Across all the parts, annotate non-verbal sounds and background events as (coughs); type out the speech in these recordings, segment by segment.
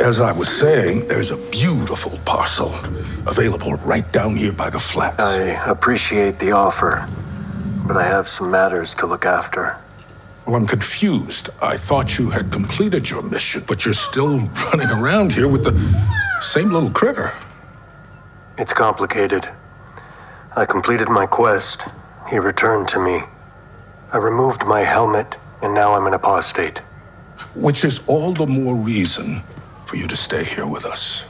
as I was saying, there's a beautiful parcel available right down here by the flats. I appreciate the offer, but I have some matters to look after. Well, I'm confused. I thought you had completed your mission, but you're still running around here with the same little critter. It's complicated. I completed my quest. He returned to me. I removed my helmet, and now I'm an apostate. Which is all the more reason for you to stay here with us.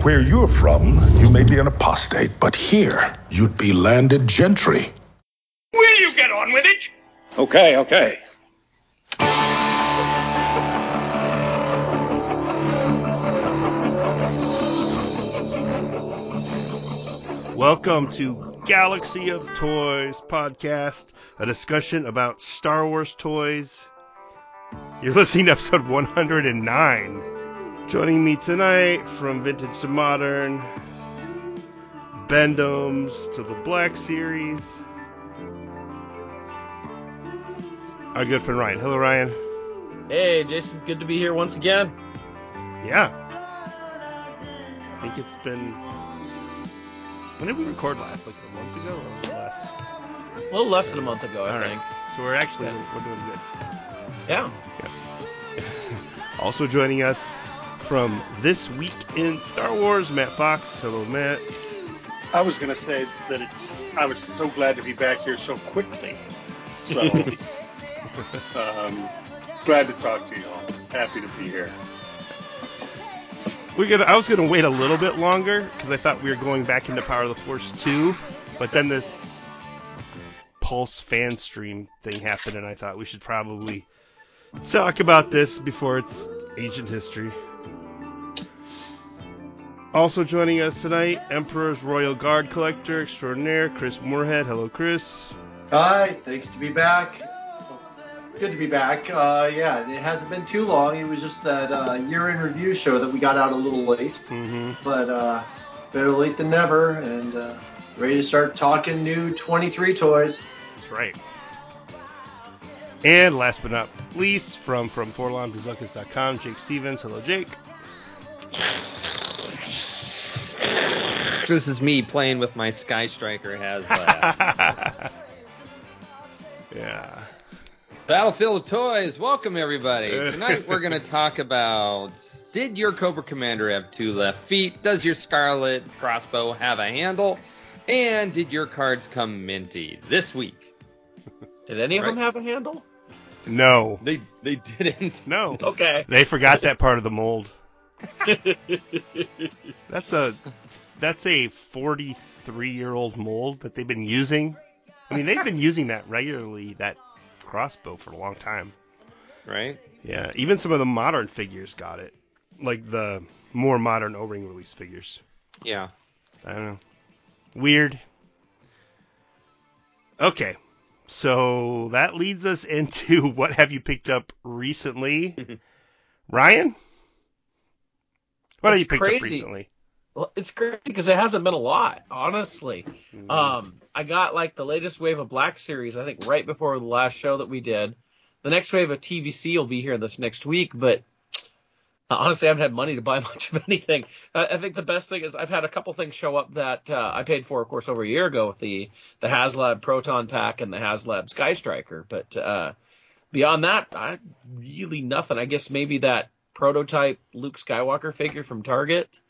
Where you're from, you may be an apostate, but here, you'd be landed gentry. Will you get on with it? Okay, okay. Welcome to Galaxy of Toys podcast, a discussion about Star Wars toys. You're listening to episode 109. Joining me tonight from vintage to modern, Bend-Ems to the Black Series, our good friend Ryan. Hello, Ryan. Hey, Jason, good to be here once again. Yeah. I think it's been. When did we record last? Like a month ago or less? A little less than a month ago, I All right. think. So we're actually Yeah. we're doing good. Yeah. (laughs) Also joining us from this week in Star Wars, Matt Fox. Hello, Matt. I was going to say that it's. I was so glad to be back here so quickly. So, (laughs) um, glad to talk to you all. Happy to be here. We're gonna. I was gonna wait a little bit longer because I thought we were going back into Power of the Force two, but then this Pulse fan stream thing happened, and I thought we should probably talk about this before it's ancient history. Also joining us tonight, Emperor's Royal Guard Collector Extraordinaire, Chris Moorhead. Hello, Chris. Hi, thanks to be back. Good to be back. Uh, yeah, it hasn't been too long. It was just that uh, year in review show that we got out a little late, Mm-hmm. but uh, better late than never, and uh, ready to start talking new 23 toys. That's right. And last but not least, from from ForlonBazookas.com, Jake Stevens. Hello, Jake. This is me playing with my Sky Striker Haslab. (laughs) yeah. Battlefield of Toys, welcome everybody. (laughs) Tonight we're going to talk about Did your Cobra Commander have two left feet? Does your Scarlet crossbow have a handle? And did your cards come minty this week? Did any of Right. them have a handle? No. They they didn't. No. Okay. They forgot that part of the mold. (laughs) That's a that's a 43 year old mold that they've been using. I mean, they've been using that regularly. That crossbow for a long time. Right? Yeah, even some of the modern figures got it, like the more modern O-ring release figures. Yeah. I don't know. Weird. Okay. So that leads us into (laughs) what have you picked up recently? (laughs) Ryan? What have you picked up recently? Well, it's crazy because it hasn't been a lot, honestly. Mm. Um, I got like the latest wave of Black Series, I think, right before the last show that we did. The next wave of TVC will be here this next week, but honestly, I haven't had money to buy (laughs) much of anything. I, I think the best thing is I've had a couple things show up that uh, I paid for, of course, over a year ago with the the HasLab Proton Pack and the HasLab Sky Striker. But uh, beyond that, I really nothing. I guess maybe that prototype Luke Skywalker figure from Target.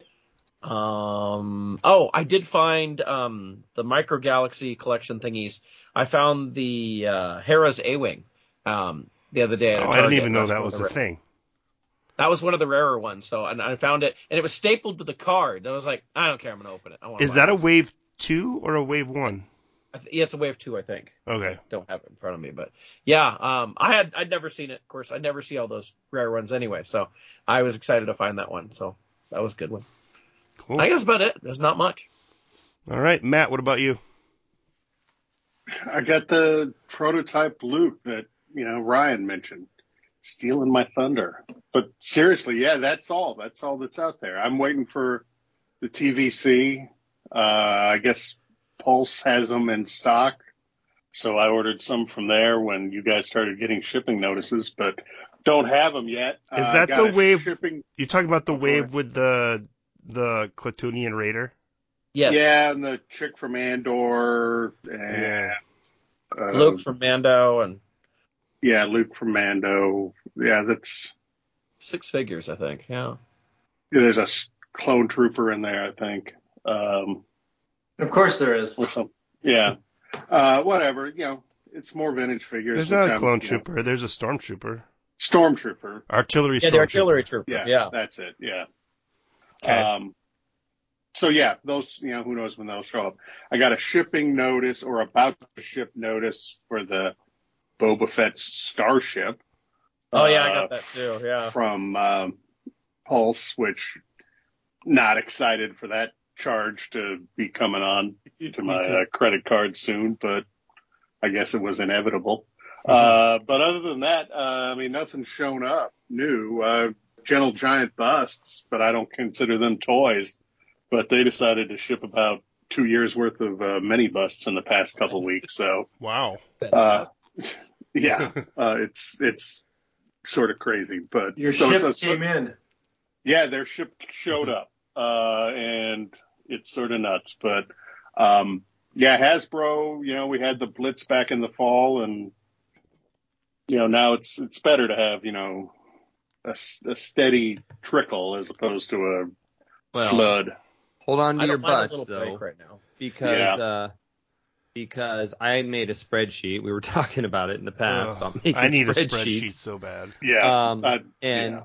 Um. Oh, I did find um the Micro Galaxy collection thingies. I found the uh, Hera's A-wing um the other day. At Oh, I didn't even know that was a thing. That was one of the rarer ones. So and I found it, and it was stapled to the card. And I was like, I don't care. I'm gonna open it. I wanna Is buy that a wave two or a wave one? I th- yeah, it's a wave two, I think. Okay. Don't have it in front of me, but yeah, um, I had I'd never seen it. Of course, I never see all those rare ones anyway. So I was excited to find that one. So that was a good one. Cool. I guess about it. There's not much. All right, Matt. What about you? I got the prototype Luke that you know Ryan mentioned, stealing my thunder. But seriously, yeah, that's all. That's all that's out there. I'm waiting for the TVC. Uh, I guess Pulse has them in stock, so I ordered some from there when you guys started getting shipping notices. But Don't have them yet. Is Uh, that got the wave- Shipping, You talking about the Go wave with the the Klatooinian Raider? Yes. Yeah, and the chick from Andor, and Yeah. uh, Luke from Mando and yeah, Luke from Mando. Yeah, that's six figures, I think. Yeah. there's a clone trooper in there, I think. Um, Of course there is. or. Yeah. Uh, whatever. You know, it's more vintage figures. There's which not a I'm, clone you know, trooper. There's a stormtrooper. stormtrooper. Artillery Yeah, the stormtrooper. artillery trooper. Yeah, Yeah. that's it. Yeah. Okay. Um, so yeah, those, you know, who knows when they'll show up. I got a shipping notice or about to ship notice for the Boba Fett's starship. Oh yeah, I uh, got that too. Yeah. From, um, Pulse, which not excited for that charge to be coming on to my uh, credit card soon, but I guess it was inevitable. Uh, but other than that, uh, I mean, nothing's shown up new. Uh, Gentle Giant busts, but I don't consider them toys. But they decided to ship about two years worth of uh, mini busts in the past couple weeks. So, Wow. uh, (laughs) yeah, (laughs) uh, it's it's sort of crazy. But Your so ship it's a- came in. yeah, their ship showed (laughs) up, uh, and it's sort of nuts. But um, yeah, Hasbro, you know, we had the Blitz back in the fall, and you know now it's it's better to have you know a steady trickle as opposed to a Well, flood. hold on to I your don't mind a butts though, right now. because Yeah. uh, because I made a spreadsheet. We were (laughs) talking about it in the past Ugh, about making I need a spreadsheets. spreadsheet so bad. Yeah, Um, uh, and yeah.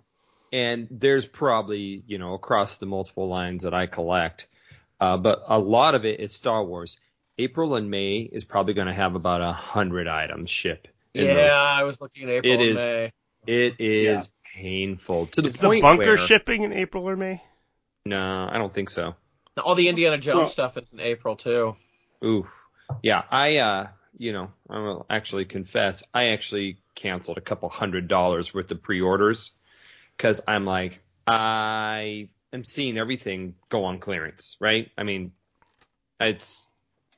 and there's probably you know across the multiple lines that I collect, uh, but a lot of it is Star Wars. April and May is probably going to have about a hundred items ship. In Yeah, those. I was looking at April It and is- May. It is painful to the Is the bunker where, shipping in April or May? No, I don't think so. All the Indiana Jones Well- stuff is in April too. Ooh, yeah. I, uh, you know, I will actually confess, I actually canceled a couple hundred dollars worth of pre-orders because I'm like, I am seeing everything go on clearance, right? I mean, it's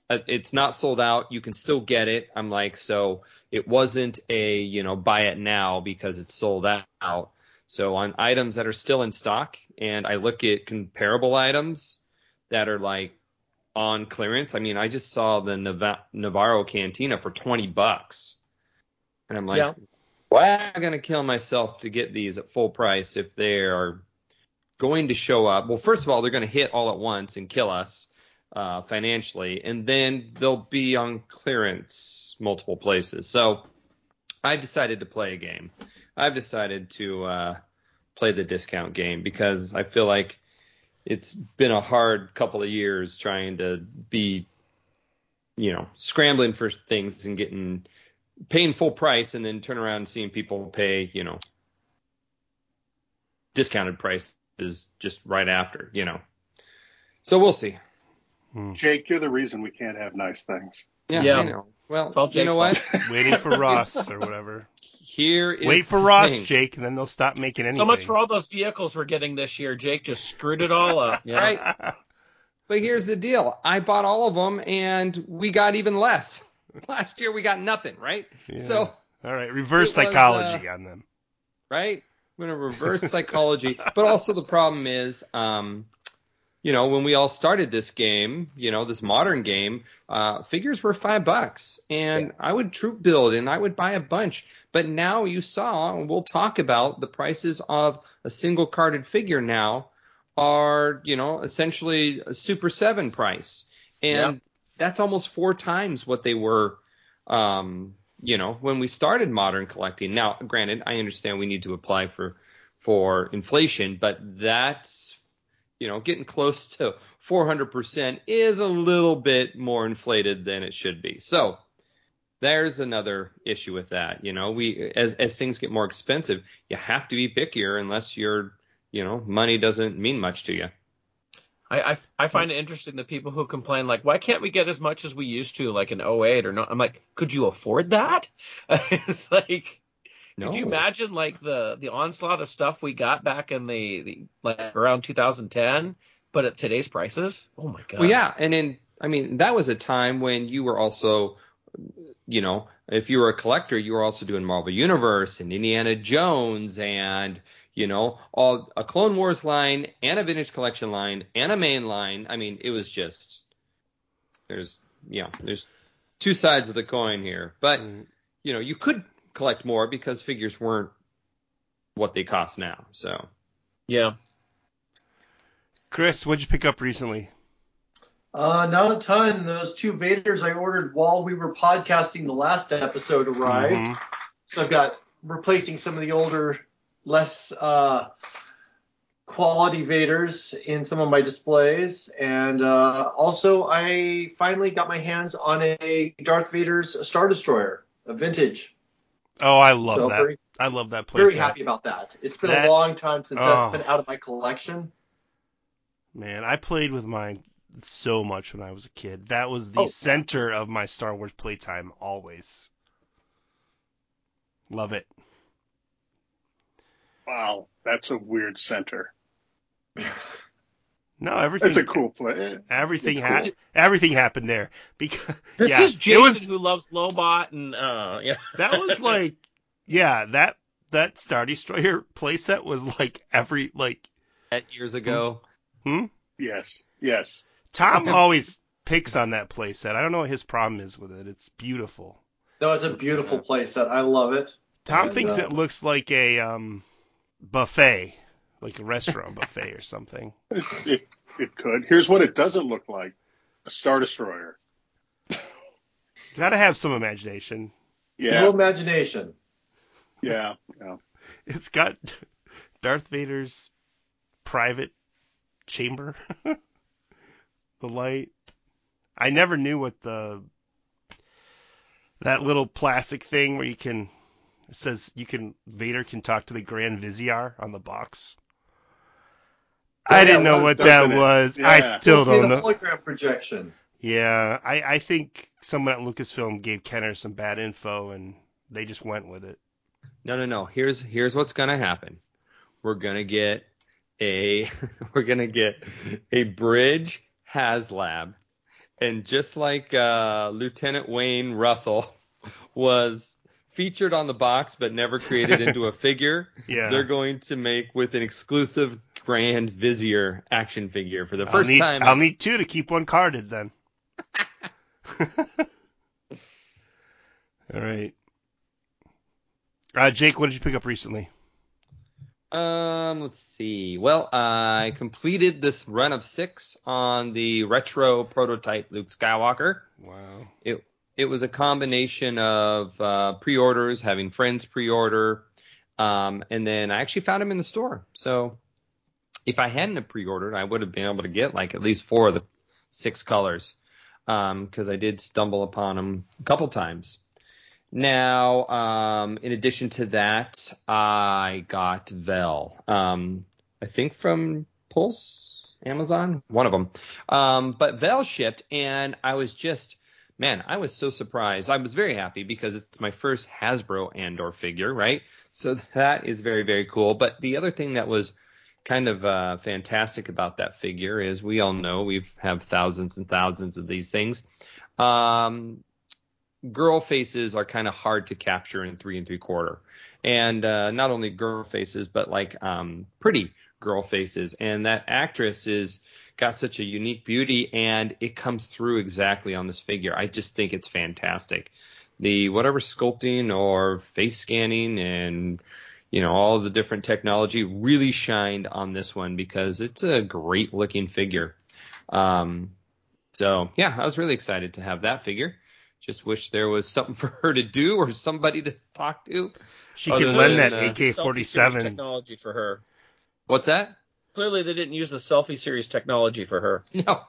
uh, it's not sold out. You can still get it. I'm like, so it wasn't a, you know, buy it now because it's sold out. So on items that are still in stock, and I look at comparable items that are like on clearance. I mean, I just saw the Nav- Navarro Cantina for 20 bucks. And I'm like, Yeah. why am I going to kill myself to get these at full price if they are going to show up? Well, first of all, they're going to hit all at once and kill us uh, financially, and then they'll be on clearance multiple places. So I've decided to play a game. I've decided to uh, play the discount game because I feel like it's been a hard couple of years trying to be, you know, scrambling for things and getting paying full price and then turn around and seeing people pay, you know, discounted prices just right after, you know. So we'll see. Hmm. Jake, you're the reason we can't have nice things. Yeah, Yeah. I know. Well, all you know what? Waiting for Ross or whatever. (laughs) Here is Wait for Ross, thing. Jake, and then they'll stop making anything. So much for all those vehicles we're getting this year. Jake just screwed it all up. Yeah. (laughs) Right. But here's the deal. I bought all of them and we got even less. (laughs) Last year we got nothing, right? Yeah. So, All right, reverse It was, psychology uh, on them. right? I'm going to reverse (laughs) psychology. But also the problem is, um, you know, when we all started this game, you know, this modern game, uh, figures were five bucks and I would troop build and I would buy a bunch. But now you saw, and we'll talk about the prices of a single carded figure now are, you know, essentially a Super 7 price. And Yeah. that's almost four times what they were, um, you know, when we started modern collecting. Now, granted, I understand we need to apply for, for inflation, but that's, you know, getting close to 400% is a little bit more inflated than it should be. So, there's another issue with that. You know, we as as things get more expensive, you have to be pickier unless your you know money doesn't mean much to you. I, I I find it interesting that people who complain like, why can't we get as much as we used to, like in 08 or not? I'm like, could you afford that? (laughs) it's like, No, could you imagine like the the onslaught of stuff we got back in the, the like around 2010, but at today's prices? Oh my god. Well, yeah, and then I mean that was a time when you were also you know, if you were a collector, you were also doing Marvel Universe and Indiana Jones and you know, all a Clone Wars line and a Vintage Collection line and a main line. I mean, it was just there's you know there's two sides of the coin here, but Mm. you know you could collect more because figures weren't what they cost now. So Yeah. Chris, what'd you pick up recently? Uh, not a ton. Those two Vaders I ordered while we were podcasting the last episode arrived. Mhm. So I've got replacing some of the older, less uh, quality Vaders in some of my displays, and uh, also I finally got my hands on a Darth Vader's Star Destroyer, a vintage. Oh, I love so that. very, I love that playset. very happy about that. It's been That- a long time since Oh. that's been out of my collection. Man, I played with mine so much when I was a kid. That was the Oh, center of my Star Wars playtime always. Love it. Wow, that's a weird center. (laughs) No, everything. It's a cool play. Everything it's ha- everything happened there because (laughs) This yeah, is it Jason was who loves Lobot and uh yeah. (laughs) that was like yeah that that Star Destroyer playset was like every like years ago, hmm Yes, yes. Tom always picks on that playset. I don't know what his problem is with it. It's beautiful. No, it's a beautiful playset. I love it. Tom And, thinks uh, it looks like a um buffet, like a restaurant buffet or something. (laughs) It, it, it could. Here's what it doesn't look like: a Star Destroyer. Got to have some imagination. Yeah, No imagination. yeah, yeah. It's got Darth Vader's private chamber. (laughs) the light. I never knew what the that little plastic thing where you can it says you can Vader can talk to the Grand Vizier on the box. Yeah, I didn't know was, what that it? was. I still Supposed don't the know. hologram projection. Yeah, I, I think someone at Lucasfilm gave Kenner some bad info and they just went with it. no, no, no. Here's here's what's gonna happen. We're gonna get a (laughs) we're gonna get a bridge HasLab, and just like uh, Lieutenant Wayne Ruthell (laughs) was featured on the box but never created into a figure, (laughs) Yeah. they're going to make with an exclusive Grand Vizier action figure for the I'll first need, time. I'll need two to keep one carded then. (laughs) All right. Uh, Jake, what did you pick up recently? Um, let's see. Well, I completed this run of six on the retro prototype Luke Skywalker. Wow. It it was a combination of uh, pre-orders, having friends pre-order, um, and then I actually found him in the store. So if I hadn't have pre-ordered, I would have been able to get like at least four of the six colors because I did stumble upon them a couple times. Now, um, in addition to that, I got Vel. Um, I think from Pulse, Amazon, one of them. Um, but Vel shipped, and I was just, man, I was so surprised. I was very happy because it's my first Hasbro Andor figure, right? So that is very, very cool. But the other thing that was kind of uh, fantastic about that figure is we all know we have thousands and thousands of these things. Um, girl faces are kind of hard to capture in three and three quarter, and uh, not only girl faces but like um, pretty girl faces. And that actress is got such a unique beauty, and it comes through exactly on this figure. I just think it's fantastic. The whatever sculpting or face scanning and you know all the different technology really shined on this one because it's a great looking figure. Um, so yeah, I was really excited to have that figure. Just wish there was something (laughs) for her to do or somebody to talk to. She can lend than, that uh, AK Selfie forty series seven. technology for her. What's that? Clearly, they didn't use the selfie series technology for her. (laughs) No.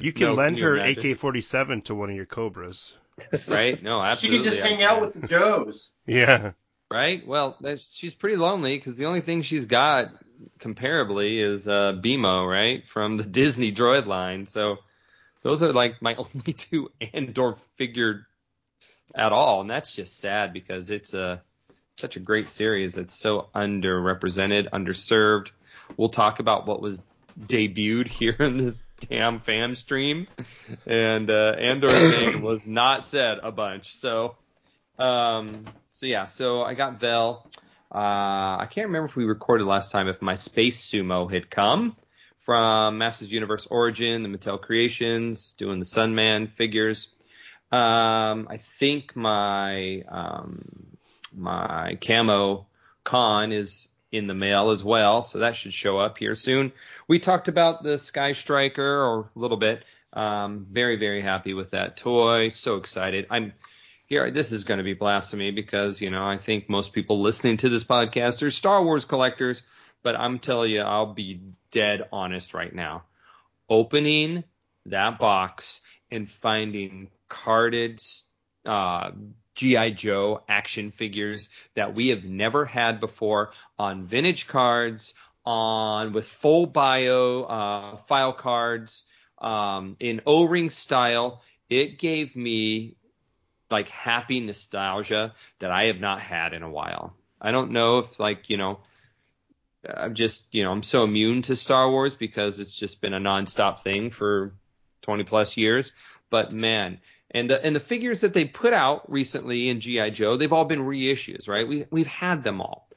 You can No, lend can you her? AK forty seven to one of your Cobras. (laughs) Right? No, absolutely. She absolutely. could just I hang can. out with the Joes. Yeah. Right? Well, she's pretty lonely because the only thing she's got comparably is uh, BMO, right? From the (laughs) Disney droid line. So those are like my (laughs) only two Andor figure at all. And that's just sad because it's a such a great series that's so underrepresented, underserved. We'll talk about what was debuted (laughs) here in this damn fam stream, and uh, Andor's name was not said a bunch. So, um, so yeah, so I got Vel. Uh, I can't remember if we recorded last time if my Space Sumo had come from Masters Universe Origin, the Mattel Creations, doing the Sunman figures. Um, I think my um, my camo con is in the mail as well, so that should show up here soon. We talked about the Sky Striker or a little bit. Um, very very happy with that toy. So excited. I'm here. This is going to be blasphemy because you know I think most people listening to this podcast are Star Wars collectors, but I'm telling you, I'll be dead honest right now. Opening that box and finding carded uh, GI Joe action figures that we have never had before on vintage cards, on with full bio uh, file cards, um, in O-ring style. It gave me like happy nostalgia that I have not had in a while. I don't know if like you know. I'm just, you know, I'm so immune to Star Wars because it's just been a nonstop thing for 20 plus years. But man, and the and the figures that they put out recently in GI Joe, they've all been reissues, right? We we've had them all.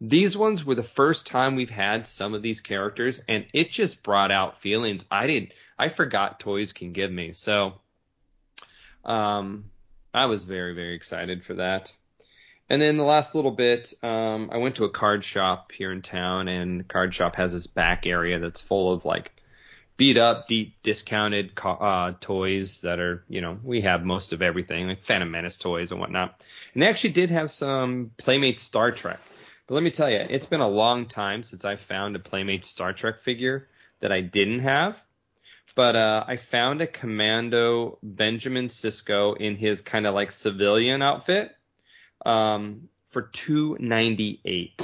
These ones were the first time we've had some of these characters, and it just brought out feelings I didn't, I forgot toys can give me. So, um, I was very very excited for that. And then the last little bit, um, I went to a card shop here in town, and the card shop has this back area that's full of like beat up, deep discounted uh, toys that are, you know, we have most of everything, like Phantom Menace toys and whatnot. And they actually did have some Playmates Star Trek. But let me tell you, it's been a long time since I found a Playmates Star Trek figure that I didn't have. But uh, I found a Commando Benjamin Sisko in his kind of like civilian outfit um, for two ninety eight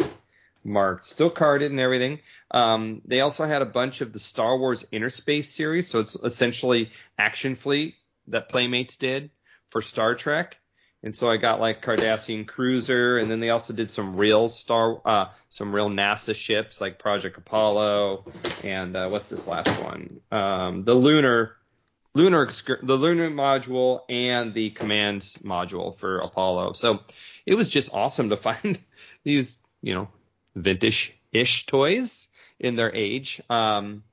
marked, still carded and everything. Um, they also had a bunch of the Star Wars Interspace series, so it's essentially Action Fleet that Playmates did for Star Trek. And so I got like Cardassian Cruiser, and then they also did some real Star, uh, some real NASA ships like Project Apollo, and uh, what's this last one? Um, the Lunar, Lunar, the Lunar module and the Commands module for Apollo. So it was just awesome to (laughs) find these, you know, vintage-ish toys in their age, um,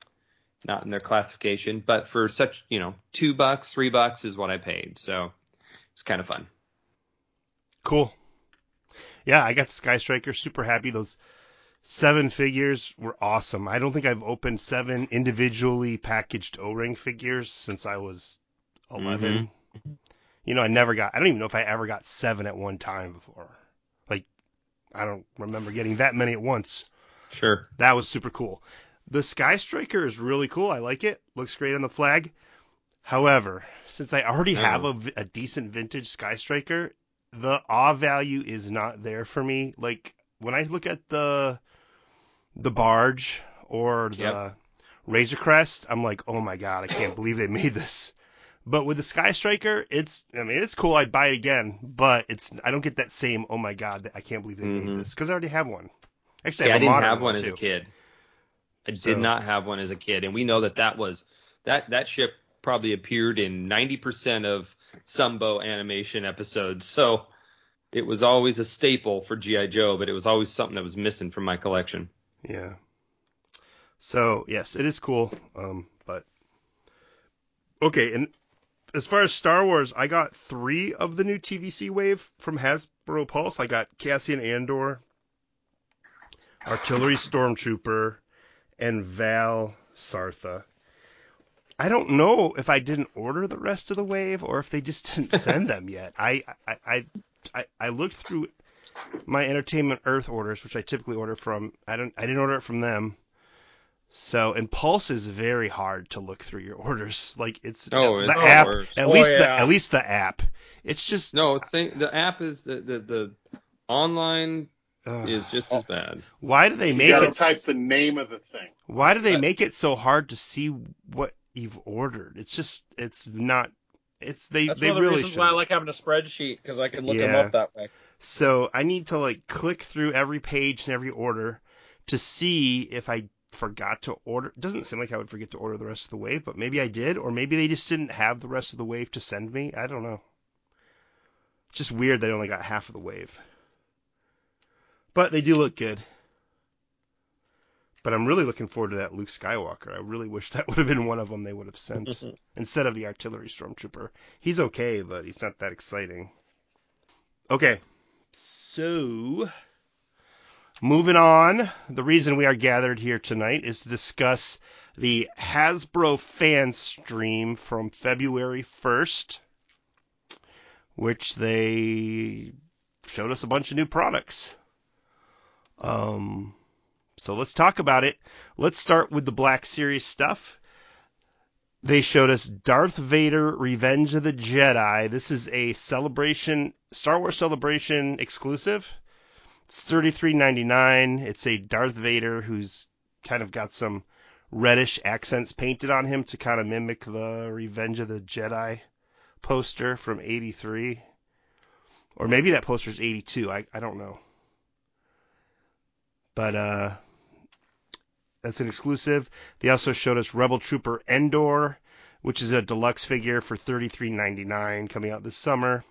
not in their classification, but for such, you know, two bucks, three bucks is what I paid. So it's kind of fun. Cool. Yeah, I got Sky Striker. Super happy. Those seven figures were awesome. I don't think I've opened seven individually packaged O-ring figures since I was 11. Mm-hmm. You know, I never got. I don't even know if I ever got seven at one time before. Like, I don't remember getting that many at once. Sure. That was super cool. The Sky Striker is really cool. I like it. Looks great on the flag. However, since I already have a, a decent vintage Sky Striker, the awe value is not there for me. Like when I look at the the barge or the yep. Razor Crest, I'm like, oh my god, I can't believe they made this. But with the Sky Striker, it's I mean it's cool. I'd buy it again, but it's I don't get that same oh my god, I can't believe they mm-hmm. made this because I already have one. Actually, See, I, I didn't have one, as a kid. I so. did not have one as a kid, and we know that that was that that ship probably appeared in 90% of Sunbow animation episodes. So it was always a staple for GI Joe, but it was always something that was missing from my collection. Yeah. So yes, it is cool. Um, but okay, and as far as Star Wars, I got three of the new TVC wave from Hasbro Pulse. I got Cassian Andor, Artillery Stormtrooper, and Vel Sartha. I don't know if I didn't order the rest of the wave or if they just didn't (laughs) send them yet. I, I I I looked through my Entertainment Earth orders, which I typically order from. I don't I didn't order it from them. So and Pulse is very hard to look through your orders. Like it's oh, the it's app worse. at oh, least yeah. the at least the app. It's just no. It's saying the app is the the, the online uh, is just as bad. Why do they you make gotta it? Type the name of the thing. Why do they make it so hard to see what you've ordered? It's just it's not. It's they That's they one of the really reasons should. why I like having a spreadsheet because I can look them up that way. So I need to like click through every page and every order to see if I forgot to order. It doesn't seem like I would forget to order the rest of the wave, but maybe I did, or maybe they just didn't have the rest of the wave to send me. I don't know. It's just weird I only got half of the wave. But they do look good. But I'm really looking forward to that Luke Skywalker. I really wish (laughs) that would have been one of them they would have sent instead of the artillery stormtrooper. He's okay, but he's not that exciting. Okay, so moving on. The reason we are gathered here tonight is to discuss the Hasbro fan stream from February 1st, which they showed us a bunch of new products. Um, so let's talk about it. Let's start with the Black Series stuff. They showed us Darth Vader Revenge of the Jedi. This is a celebration, Star Wars Celebration exclusive. It's $33.99. It's a Darth Vader who's kind of got some reddish accents painted on him to kind of mimic the Revenge of the Jedi poster from 83. Or maybe that poster's 82. I, I don't know. But uh, that's an exclusive. They also showed us Rebel Trooper Endor, which is a deluxe figure for $33.99 coming out this summer.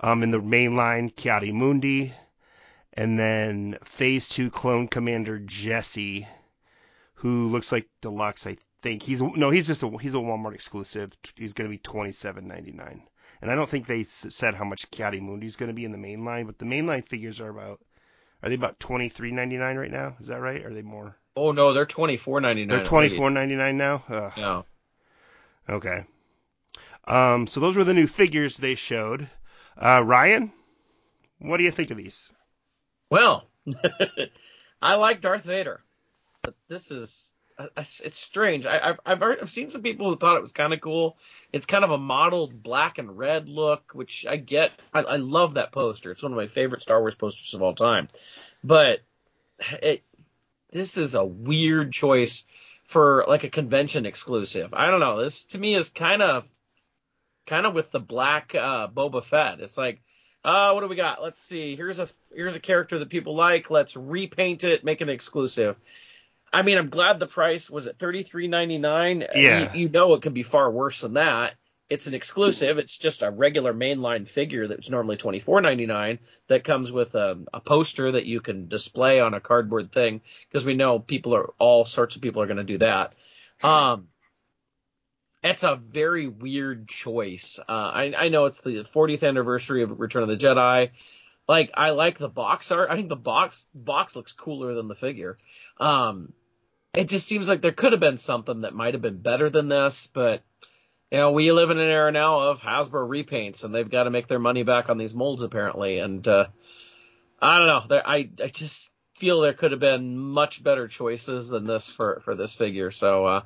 Um, in the main line, Ki-Adi-Mundi. And then Phase 2 Clone Commander Jesse, who looks like deluxe, I think. He's no, he's just a he's a Walmart exclusive. He's going to be $27.99. And I don't think they said how much Ki-Adi-Mundi is going to be in the main line, but the main line figures are about are they about $23.99 right now? Is that right? Are they more? Oh no, they're twenty four ninety nine. They're twenty four ninety nine now. Ugh. No. Okay. Um, so those were the new figures they showed. Uh, Ryan, what do you think of these? Well, (laughs) I like Darth Vader, but this is it's strange. I, have I've I've seen some people who thought it was kind of cool. It's kind of a mottled black and red look, which I get. I, I love that poster. It's one of my favorite Star Wars posters of all time. But it this is a weird choice for like a convention exclusive. I don't know. This to me is kind of kind of with the black uh, Boba Fett. It's like, uh, what do we got? Let's see. Here's a here's a character that people like. Let's repaint it, make it exclusive. I mean, I'm glad the price was at thirty three ninety nine. Yeah. You, you know it could be far worse than that. It's an exclusive. It's just a regular mainline figure that's normally twenty four ninety nine. That comes with a, a poster that you can display on a cardboard thing because we know people are all sorts of people are going to do that. Um, it's a very weird choice. Uh, I, I know it's the 40th anniversary of Return of the Jedi. Like I like the box art. I think the box box looks cooler than the figure. Um, it just seems like there could have been something that might have been better than this, but you know, we live in an era now of Hasbro repaints, and they've got to make their money back on these molds apparently. And uh, I don't know, I I just feel there could have been much better choices than this for for this figure. So, uh,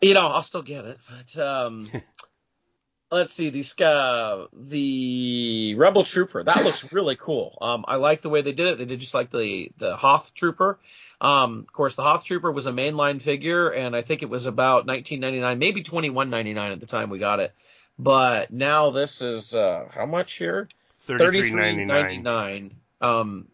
you know, I'll still get it, but um, (laughs) let's see the uh, the Rebel Trooper that looks really cool. Um, I like the way they did it. They did just like the the Hoth Trooper. Um, of course, the Hoth Trooper was a mainline figure, and I think it was about 19.99, maybe 21.99 at the time we got it. But now this is uh, how much here? 33.99. Um,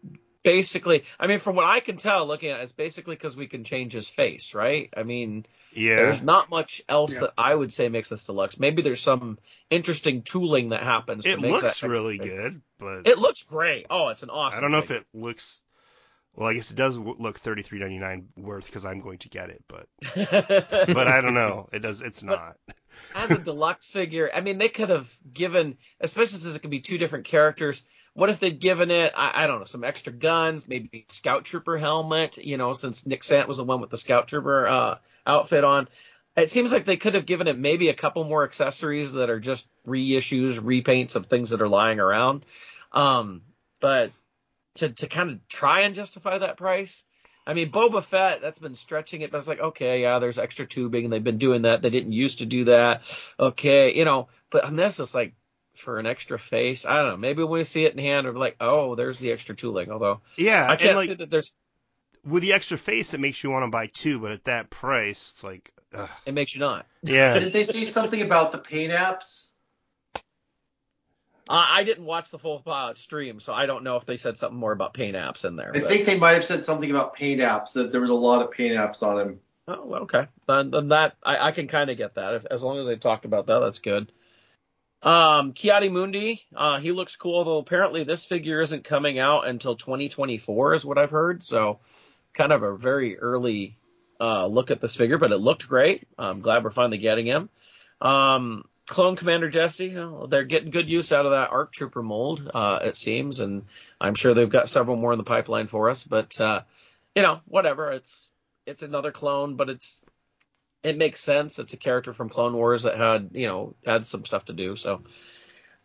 basically, I mean, from what I can tell, looking at it, it's basically because we can change his face, right? I mean, Yeah. there's not much else Yeah. that I would say makes this deluxe. Maybe there's some interesting tooling that happens. to It make looks really big. good, but It looks great. Oh, it's an awesome. I don't know if it looks. Well, I guess it does look thirty three ninety nine worth because I'm going to get it, but (laughs) but I don't know. It does. It's But- not. as a deluxe figure, I mean, they could have given, especially since it could be two different characters. What if they'd given it, I, I don't know, some extra guns, maybe Scout Trooper helmet, you know, since Nik Sant was the one with the Scout Trooper uh, outfit on. It seems like they could have given it maybe a couple more accessories that are just reissues, repaints of things that are lying around. Um, but to, to kind of try and justify that price, I mean, Boba Fett, that's been stretching it, but it's like, okay, yeah, there's extra tubing and they've been doing that. They didn't used to do that. Okay, you know, but on this, it's like for an extra face. I don't know. Maybe when we see it in hand, we're like, oh, there's the extra tooling. Although Yeah, I can't like say that there's, with the extra face, it makes you want to buy two, but at that price, it's like, ugh. it makes you not. yeah. Did they say something about the paint apps? I didn't watch the full uh, stream, so I don't know if they said something more about paint apps in there. I but- think they might have said something about paint apps that there was a lot of paint apps on him. Oh, okay. Then, then that I, I can kind of get that. If, as long as they talked about that, that's good. Um, Ki-Adi-Mundi, uh, he looks cool, though apparently this figure isn't coming out until 2024, is what I've heard. So, kind of a very early uh, look at this figure, but it looked great. I'm glad we're finally getting him. Um, Clone Commander Jesse, they're getting good use out of that ARC Trooper mold, uh, it seems, and I'm sure they've got several more in the pipeline for us. But uh, you know, whatever. It's it's another clone, but it's it makes sense. It's a character from Clone Wars that had you know had some stuff to do, so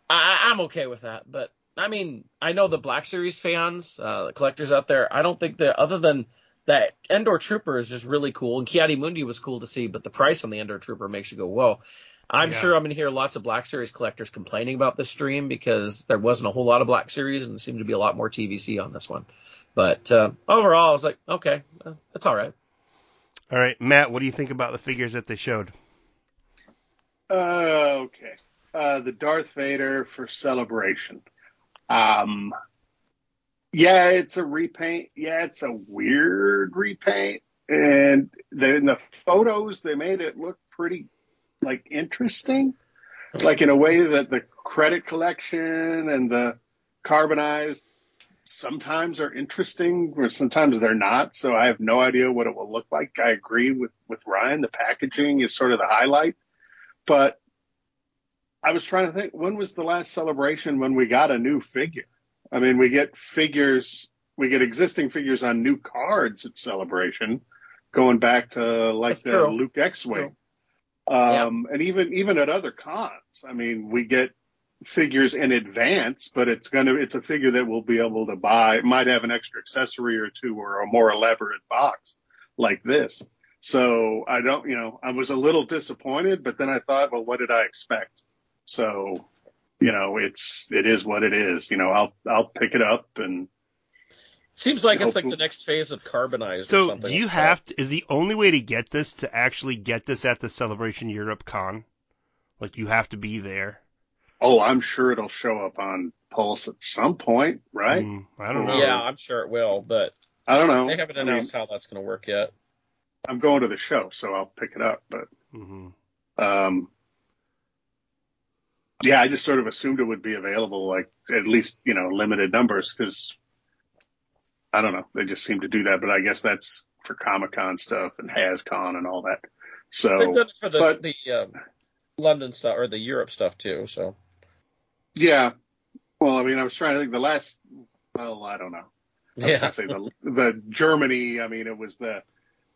I, I'm okay with that. But I mean, I know the Black Series fans, uh, the collectors out there. I don't think that other than that Endor Trooper is just really cool, and Ki-Adi-Mundi was cool to see, but the price on the Endor Trooper makes you go, whoa. I'm Yeah. sure I'm going to hear lots of Black Series collectors complaining about this stream because there wasn't a whole lot of Black Series and it seemed to be a lot more TVC on this one. But uh, overall, I was like, okay, uh, that's all right. All right, Matt, what do you think about the figures that they showed? Uh, okay. Uh, the Darth Vader for Celebration. Um, yeah, it's a repaint. Yeah, it's a weird repaint. And the, in the photos, they made it look pretty, like, interesting. Like, in a way that the credit collection and the carbonized sometimes are interesting or sometimes they're not. So I have no idea what it will look like. I agree with, with Ryan. The packaging is sort of the highlight. But I was trying to think, when was the last celebration when we got a new figure? I mean, we get figures, we get existing figures on new cards at celebration, going back to like That's the true. Luke X-wing. Um, and even, even at other cons, I mean, we get figures in advance, but it's going to, it's a figure that we'll be able to buy. It might have an extra accessory or two or a more elaborate box like this. So I don't, you know, I was a little disappointed, but then I thought, well, what did I expect? So, you know, it's, it is what it is. You know, I'll, I'll pick it up and Seems like it's like the next phase of carbonized. or So, something do you like that. have to? Is the only way to get this to actually get this at the Celebration Europe Con? Like you have to be there. Oh, I'm sure it'll show up on Pulse at some point, right? Mm, I don't know. Yeah, I'm sure it will, but I don't know. they haven't I mean, announced how that's going to work yet. I'm going to the show, so I'll pick it up, but hmm Um, yeah, I just sort of assumed it would be available, like at least you know limited numbers, because I don't know, they just seem to do that. But I guess that's for Comic Con stuff and HasCon and all that. So They've done it for the but- the um, London stuff or the Europe stuff too. So yeah, well, I mean, I was trying to think the last. Well, I don't know. I was yeah, gonna say the the Germany. I mean, it was the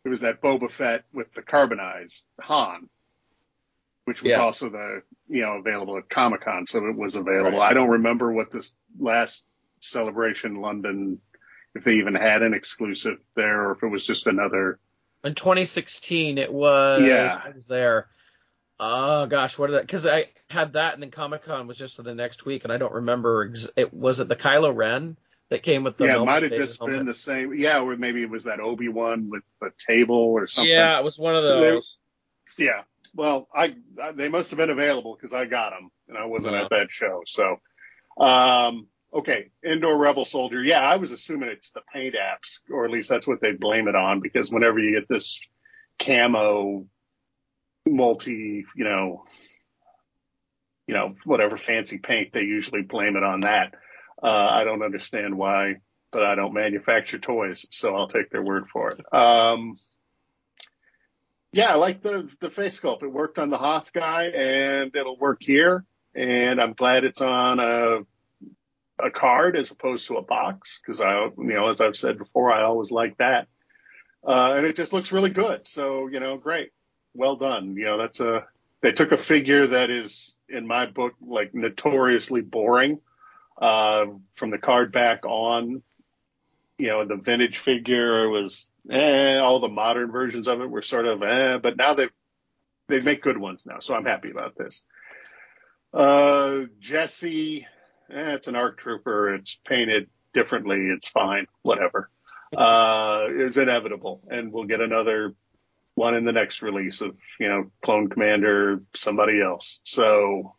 it was that Boba Fett with the carbonized Han, which was Yeah. also the you know available at Comic Con, so it was available. Right. I don't remember what this last celebration London, if they even had an exclusive there, or if it was just another. in 2016 it was. Yeah. I was there. Oh gosh, what did that? Because I had that, and then Comic Con was just for the next week, and I don't remember. Ex- it was it the Kylo Ren that came with the yeah, it might have just been the same. Yeah, or maybe it was that Obi Wan with the table or something. Yeah, it was one of those. Yeah. Well, I, I they must have been available because I got them and I wasn't Yeah. at that show. So, um, okay, Endor rebel soldier. Yeah, I was assuming it's the paint apps, or at least that's what they blame it on, because whenever you get this camo, multi, you know, you know, whatever fancy paint, they usually blame it on that. Uh, I don't understand why, but I don't manufacture toys, so I'll take their word for it. Um, yeah, I like the the face sculpt. It worked on the Hoth guy, and it'll work here. And I'm glad it's on a a card as opposed to a box because I, you know, as I've said before, I always like that. Uh, and it just looks really good. So you know, great, well done. You know, that's a they took a figure that is in my book like notoriously boring uh, from the card back on. You know, the vintage figure was eh, all the modern versions of it were sort of eh, but now they've they make good ones now, so I'm happy about this. Uh, Jesse, eh, it's an arc trooper. It's painted differently. It's fine. Whatever. Uh, it's inevitable, and we'll get another one in the next release of you know Clone Commander, somebody else. So,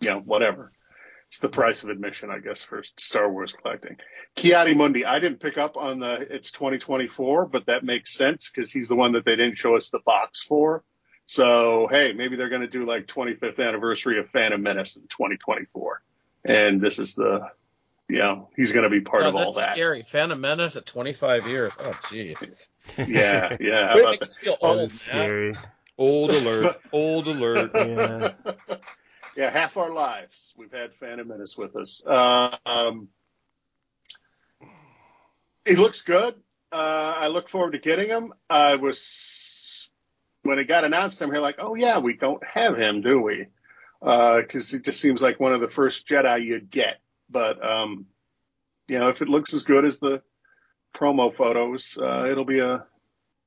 you know, whatever. it's the price of admission, I guess, for Star Wars collecting. Ki-Adi-Mundi, I didn't pick up on the it's 2024, but that makes sense because he's the one that they didn't show us the box for. So hey, maybe they're going to do like 25th anniversary of Phantom Menace in 2024, and this is the, you know, he's going to be part God, of all that's that. scary. Phantom Menace at 25 years. Oh, jeez. (laughs) Yeah, yeah. It about makes us feel Oh, old, That's scary. Old alert. (laughs) Old alert. Yeah. (laughs) yeah, half our lives we've had Phantom Menace with us. Uh, um, he looks good. Uh, I look forward to getting him. I was when it got announced, I'm here like, oh yeah, we don't have him, do we? Because it just seems like one of the first Jedi you'd get. But um, you know, if it looks as good as the promo photos, uh, it'll be a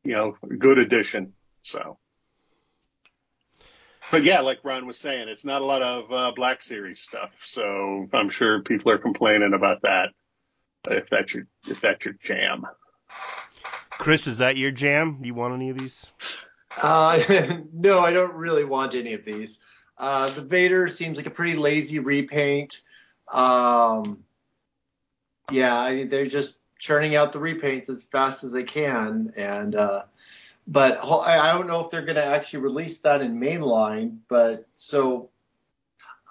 you know a good addition. So. But yeah, like Ron was saying, it's not a lot of uh, Black Series stuff, so I'm sure people are complaining about that. If that's your if that's your jam, Chris, is that your jam? Do you want any of these? Uh, (laughs) no, I don't really want any of these. Uh, the Vader seems like a pretty lazy repaint. Um, yeah, I mean, they're just churning out the repaints as fast as they can, and uh, but I I don't know if they're going to actually release that in mainline. But so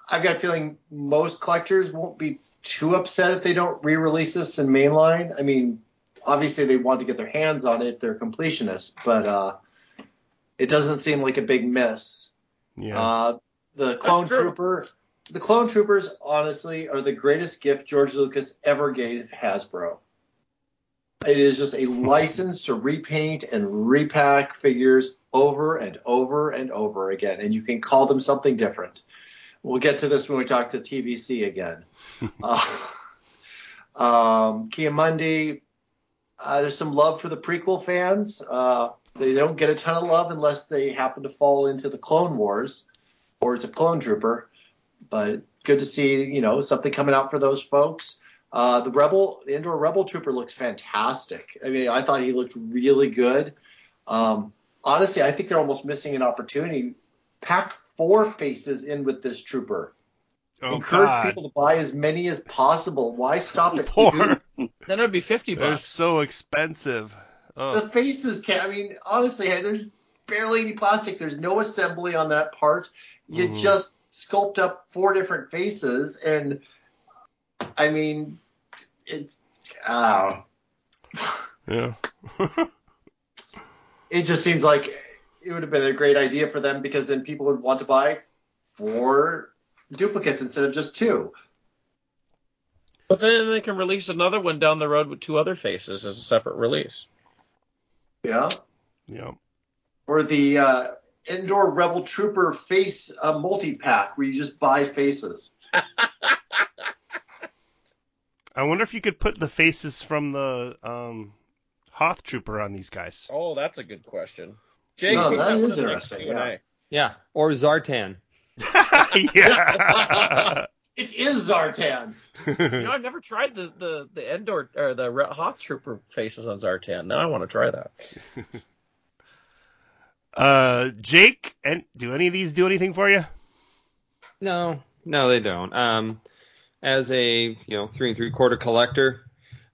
I've got a feeling most collectors won't be too upset if they don't re-release this in mainline. I mean, obviously they want to get their hands on it; they're completionists, but uh, it doesn't seem like a big miss. Yeah. Uh, the Clone. Trooper, the Clone Troopers, honestly, are the greatest gift George Lucas ever gave Hasbro. It is just a license to repaint and repack figures over and over and over again, and you can call them something different. We'll get to this when we talk to TVC again. (laughs) uh, um, Ki-Adi-Mundi, uh, there's some love for the prequel fans. Uh, they don't get a ton of love unless they happen to fall into the Clone Wars or it's a clone trooper. But good to see, you know, something coming out for those folks. Uh, the Rebel, the Endor Rebel Trooper looks fantastic. I mean, I thought he looked really good. Um, honestly, I think they're almost missing an opportunity. Pack four faces in with this trooper. oh Encourage God. people to buy as many as possible. Why stop at Four. two? (laughs) Then it would be 50 bucks. They're so expensive. The Oh, faces can't. I mean, honestly, there's barely any plastic. There's no assembly on that part. You Mhm. just sculpt up four different faces, and I mean, it's uh, yeah. (laughs) it just seems like it would have been a great idea for them because then people would want to buy four duplicates instead of just two. But then they can release another one down the road with two other faces as a separate release. Yeah. yeah. Or the uh, Endor Rebel Trooper face uh, multi pack where you just buy faces. (laughs) I wonder if you could put the faces from the um, Hoth Trooper on these guys. Oh, that's a good question. Jake, No, put that one is in the next interesting, Q&A. Yeah. Or Zartan. (laughs) (laughs) yeah. It is Zartan. You know, I've never tried the the the Endor or the Re- Hoth Trooper faces on Zartan. Now I want to try that. Uh, Jake, and do any of these do anything for you? No, no, they don't. Um, as a you know three and three quarter collector,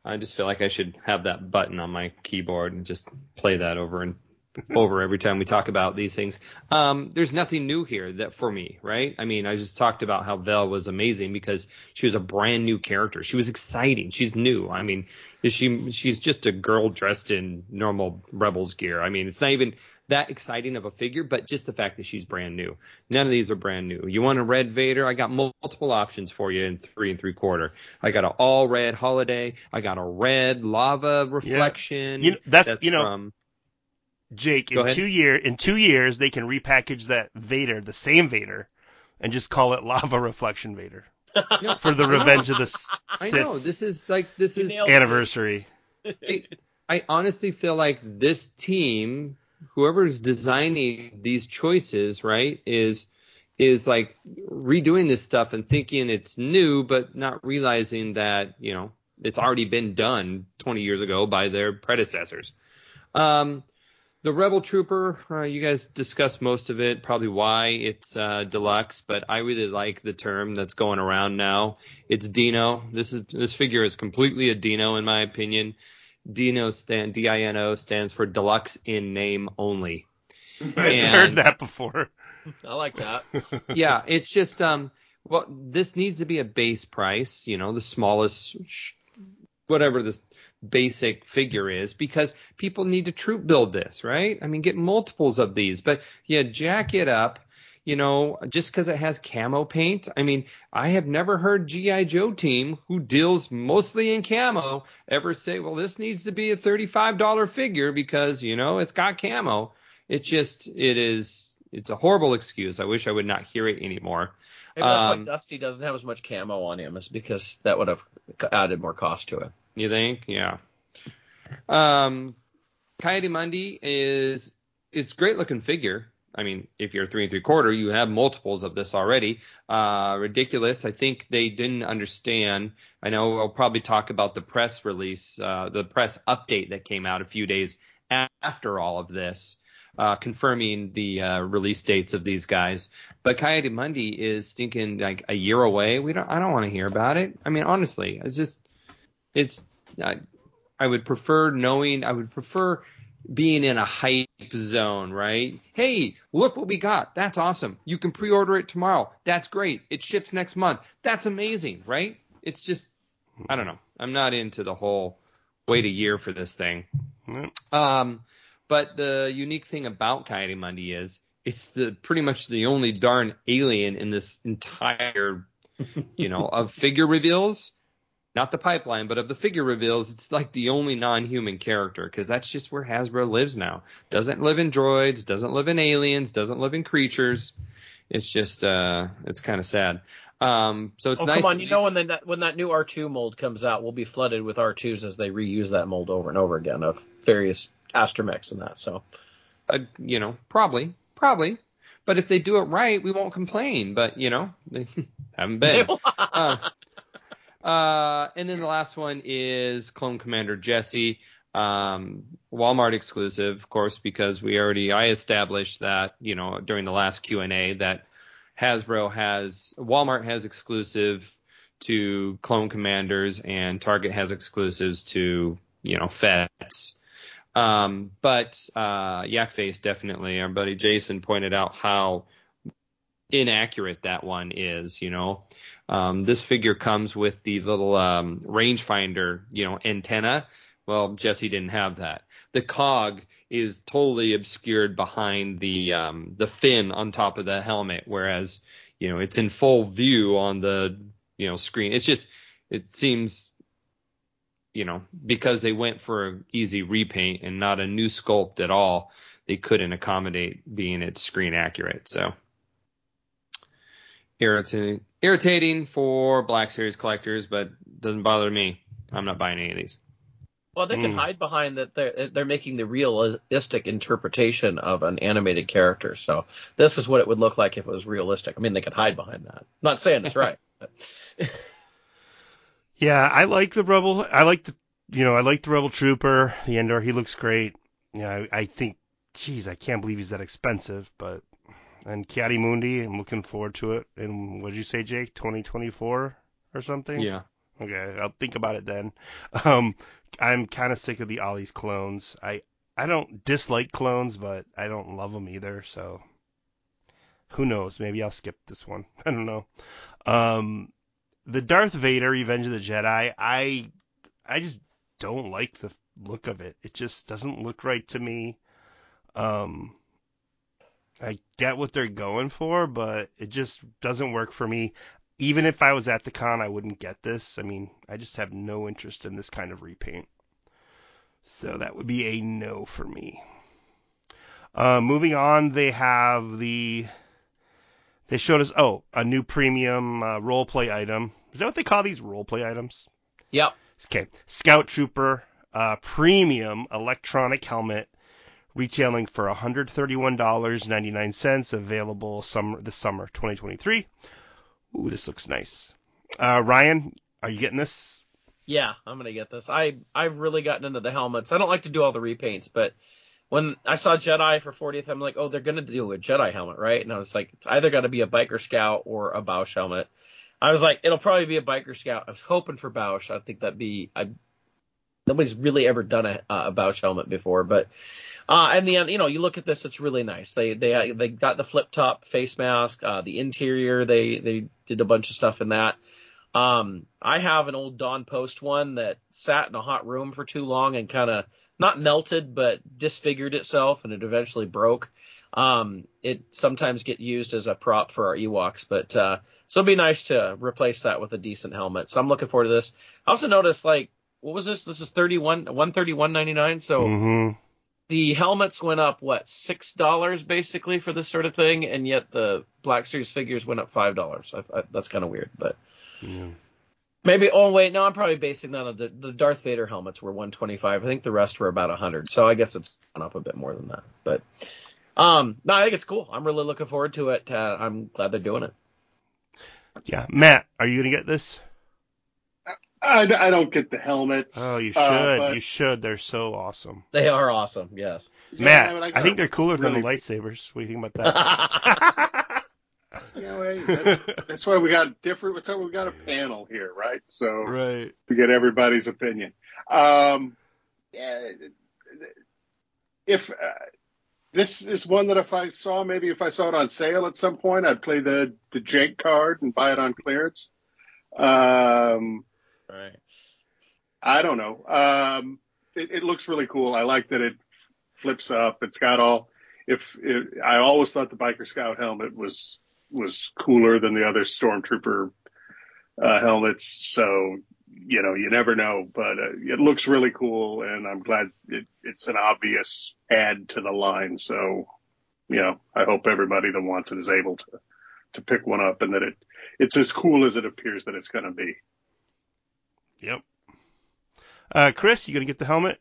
I just feel like I should have that button on my keyboard and just play that over and over every time we talk about these things. Um, there's nothing new here that for me, right? I mean, I just talked about how Vel was amazing because she was a brand new character. She was exciting. She's new. I mean, is she she's just a girl dressed in normal Rebels gear. I mean, it's not even that exciting of a figure, but just the fact that she's brand new. None of these are brand new. You want a red Vader? I got multiple options for you in three and three quarter. I got an all red holiday. I got a red lava reflection. You know, that's- you know, from Jake, Go in ahead. two year in two years they can repackage that Vader, the same Vader, and just call it Lava Reflection Vader No, (laughs) for the Revenge of the S- I Sith know this is like this You is anniversary. I, I honestly feel like this team, whoever's designing these choices, right, is is like redoing this stuff and thinking it's new, but not realizing that you know it's already been done 20 years ago by their predecessors. Um, the Rebel Trooper, uh, you guys discussed most of it, probably why it's uh, deluxe, but I really like the term that's going around now. It's Dino. This is this figure is completely a Dino in my opinion. Dino stand D-I-N-O stands for deluxe in name only. (laughs) I And- heard that before. (laughs) I like that. (laughs) yeah, it's just um well this needs to be a base price, you know, the smallest sh- whatever this basic figure is because people need to troop build this, right? I mean, get multiples of these, but yeah, jack it up, you know, just because it has camo paint. I mean, I have never heard GI Joe team who deals mostly in camo ever say, "Well, this needs to be a $35 figure because, you know, it's got camo." It's just it is it's a horrible excuse. I wish I would not hear it anymore. Maybe that's Um, why Dusty doesn't have as much camo on him, is because that would have added more cost to it. You think? Yeah. Um, Ki-Adi-Mundi is it's great looking figure. I mean, if you're three and three quarter, you have multiples of this already. Uh, ridiculous. I think they didn't understand. I know we'll probably talk about the press release, uh, the press update that came out a few days after all of this, uh, confirming the uh, release dates of these guys. But Ki-Adi-Mundi is stinking like a year away. We don't. I don't want to hear about it. I mean, honestly, it's just it's I, I would prefer knowing I would prefer being in a hype zone, right? Hey, look what we got. That's awesome. You can pre-order it tomorrow. That's great. It ships next month. That's amazing, right? It's just I don't know. I'm not into the whole wait a year for this thing. Um, but the unique thing about Ki-Adi-Mundi is it's the pretty much the only darn alien in this entire, you know, of figure reveals. Not the pipeline, but of the figure reveals, it's like the only non-human character because that's just where Hasbro lives now. Doesn't live in droids, doesn't live in aliens, doesn't live in creatures. It's just, uh, it's kind of sad. Um, so it's oh, nice. come on! You know when that when that new R2 mold comes out, we'll be flooded with R2s as they reuse that mold over and over again of various astromechs and that. So uh, you know, probably, probably. But if they do it right, we won't complain. But you know, (laughs) they haven't been. uh, uh, and then the last one is Clone Commander Jesse, um, Walmart exclusive, of course, because we already I established that you know during the last Q and A that Hasbro has Walmart has exclusive to Clone Commanders and Target has exclusives to you know Feds. Um, but uh, Yakface definitely, our buddy Jason pointed out how inaccurate that one is. You know, um, this figure comes with the little um, rangefinder, you know, antenna. Well, Jesse didn't have that. The cog is totally obscured behind the um, the fin on top of the helmet, whereas you know it's in full view on the you know screen. It's just it seems you know because they went for an easy repaint and not a new sculpt at all, they couldn't accommodate being it screen accurate. So irritating irritating for Black Series collectors, but doesn't bother me. I'm not buying any of these. well, they can Hmm. hide behind that they're they're making the realistic interpretation of an animated character. So this is what it would look like if it was realistic. I mean, they could hide behind that. not saying it's right. but- (laughs) Yeah, I like the rebel. I like the, you know, I like the rebel trooper. The Endor, he looks great. Yeah, I, I think, geez, I can't believe he's that expensive. But and Ki-Adi-Mundi, I'm looking forward to it. And what did you say, Jake? 2024 or something? Yeah. Okay, I'll think about it then. Um, I'm kind of sick of the Ollie's clones. I I don't dislike clones, but I don't love them either. So who knows? Maybe I'll skip this one. (laughs) I don't know. Um, the Darth Vader Revenge of the Jedi. I I just don't like the look of it. It just doesn't look right to me. Um, I get what they're going for, but it just doesn't work for me even if I was at the con, I wouldn't get this. I mean, I just have no interest in this kind of repaint. So that would be a no for me. Uh, moving on, they have the. They showed us, oh, a new premium uh, role play item. Is that what they call these role play items? Yep. Okay. Scout Trooper uh, premium electronic helmet retailing for $131.99 available summer this summer 2023. Ooh, this looks nice. Uh, Ryan, are you getting this? Yeah, I'm gonna get this. I I've really gotten into the helmets. I don't like to do all the repaints, but when I saw Jedi for 40th, I'm like, oh, they're gonna do a Jedi helmet, right? And I was like, it's either to be a biker scout or a Boushh helmet. I was like, it'll probably be a biker scout. I was hoping for Boushh. I think that'd be. I, nobody's really ever done a, a Boushh helmet before, but uh, and the you know you look at this, it's really nice. They they they got the flip top face mask, uh, the interior they they did a bunch of stuff in that. Um, I have an old Don Post one that sat in a hot room for too long and kind of not melted but disfigured itself and it eventually broke. Um, it sometimes get used as a prop for our Ewoks, but uh, so it'd be nice to replace that with a decent helmet. So I'm looking forward to this. I also noticed like what was this? This is 31 131.99. So Mm-hmm. the helmets went up what six dollars basically for this sort of thing, and yet the Black Series figures went up five dollars. That's kind of weird, but Yeah. maybe. Oh wait, no, I'm probably basing that on the the Darth Vader helmets were 125. I think the rest were about 100. So I guess it's gone up a bit more than that. But um, no, I think it's cool. I'm really looking forward to it. Uh, I'm glad they're doing it. Yeah. Matt, are you gonna get this? I, I don't get the helmets. Oh, you uh, should. but- you should. They're so awesome. They are awesome. Yes. Yeah, Matt, but I, got think they're cooler than the lightsabers. What do you think about that? (laughs) You know, hey, that's, that's why we got different. That's why we got a panel here, right? So right. to get everybody's opinion. Um, yeah, if uh, this is one that if I saw, maybe if I saw it on sale at some point, I'd play the the Jake card and buy it on clearance. Um, Right. I don't know. Um, it, it looks really cool. I like that it flips up. It's got all. If it, I always thought the biker scout helmet was was cooler than the other stormtrooper uh, helmets. So you know, you never know. But uh, it looks really cool, and I'm glad it, it's an obvious add to the line. So you know, I hope everybody that wants it is able to to pick one up, and that it it's as cool as it appears that it's going to be. Yep. Uh, Chris, you gonna get the helmet?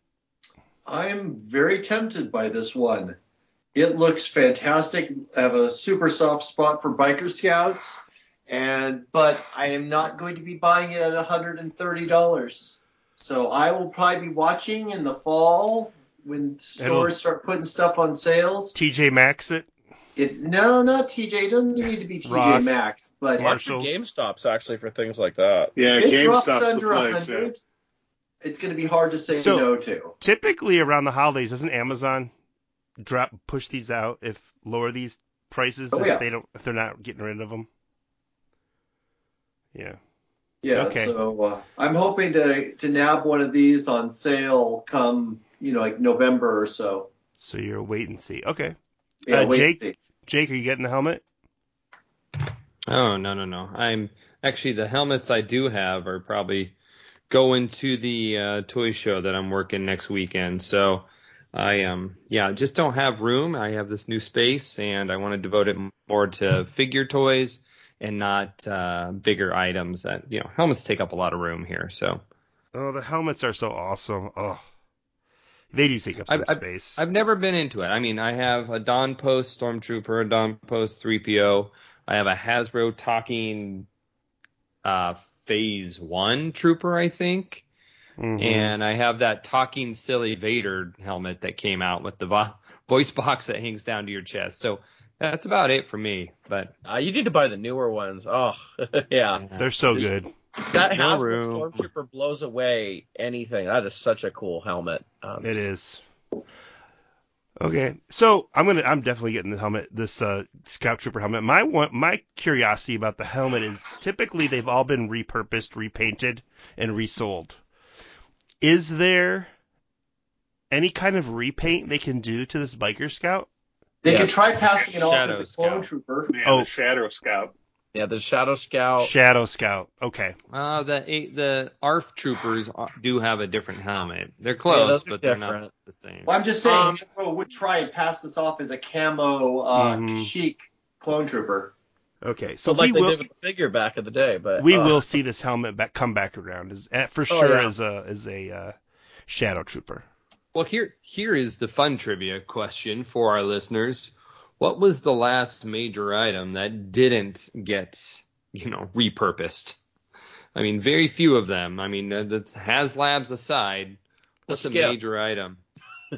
I'm very tempted by this one. It looks fantastic. I have a super soft spot for biker scouts, and but I am not going to be buying it at $130. So I will probably be watching in the fall when stores It'll- start putting stuff on sales. TJ Maxx it. It, no, not TJ. It doesn't need to be TJ Ross. Maxx, but Mark- Watch your Marshalls. GameStops actually for things like that. Yeah, it drops GameStop's the under place. yeah. 100. It's going to be hard to say So- no to. Typically around the holidays, doesn't Amazon drop push these out if lower these prices Oh, if yeah. they don't if they're not getting rid of them? Yeah. Yeah, Okay. so uh, I'm hoping to to nab one of these on sale come you know like November or so. So you're wait and see. Okay. Yeah, Uh, Jake? Jake, are you getting the helmet? Oh no no no! I'm actually the helmets I do have are probably going to the uh, toy show that I'm working next weekend. So I um yeah just don't have room. I have this new space and I want to devote it more to figure toys and not uh, bigger items. That you know helmets take up a lot of room here. So Oh, the helmets are so awesome. Oh. They do take up some I've- space. I've never been into it. I mean, I have a Don Post Stormtrooper, a Don Post 3PO. I have a Hasbro talking uh, Phase One Trooper, I think, Mhm. and I have that talking silly Vader helmet that came out with the vo- (laughs) voice box that hangs down to your chest. So that's about it for me. But Uh, you need to buy the newer ones. Oh, (laughs) yeah. They're so There's- good. That No Hasbro room. Stormtrooper blows away anything. That is such a cool helmet. Um, It is. Okay, so I'm gonna I'm definitely getting the helmet, this uh, Scout Trooper helmet. My one my curiosity about the helmet is typically they've all been repurposed, repainted, and resold. Is there any kind of repaint they can do to this biker scout? They Yeah. could try passing it off Shadow as a clone Scout. trooper. Yeah, Oh. the Shadow Scout. Yeah, the Shadow Scout. Shadow Scout. Okay. uh, the the ARF troopers do have a different helmet. They're close, those are but they're not the same. Well, I'm just saying Um, Hasbro would try and pass this off as a camo uh, Mhm. chic clone trooper. Okay. so So like we they will did with the figure back in the day, but we uh, will see this helmet back come back around as eh, for Oh, sure yeah. as a as a uh, Shadow Trooper. Well, here here is the fun trivia question for our listeners. What was the last major item that didn't get, you know, repurposed? I mean, very few of them. I mean, uh, that's HasLabs aside. What's a major item?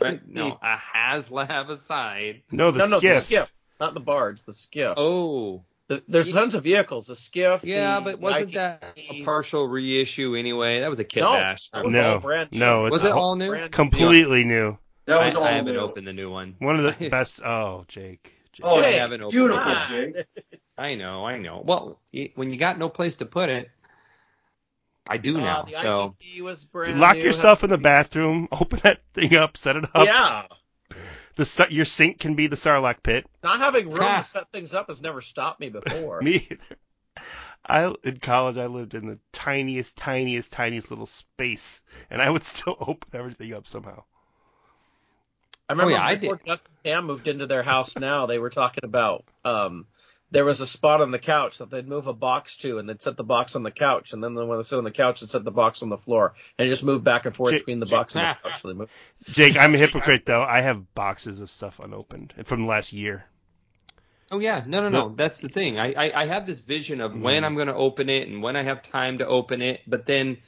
Right? No, a HasLab aside. No, the no, no, skiff. the skiff, not the barge, the skiff. Oh, The, there's tons of vehicles. The skiff. yeah, the but wasn't that a partial reissue anyway? That was a kit No, bash. that was No, all brand new. no, it's Was it all- all new? Brand new. Completely new. That was I, was all I haven't new. opened the new one. One of the (laughs) best. Oh, Jake. Jake. Oh, I Hey, haven't opened beautiful, it. Ah. Jake. (laughs) I know, I know. Well, when you got no place to put it, I do Uh, now. the so ITT was brand Lock new. yourself in the bathroom. (laughs) Open that thing up. Set it up. Yeah. The your sink can be the Sarlacc pit. Not having room Ah. to set things up has never stopped me before. Me either. I in college I lived in the tiniest, tiniest, tiniest little space, and I would still open everything up somehow. I remember Oh, yeah, I before did. Gus and Pam moved into their house now, they were talking about um there was a spot on the couch that they'd move a box to and they'd set the box on the couch and then when they sit on the couch they'd set the box on the floor and just move back and forth Jake- between the box and the (laughs) couch. So moved. Jake, I'm a hypocrite though. I have boxes of stuff unopened from the last year. Oh yeah, no, no, no. That's the thing. I, I, I have this vision of when I'm going to open it and when I have time to open it, but then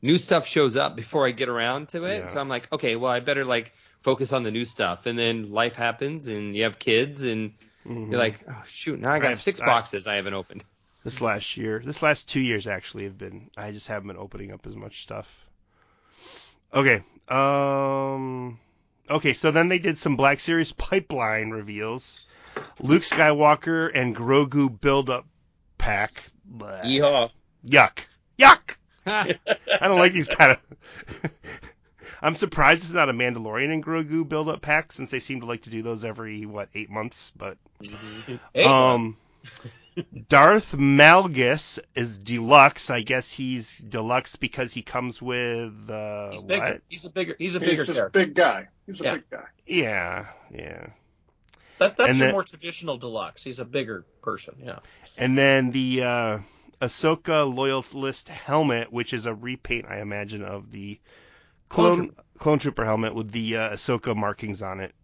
new stuff shows up before I get around to it. Yeah. So I'm like, okay, well, I better like focus on the new stuff. And then life happens, and you have kids, and Mhm. you're like, oh shoot, now I I got have- six boxes I haven't opened. this last year, this last two years actually have been. I just haven't been opening up as much stuff. Okay. Um. Okay, so then they did some Black Series (laughs) pipeline reveals. Luke Skywalker and Grogu build up pack. Bleh. Yeehaw. Yuck. Yuck. (laughs) I don't like these kind of. (laughs) I'm surprised it's not a Mandalorian and Grogu build up pack since they seem to like to do those every what eight months. But Hey, um, (laughs) Darth Malgus is deluxe. I guess he's deluxe because he comes with uh, he's bigger. what? He's a bigger he's a He's bigger just a big guy. He's a Yeah. big guy. Yeah, yeah. That, that's and your then- more traditional deluxe. He's a bigger person, yeah. And then the uh, Ahsoka Loyalist helmet, which is a repaint, I imagine, of the Clone clone clone trooper helmet with the uh, Ahsoka markings on it.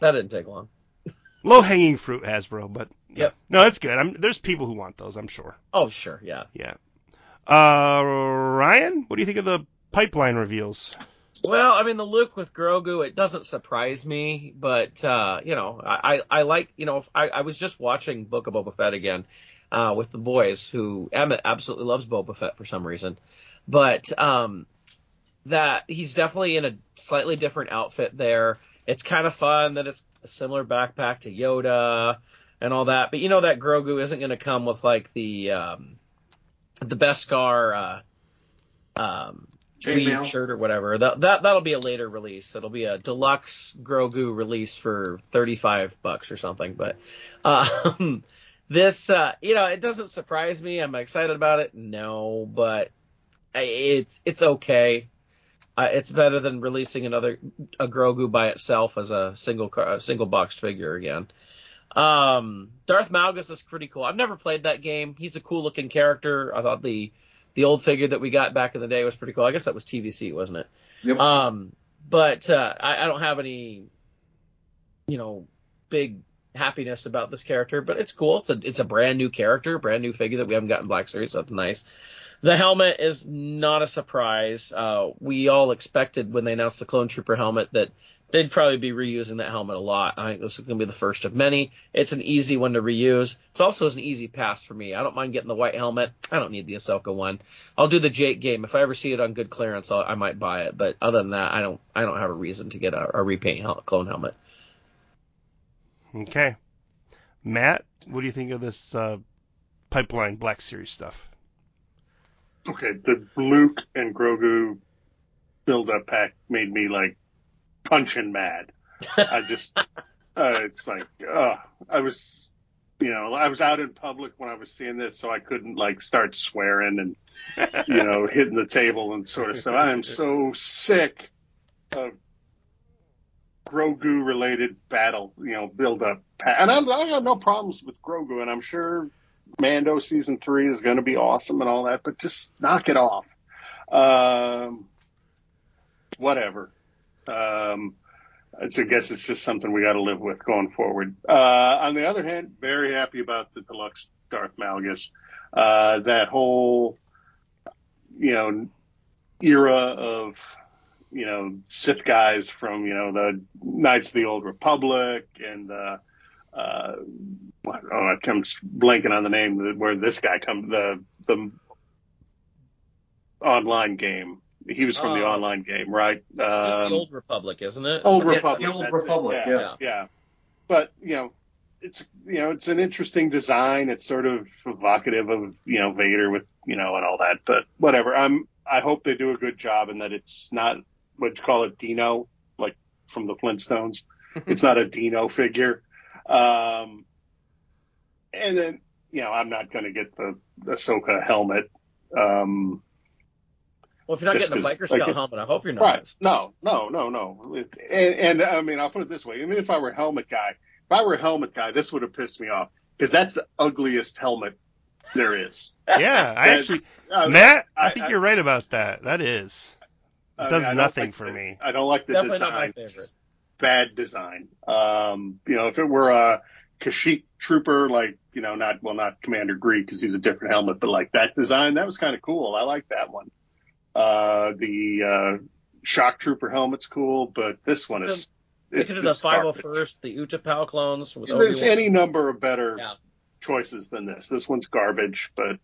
That didn't take long. (laughs) Low hanging fruit, Hasbro, but Yep. no, it's good. I'm, there's people who want those, I'm sure. Oh sure, yeah. Yeah. Uh, Ryan, what do you think of the pipeline reveals? Well, I mean, the Luke with Grogu, it doesn't surprise me, but uh, you know, I, I I like, you know, I, I was just watching Book of Boba Fett again uh, with the boys, who Emmett absolutely loves Boba Fett for some reason, but um, that he's definitely in a slightly different outfit there. It's kind of fun that it's a similar backpack to Yoda and all that, but you know that Grogu isn't going to come with like the um, the Beskar uh, um, Chainmail. shirt or whatever. That that that'll be a later release. It'll be a deluxe Grogu release for thirty five bucks or something. But um, (laughs) this, uh, you know, it doesn't surprise me. I'm excited about it. No, but it's it's okay. Uh, it's better than releasing another a Grogu by itself as a single car, a single boxed figure again. Um, Darth Malgus is pretty cool. I've never played that game. He's a cool looking character. I thought the the old figure that we got back in the day was pretty cool. I guess that was TVC, wasn't it? Yep. Um, but uh, I, I don't have any, you know, big happiness about this character. But it's cool. It's a it's a brand new character, brand new figure that we haven't gotten Black Series. So that's nice. The helmet is not a surprise. Uh, we all expected when they announced the Clone Trooper helmet that they'd probably be reusing that helmet a lot. I think this is going to be the first of many. It's an easy one to reuse. It's also an easy pass for me. I don't mind getting the white helmet. I don't need the Ahsoka one. I'll do the Jake game. If I ever see it on good clearance, I'll, I might buy it. But other than that, I don't. I don't have a reason to get a, a repaint hel- clone helmet. Okay. Matt, what do you think of this uh, pipeline Black Series stuff? Okay, the Luke and Grogu build up pack made me like punching mad. I just, (laughs) uh, it's like, uh, I was, you know, I was out in public when I was seeing this, so I couldn't like start swearing and, you know, (laughs) hitting the table and sort of stuff. I am so sick of Grogu related battle, you know, build up pack. And I'm, I have no problems with Grogu, and I'm sure Mando season three is going to be awesome and all that, but just knock it off. Um, whatever. Um, it's, I guess it's just something we got to live with going forward. Uh, on the other hand, very happy about the deluxe Darth Malgus. Uh, that whole, you know, era of you know, Sith guys from, you know, the Knights of the Old Republic and, uh, uh, what- oh, I come blanking on the name where this guy come the, the online game. He was from the Oh. online game, right? Just the Um, Old Republic, isn't it? Old Yeah, the Republic. Old that's. Republic, Yeah, yeah. yeah. But you know, it's you know, it's an interesting design. It's sort of evocative of you know Vader with you know and all that. But whatever. I'm. I hope they do a good job and that it's not what you call it Dino, like from the Flintstones. (laughs) it's not a Dino figure. Um, and then you know, I'm not going to get the Ahsoka helmet. Um, Well, if you're not getting the biker scout like, helmet, I hope you're not. Right. No, no, no, no. And, and I mean, I'll put it this way. Even if I were a helmet guy, if I were a helmet guy, this would have pissed me off because that's the ugliest helmet there is. (laughs) Yeah, I actually, uh, Matt, I, I- think I- you're right about that. That is. I mean, does I don't nothing like for the- me. I don't like the Definitely design. not my favorite. Bad design. Um, you know, if it were a Kashyyyk trooper, like, you know, not, well, not Commander Gree because he's a different helmet, but like that design, that was kind of cool. I like that one. Uh, the, uh, shock trooper helmet's cool, but this one is, They could do the 501st, the Utapau clones with There's Obi-Wan. any number of better Yeah. choices than this. This one's garbage, but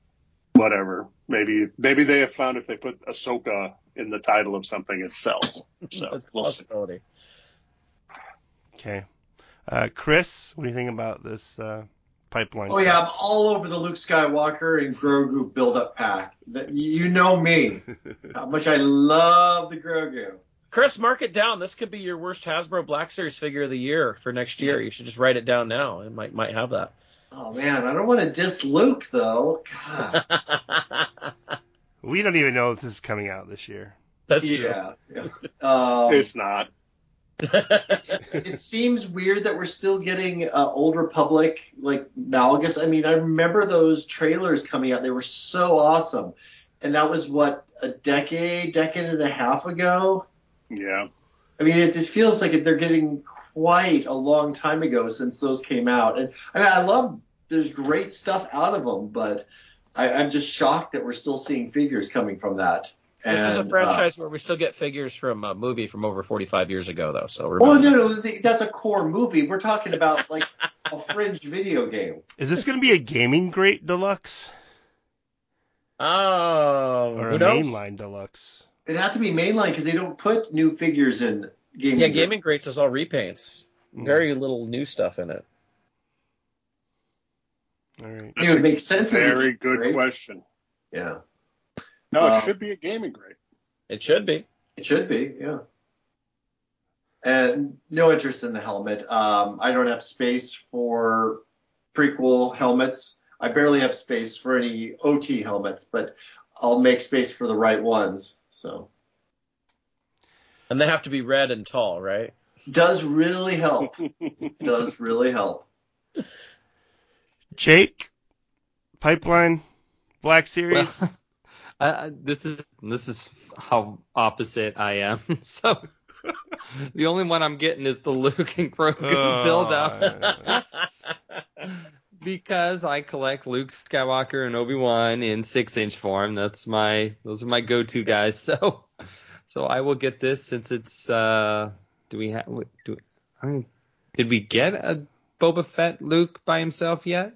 whatever. Maybe maybe they have found if they put Ahsoka in the title of something, it sells. So That's we'll see. possibility. Okay. Uh, Chris, what do you think about this uh, pipeline? Oh yeah, I'm all over the Luke Skywalker and Grogu build-up pack. You know me, (laughs) how much I love the Grogu. Chris, mark it down. This could be your worst Hasbro Black Series figure of the year for next year. You should just write it down now. It might might have that. Oh man, I don't want to diss Luke though. God. (laughs) We don't even know if this is coming out this year. That's true. yeah. yeah. Um, It's not. It, (laughs) it seems weird that we're still getting uh, Old Republic like Malgus. I mean, I remember those trailers coming out; they were so awesome, and that was what a decade, decade and a half ago. Yeah. I mean, it just feels like they're getting quite a long time ago since those came out, and I mean, I love. There's great stuff out of them, but I, I'm just shocked that we're still seeing figures coming from that. This is a And, uh, franchise where we still get figures from a movie from over 45 years ago, though. So well, remember. no, no, that's a core movie. We're talking about like a (laughs) fringe video game. Is this going to be a gaming great deluxe Oh, or who a knows? mainline deluxe? It has to be mainline because they don't put new figures in gaming. Yeah, Group. Gaming Greats is all repaints. Mm. Very little new stuff in it. All right. It would make sense. as a Very good grade. question. Yeah, No, it Um, should be a gaming grade. It should be. it should be. Yeah. And no interest in the helmet. Um, I don't have space for prequel helmets. I barely have space for any OT helmets, but I'll make space for the right ones. So And they have to be red and tall, right? does really help. (laughs) does really help. Jake, pipeline, Black Series. Well, I, I- this is this is how opposite I am. (laughs) so the only one I'm getting is the Luke and Grogu Oh, (laughs) build up (laughs) because I collect Luke Skywalker and Obi Wan in six inch form. That's my those are my go to guys. So so I will get this since it's uh do we have do I mean did we get a Boba Fett Luke by himself yet?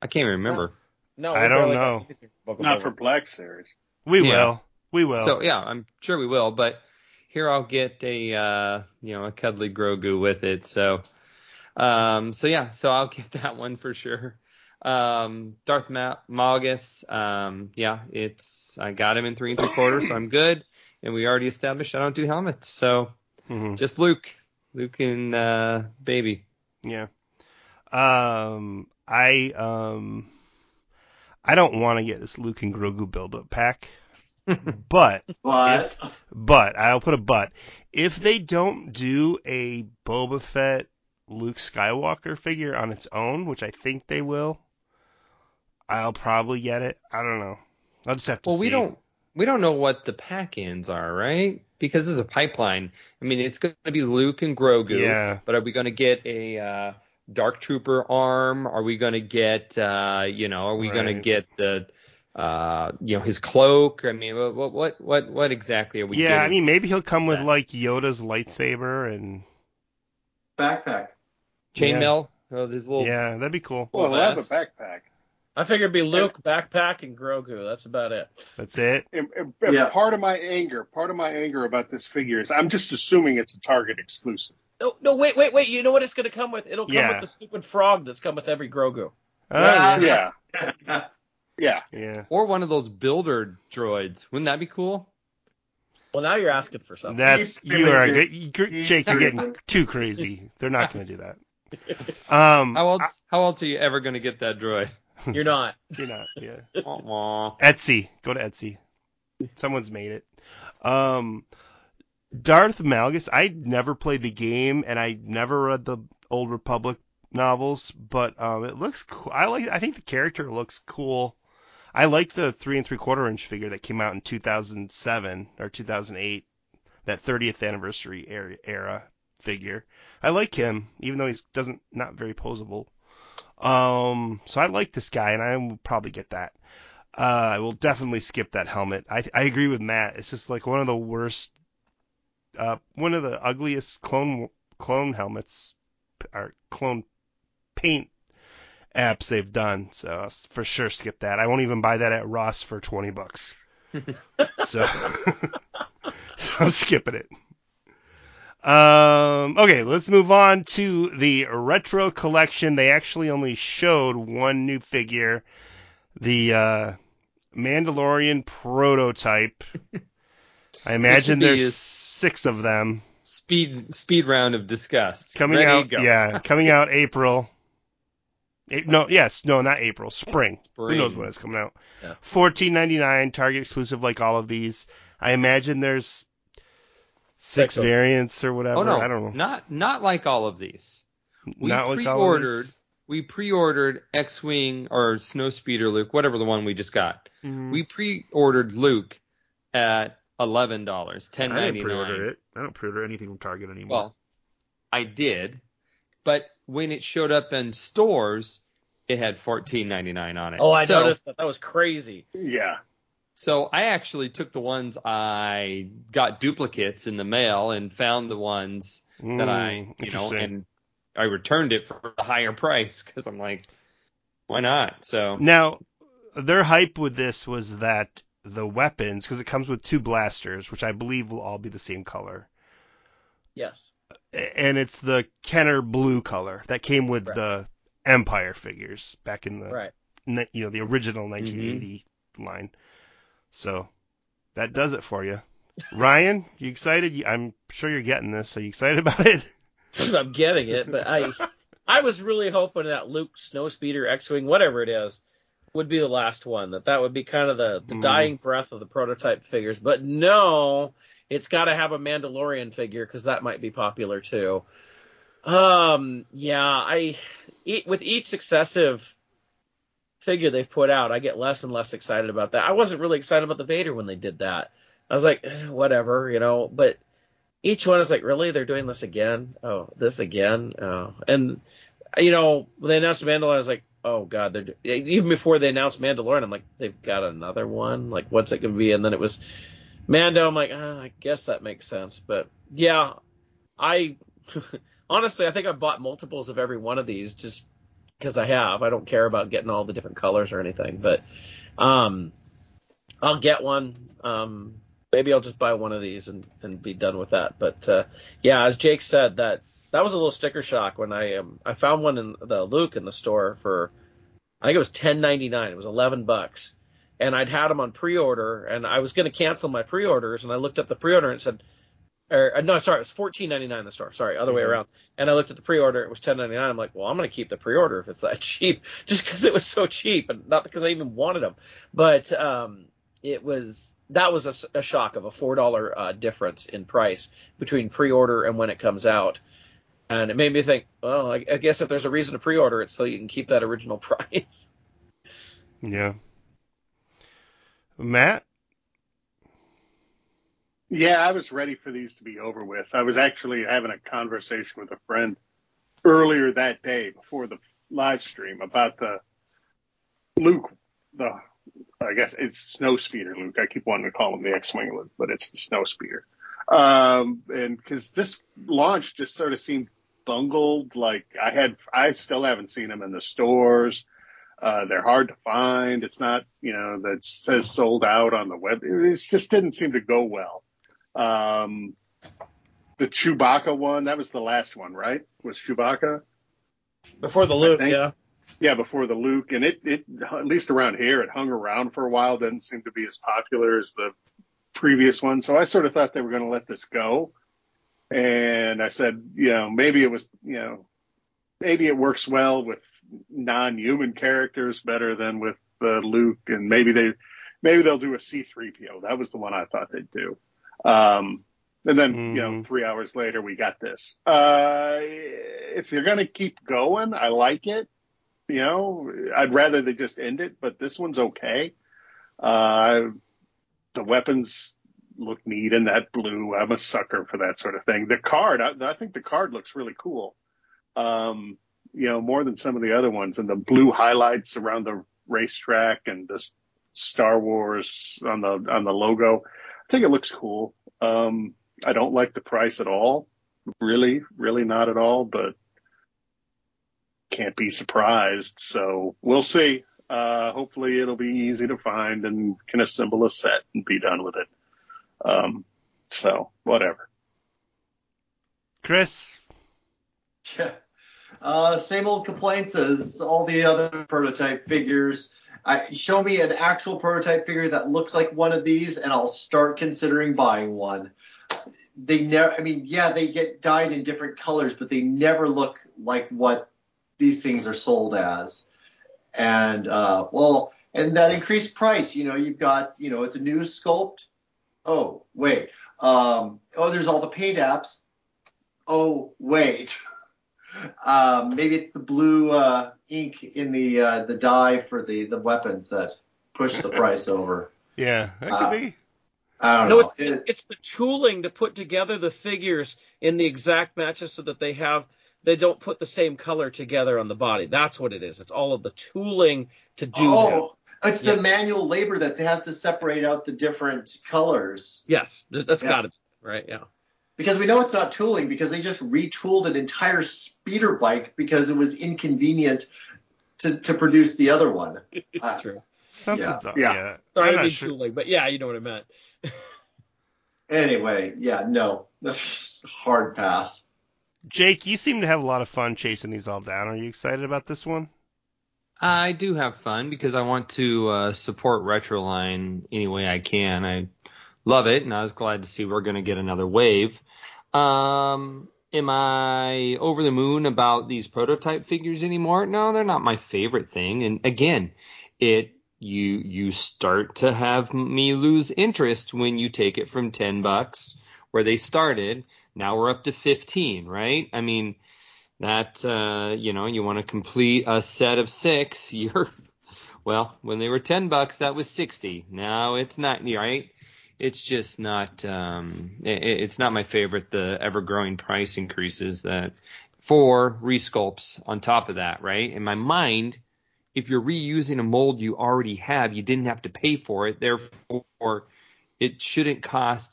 I can't remember. No, I don't barely got know. Anything Book of Not Boba. for Black Series. we Yeah. will. We will. So yeah, I'm sure we will. But here I'll get a uh, you know a cuddly Grogu with it. So um, so yeah, so I'll get (laughs) that one for sure. Um, Darth Ma- Malgus, um, yeah, it's I got him in three and three quarters, so I'm good. And we already established I don't do helmets, so Mhm. just Luke, Luke and uh, baby. Yeah. Um, I um, I don't want to get this Luke and Grogu build up pack, (laughs) but But but I'll put a but. If they don't do a Boba Fett Luke Skywalker figure on its own, which I think they will, I'll probably get it. I don't know. I'll just have to Well, see. we don't we don't know what the pack ins are, right? Because this is a pipeline. I mean, it's going to be Luke and Grogu. Yeah. But are we going to get a uh, Dark Trooper arm? Are we going to get, uh, you know, are we going to get the uh, you know, his cloak. I mean, what what what what exactly are we? yeah, I mean, maybe he'll come with like Yoda's lightsaber and Backpack. chainmail. Oh, this little. yeah, that'd be cool. Well, Well, he'll have a backpack. I figured it'd be Luke, backpack, and Grogu. That's about it. That's it. And, and- and Yeah. part of my anger, part of my anger about this figure is I'm just assuming it's a Target exclusive. No, no, wait, wait, wait. You know what it's going to come with? It'll come Yeah. with the stupid frog that's come with every Grogu. Oh, yeah. Yeah, (laughs) yeah. yeah. Or one of those builder droids. Wouldn't that be cool? Well, now you're asking for something. That's you are good. You, Jake, you're getting too crazy. They're not going to do that. (laughs) Um, How else? How else are you ever going to get that droid? (laughs) You're not. you're not. Yeah. Aw. Etsy. Go to Etsy. Someone's made it. Um, Darth Malgus. I never played the game, and I never read the Old Republic novels, but um, it looks cool. I like. I think the character looks cool. I like the three and three quarter inch figure that came out in 2007 or 2008, that 30th anniversary era, era figure. I like him, even though he's doesn't not very posable. Um, so I like this guy, and I will probably get that. Uh, I will definitely skip that helmet. I I agree with Matt. It's just like one of the worst, uh, one of the ugliest clone clone helmets, or clone paint apps they've done. So I'll for sure skip that. I won't even buy that at Ross for twenty bucks. (laughs) so, (laughs) so I'm skipping it. Um, okay, let's move on to the retro collection. They actually only showed one new figure, the uh, Mandalorian prototype. (laughs) I imagine there's six of them Speed speed round of disgust. coming Ready, out. go. Yeah, coming (laughs) out April. No, yes, no, not April. Spring. Who knows when it's coming out? Yeah. Fourteen ninety nine, Target exclusive, like all of these. I imagine there's six Six of variants or whatever. Oh no, I don't know. not not like all of these. We Not like all of pre-ordered. these? We pre-ordered X-wing or Snowspeeder Luke, whatever the one we just got. Mhm. We pre-ordered Luke at eleven dollars, ten I didn't pre-order it. I don't pre-order anything from Target anymore. Well, I did, but when it showed up in stores, it had fourteen ninety nine on it. Oh, I so, noticed that. That was crazy. Yeah. So I actually took the ones I got duplicates in the mail and found the ones that I, Mm, you know, and I returned it for a higher price because I'm like, why not? So Now, their hype with this was that the weapons, because it comes with two blasters, which I believe will all be the same color, Yes. and it's the Kenner blue color that came with Right. the Empire figures back in the Right. you know the original 1980 line. So that does it for you. Ryan, you excited? I'm sure you're getting this. Are you excited (laughs) about it? (laughs) I'm getting it, but I I was really hoping that Luke Snowspeeder X-wing, whatever it is, would be the last one. That that would be kind of the the Mm. dying breath of the prototype figures. But no, it's got to have a Mandalorian figure because that might be popular too. Um, yeah, I with each successive figure they've put out, I get less and less excited about that. I wasn't really excited about the Vader when they did that. I was like, eh, whatever, you know, but each one is like, really? They're doing this again? Oh, this again? Oh, and you know, when they announced Mandalorian, I was like, oh god, they're do- even before they announced Mandalorian, I'm like, they've got another one. Like, what's it gonna be? And then it was Mando. I'm like, ah, I guess that makes sense. But yeah, I (laughs) honestly, I think I bought multiples of every one of these just because I have. I don't care about getting all the different colors or anything, but um, I'll get one. Um, maybe I'll just buy one of these and, and be done with that. But uh, yeah, as Jake said, that that was a little sticker shock when I um I found one in the Luke in the store for I think it was ten ninety nine. It was eleven bucks, and I'd had them on pre order, and I was going to cancel my pre orders, and I looked at the pre order and said. Or, uh, no, sorry, it was fourteen ninety nine in the store. Sorry, other way Mhm. around. And I looked at the pre-order; it was ten ninety nine. I'm like, well, I'm going to keep the pre-order if it's that (laughs) cheap, just because it was so cheap, and not because I even wanted them. But um, it was that was a shock of a four dollar uh, difference in price between pre-order and when it comes out, and it made me think, well, I, I guess if there's a reason to pre-order it, so you can keep that original (laughs) price. Yeah. Matt? Yeah, I was ready for these to be over with. I was actually having a conversation with a friend earlier that day before the live stream about the Luke, the I guess it's snow speeder Luke. I keep wanting to call him the X-wing Luke, but it's the snow speeder. Um, and because this launch just sort of seemed bungled. Like I had, I still haven't seen them in the stores. Uh, they're hard to find. It's not, you know, that says sold out on the web. It just didn't seem to go well. Um, the Chewbacca one, that was the last one, right? Was Chewbacca? Before the Luke, yeah. Yeah, before the Luke, and it, it, at least around here, it hung around for a while. Didn't seem to be as popular as the previous one. So I sort of thought they were going to let this go. And I said, you know, maybe it was, you know, maybe it works well with non-human characters better than with uh, Luke, and maybe they, maybe they'll do a C-3PO. That was the one I thought they'd do. Um, and then, Mhm. you know, three hours later, we got this. Uh, if you're going to keep going, I like it. You know, I'd rather they just end it, but this one's okay. Uh, the weapons look neat in that blue. I'm a sucker for that sort of thing. The card, I, I think the card looks really cool. Um, you know, more than some of the other ones and the blue highlights around the racetrack and this Star Wars on the, on the logo. I think it looks cool. Um, I don't like the price at all. Really, really not at all, but can't be surprised. So we'll see. Uh, hopefully it'll be easy to find and can assemble a set and be done with it. Um, so whatever. Chris, Yeah. (laughs) Uh, same old complaints as all the other prototype figures. I, show me an actual prototype figure that looks like one of these, and I'll start considering buying one. They never, I mean, yeah, they get dyed in different colors, but they never look like what these things are sold as. And, uh, well, and that increased price, you know, you've got, you know, it's a new sculpt. Oh, wait. Um, oh, there's all the paint apps. Oh, wait. (laughs) Um, maybe it's the blue uh, ink in the uh, the dye for the, the weapons that push the price (laughs) over. yeah, that could Uh, be. I don't No, know. it's, it's it's the tooling to put together the figures in the exact matches so that they have they don't put the same color together on the body. That's what it is. It's all of the tooling to do that. oh, it's Yeah. the manual labor that has to separate out the different colors. Yes, th- that's Yeah. got to be right. Yeah. Because we know it's not tooling because they just retooled an entire speeder bike because it was inconvenient to, to produce the other one. Uh, (laughs) True. Something's up. Yeah. Yeah. Sorry, I'm I not mean sure. tooling, but yeah, you know what I meant. (laughs) anyway, yeah, no, that's hard pass. Jake, you seem to have a lot of fun chasing these all down. Are you excited about this one? I do have fun because I want to uh, support Retroline any way I can. I love it, and I was glad to see we're going to get another wave. Um, am I over the moon about these prototype figures anymore? No, they're not my favorite thing. And again, it you you start to have me lose interest when you take it from ten bucks where they started. Now we're up to fifteen, right? I mean that uh, you know you want to complete a set of six (laughs) you're well when they were 10 bucks that was 60 now it's not right it's just not um, it, it's not my favorite the ever growing price increases that for resculpts on top of that right in my mind if you're reusing a mold you already have you didn't have to pay for it therefore it shouldn't cost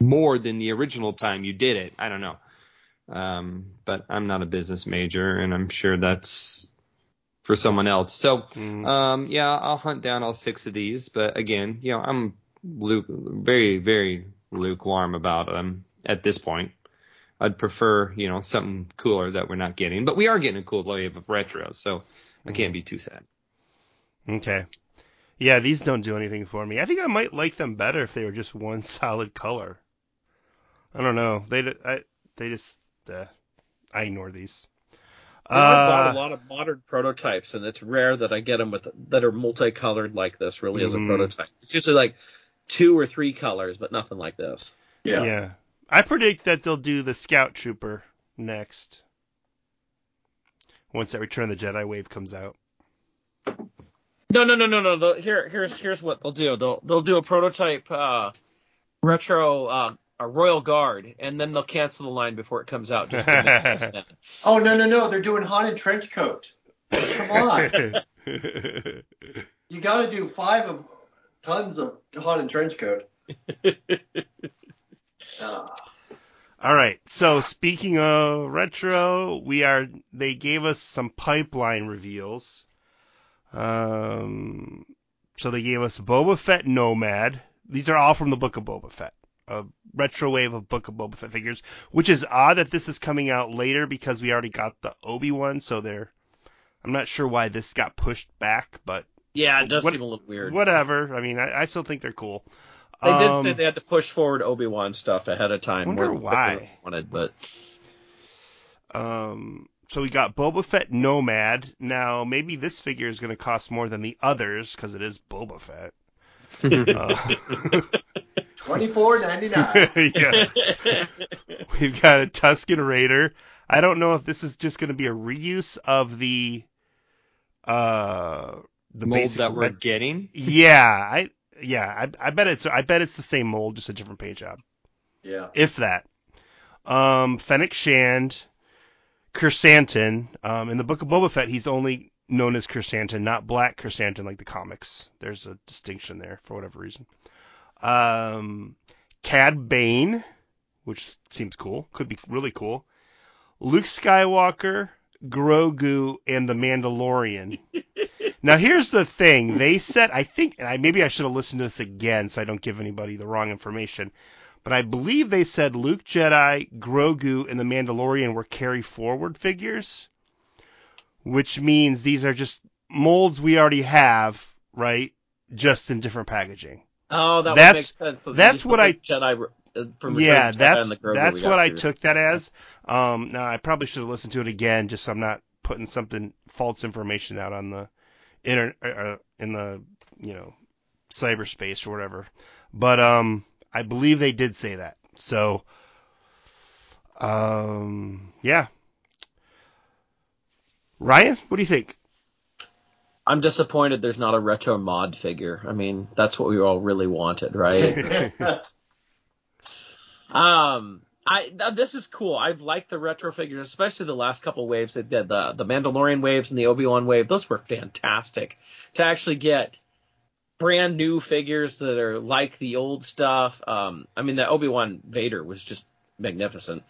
more than the original time you did it i don't know um, but I'm not a business major, and I'm sure that's for someone else. So, Mm. um, yeah, I'll hunt down all six of these. But again, you know, I'm luke, very, very lukewarm about them at this point. I'd prefer, you know, something cooler that we're not getting, but we are getting a cool wave of retro, so I can't be too sad. Okay. Yeah, these don't do anything for me. I think I might like them better if they were just one (laughs) solid color. I don't know. They d- I, they just uh, I ignore these. I bought Uh, a lot of modern prototypes, and it's rare that I get them with that are multicolored like this. Really, as a Mhm. prototype, it's usually like two or three colors, but nothing like this. Yeah. yeah. I predict that they'll do the Scout Trooper next. Once that Return of the Jedi wave comes out. No, no, no, no, no. The, here, here's here's what they'll do. They'll they'll do a prototype uh, retro uh, a Royal Guard, and then they'll cancel the line before it comes out. Just to make sense. Oh no no no! They're doing haunted trench coat. Come on, (laughs) you got to do five of tons of in trench coat. Ah. (laughs) All right. So speaking of retro, we are they gave us some pipeline reveals. Um, so they gave us Boba Fett Nomad. These are all from the Book of Boba Fett. A retro wave of Book of Boba Fett figures, which is odd that this is coming out later because we already got the Obi Wan. So they're, I'm not sure why this got pushed back, but Yeah, it does What- seem a little weird. whatever. I mean, I, I still think they're cool. They did Um, say they had to push forward Obi Wan stuff ahead of time. Wonder more why. they wanted, but Um, so we got Boba Fett Nomad. Now maybe this figure is going to cost more than the others because it is Boba Fett. (laughs) Uh, Twenty four ninety nine. (laughs) yeah, we've got a Tusken Raider. I don't know if this is just going to be a reuse of the uh the mold basic that we're red- getting. Yeah, I yeah, I, I bet it's I bet it's the same mold, just a different paint job. Yeah. if that. Um, Fennec Shand, Krrsantan. Um, in the Book of Boba Fett, he's only known as Krrsantan, not Black Krrsantan like the comics. There's a distinction there for whatever reason. Um, Cad Bane, which seems cool, could be really cool. Luke Skywalker, Grogu, and the Mandalorian. (laughs) now here's the thing: they said, I think, and I, maybe I should have listened to this again so I don't give anybody the wrong information but I believe they said Luke Jedi, Grogu, and the Mandalorian were carry forward figures, which means these are just molds we already have, right? Just in different packaging. oh, that That's- would make sense. So that's what I- Jedi uh, yeah, of the Jedi that's and the Grogu that's what I here. took that as. Um, now I probably should have listened to it again, just so I'm not putting something false information out on the inter uh, in the you know cyberspace or whatever. But um, I believe they did say that. So um, yeah. Ryan, what do you think? I'm disappointed there's not a retro mod figure. I mean, that's what we all really wanted, right? (laughs) Um, I th- this is cool. I've liked the retro figures, especially the last couple waves that did the the Mandalorian waves and the Obi Wan wave. Those were fantastic. To actually get brand new figures that are like the old stuff. Um, I mean, the Obi Wan Vader was just magnificent.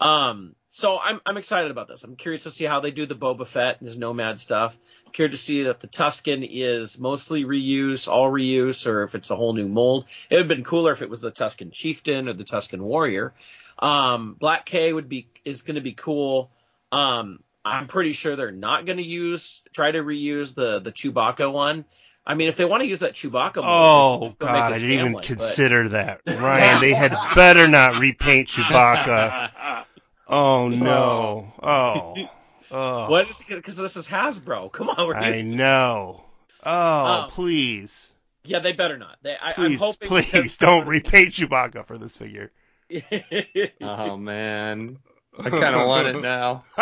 Um, so I'm I'm excited about this. I'm curious to see how they do the Boba Fett and his Nomad stuff. I'm curious to see if the Tusken is mostly reuse, all reuse, or if it's a whole new mold. It would have been cooler if it was the Tusken Chieftain or the Tusken Warrior. Um, Black K would be is going to be cool. Um, I'm pretty sure they're not going to use try to reuse the the Chewbacca one. I mean, if they want to use that Chewbacca, mold, Oh just make God, I didn't even family, but- consider that. (laughs) Ryan, they had better not repaint Chewbacca. (laughs) Oh no. Oh. (laughs) Oh. What? Because this is Hasbro. Come on, we're I used to- know. Oh, Um, please, Yeah, they better not. They, I, I'm please, hoping please don't repaint Chewbacca for this figure. Repaint. Oh man, I (laughs) kind of want it now. (laughs)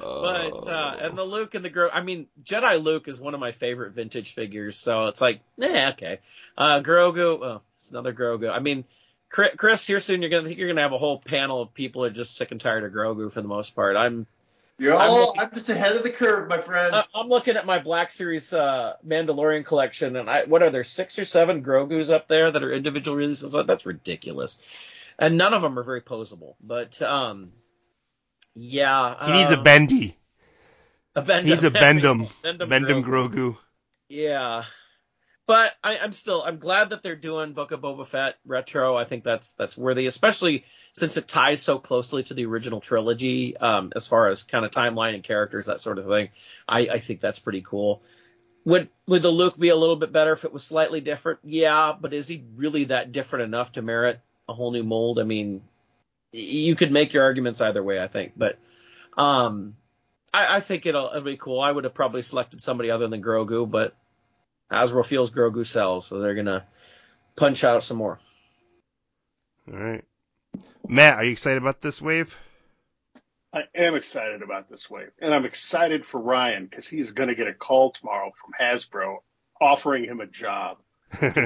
but uh, and the Luke and the Grogu. I mean, Jedi Luke is one of my favorite vintage figures. So it's like, yeah, okay. Uh, Grogu, oh, it's another Grogu. I mean, Chris, Chris, here soon you're gonna think you're gonna have a whole panel of people who are just sick and tired of Grogu for the most part. I'm You're I'm all, looking- I'm just ahead of the curve, my friend. I- I'm looking at my Black Series uh, Mandalorian collection, and I what are there six or seven Grogu's up there that are individual releases? That's ridiculous, and none of them are very posable. But um, yeah, he needs a uh, bendy. a bend. He needs a Bend-Em. Bend-Em Bend-Em Grogu. Grogu. Yeah, but I, I'm still I'm glad that they're doing Book of Boba Fett retro. I think that's that's worthy, especially since it ties so closely to the original trilogy, um, as far as kind of timeline and characters, that sort of thing. I, I think that's pretty cool. Would would the Luke be a little bit better if it was slightly different? Yeah, but is he really that different enough to merit a whole new mold? I mean, you could make your arguments either way, I think, but um, I, I think it'll it'll be cool. I would have probably selected somebody other than Grogu, but Hasbro feels Grogu sells, so they're gonna punch out some more. All right. Matt, are you excited about this wave? I am excited about this wave, and I'm excited for Ryan because he's going to get a call tomorrow from Hasbro offering him a job,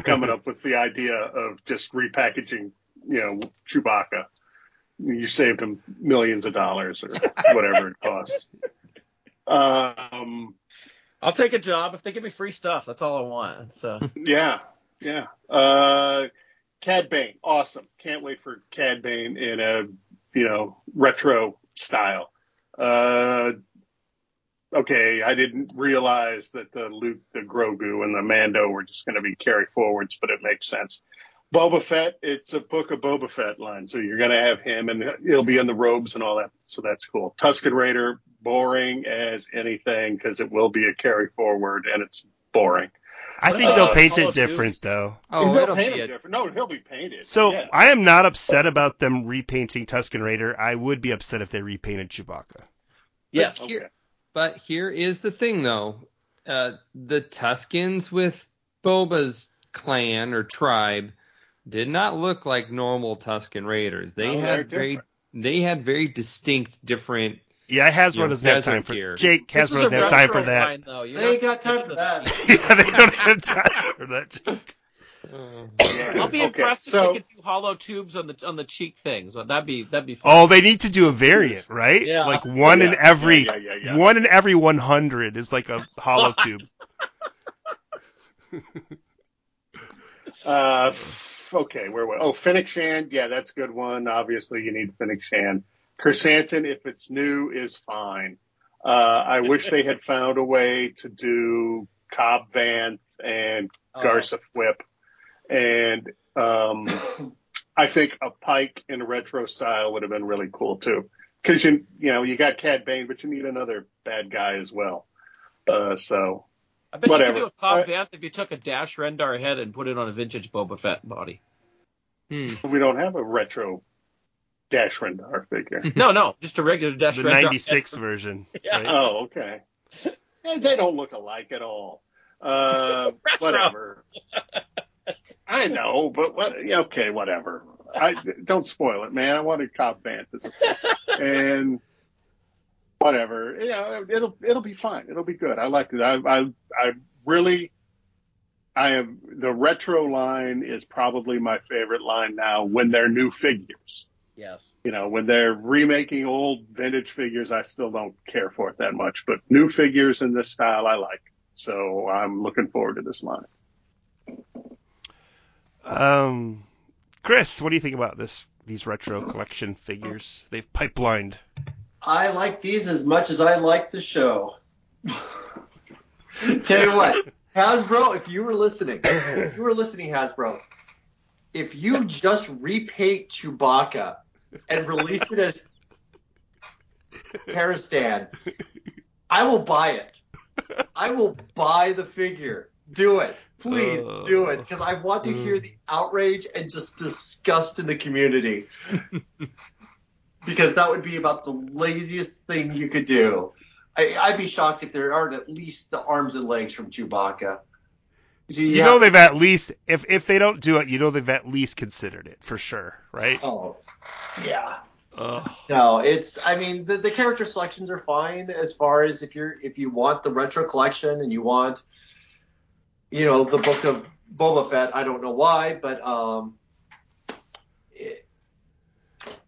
coming (laughs) up with the idea of just repackaging, you know, Chewbacca. You saved him millions of dollars or whatever it costs. (laughs) Um, I'll take a job if they give me free stuff. That's all I want. So (laughs) Yeah, yeah. Uh, Cad Bane, awesome. Can't wait for Cad Bane in a you know retro style. Uh, okay, I didn't realize that the Luke, the Grogu, and the Mando were just going to be carry forwards, but it makes sense. Boba Fett, it's a book of Boba Fett line, so you're going to have him, and he'll be in the robes and all that, so that's cool. Tusken Raider, boring as anything because it will be a carry forward, and it's boring. I think Uh, they'll paint it different Duty. though. Oh, he'll it'll paint be him a, different. No, he'll be painted. So yeah. I am not upset about them repainting Tusken Raider. I would be upset if they repainted Chewbacca. yes, Okay. here, but here is the thing though. Uh, the Tuskens with Boba's clan or tribe did not look like normal Tusken Raiders. They No, had very they had very distinct different Yeah, Hasbro You doesn't have time for gear. Jake. This Hasbro doesn't have time for that. line, though. You're They ain't got time for that. (laughs) (laughs) yeah, they don't have time for that. (laughs) I'll be Okay, impressed if so- they could do hollow tubes on the on the cheek things. That'd be that'd be fun. Oh, they need to do a variant, right? Yeah. Like one in every yeah, yeah, yeah, yeah. one in every 100 is like a hollow tube. Uh, okay, where were? Oh, Fennec Shand. Yeah, that's a good one. Obviously, you need Fennec Shand. Krrsantan, if it's new, is fine. Uh, I wish they had found a way to do Cobb Vanth and Oh. Garsa Fwip, and um, (coughs) I think a Pike in a retro style would have been really cool too. Because you you know you got Cad Bane, but you need another bad guy as well. Uh, so I bet whatever. you could do a Cobb I- Vanth if you took a Dash Rendar head and put it on a vintage Boba Fett body. Hmm. we don't have a retro Dash Rendar figure. (laughs) No, no, just a regular Dash The Rendar. 96 (laughs) version. Yeah. right? Oh, okay. Eh, They don't look alike at all. Uh, This is retro. whatever. I know, but what? Okay, whatever. I don't spoil it, man. I wanted Cobb Vanth as (laughs) and whatever. Yeah, it'll it'll be fine. It'll be good. I like it. I I I really. I am the retro line is probably my favorite line now when they're new figures Yes. you know, when they're remaking old vintage figures, I still don't care for it that much. But new figures in this style, I like. So I'm looking forward to this line. Um, Chris, what do you think about this? These retro collection figures they've pipelined. I like these as much as I like the show. (laughs) Tell you what, Hasbro, if you were listening, if you were listening, Hasbro, if you just repaint Chewbacca and release it as Paristan, I will buy it. I will buy the figure. Do it. Please do oh. it. Because I want to hear the mm. outrage and just disgust in the community. because that would be about the laziest thing you could do. I, I'd be shocked if there aren't at least the arms and legs from Chewbacca. So You have- know they've at least if if they don't do it, you know they've at least considered it for sure, right? Oh, yeah. Ugh. No, it's. I mean, the, the character selections are fine as far as if you're if you want the retro collection and you want, you know, the book of Boba Fett. I don't know why, but um, it,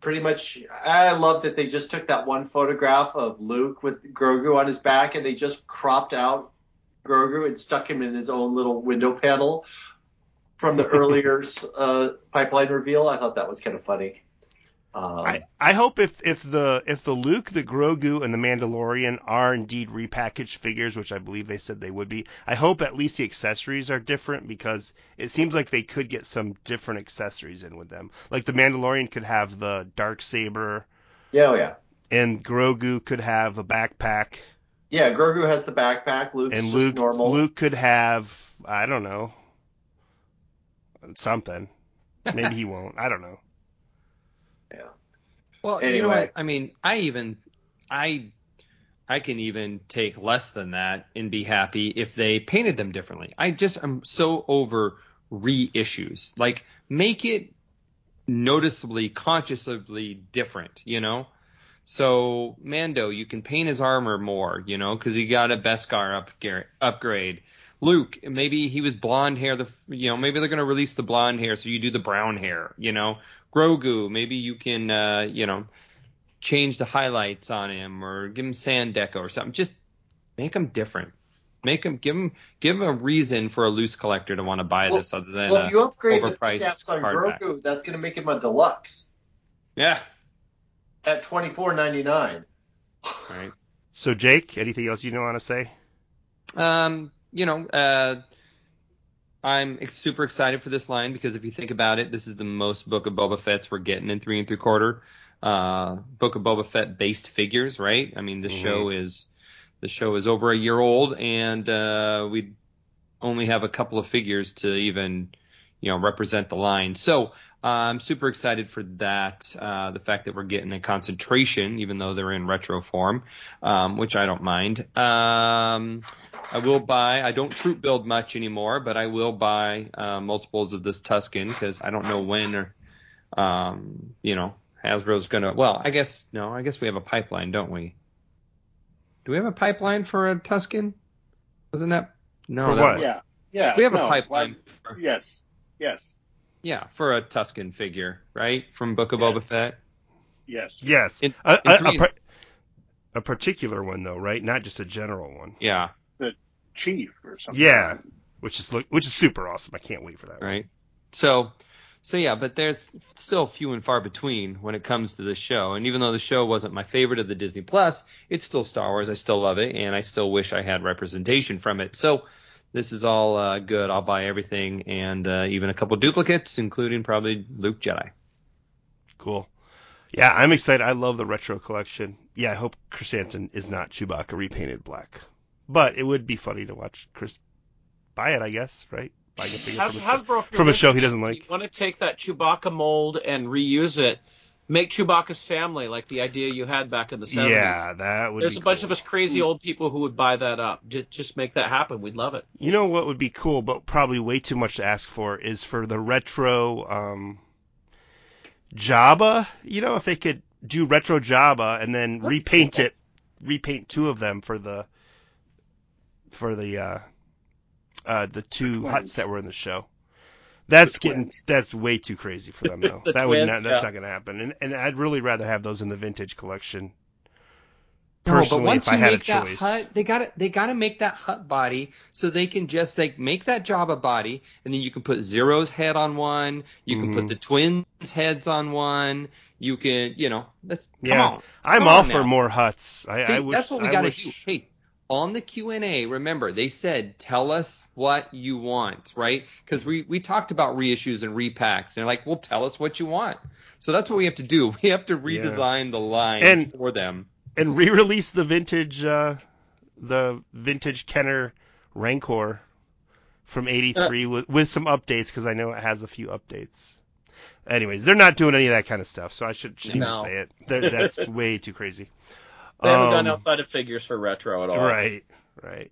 pretty much. I love that they just took that one photograph of Luke with Grogu on his back and they just cropped out Grogu and stuck him in his own little window panel from the (laughs) earlier uh, pipeline reveal. I thought that was kind of funny. Um, I, I hope if, if the if the Luke, the Grogu, and the Mandalorian are indeed repackaged figures, which I believe they said they would be, I hope at least the accessories are different because it seems like they could get some different accessories in with them. Like the Mandalorian could have the dark saber, yeah, oh, yeah. and Grogu could have a backpack, Yeah, Grogu has the backpack. Luke's and just Luke normal. Luke could have I don't know something. Maybe he won't. I don't know. Well, you know what? I mean, I even I I can even take less than that and be happy if they painted them differently. I just am so over reissues. Like make it noticeably, consciously different, you know? So Mando, you can paint his armor more, you know, because he got a Beskar upgra- upgrade. Luke, maybe he was blonde hair. The you know maybe they're gonna release the blonde hair, so you do the brown hair. You know, Grogu, maybe you can uh, you know change the highlights on him or give him sand deco or something. Just make him different. Make him give him give them a reason for a loose collector to want to buy Well- this other than Well, if you upgrade the overpriced caps on hardback. Grogu, that's going to make him a deluxe Yeah. at twenty four ninety nine. Right. So Jake, anything else you want to say? Um, you know, uh, I'm super excited for this line because if you think about it, this is the most Book of Boba Fett's we're getting in three and three quarter. Uh, Book of Boba Fett based figures, right? I mean, the Mhm. show is the show is over a year old, and uh, we only have a couple of figures to even you know represent the line. So uh, I'm super excited for that. Uh, the fact that we're getting a concentration, even though they're in retro form, um, which I don't mind. Um, I will buy. I don't troop build much anymore, but I will buy uh, multiples of this Tusken because I don't know when or, um, you know, Hasbro's gonna. Well, I guess no. I guess we have a pipeline, don't we? Do we have a pipeline for a Tusken? Wasn't that no? For that what? was- Yeah, yeah. We have no, a pipeline. like- for- yes, yes, yeah, for a Tusken figure, right? From Book of Yeah. Boba Fett. yes. Yes. In- a, in a, a, par- a particular one though, right? Not just a general one. Yeah, Chief or something. Yeah. Which is look, which is super awesome. I can't wait for that. one. right. So, so yeah, but there's still few and far between when it comes to this show. And even though the show wasn't my favorite of the Disney Plus, it's still Star Wars. I still love it, and I still wish I had representation from it. So. This is all uh, good. I'll buy everything and uh, even a couple duplicates, including probably Luke Jedi. Cool. Yeah, I'm excited. I love the retro collection. Yeah, I hope Chrysanthemum is not Chewbacca repainted black. But it would be funny to watch Chris buy it, I guess, right? Buy a figure Has, from, a, Hasbro, from a show he doesn't like. You want to take that Chewbacca mold and reuse it? Make Chewbacca's family like the idea you had back in the 70s. Yeah, that would There's be a bunch of us crazy old people who would buy that up. Just, just make that happen. We'd love it. You know what would be cool, but probably way too much to ask for, is for the retro um, Jabba. You know, if they could do retro Jabba and then repaint it, repaint two of them for the for the uh, uh, the two twins. Hutts that were in the show. That's The getting twins. that's way too crazy for them (laughs) though. The that would not that's yeah. not going to happen. And and I'd really rather have those in the vintage collection. No, but Personally, once if I you had a make that choice. Hutt, they got to they got to make that Hutt body so they can just like make that Jabba body, and then you can put Ziro's head on one, you can Mhm. put the twins' heads on one, you can, you know, that's come Yeah. on. I'm Come all on for now. more Hutts. I, See, I wish, that's what we got to do. Hey, on the Q and A, remember they said tell us what you want, right? Because we we talked about reissues and repacks, and they're like, well, tell us what you want. So that's what we have to do. (laughs) We have to redesign the lines And- for them. and re-release the vintage uh the vintage Kenner Rancor from 83 Uh. with with some updates because I know it has a few updates. Anyways, they're not doing any of that kind of stuff, so I should, shouldn't No. even say it. They're, that's (laughs) way too crazy. They haven't gone Um, outside of figures for retro at all. Right, right.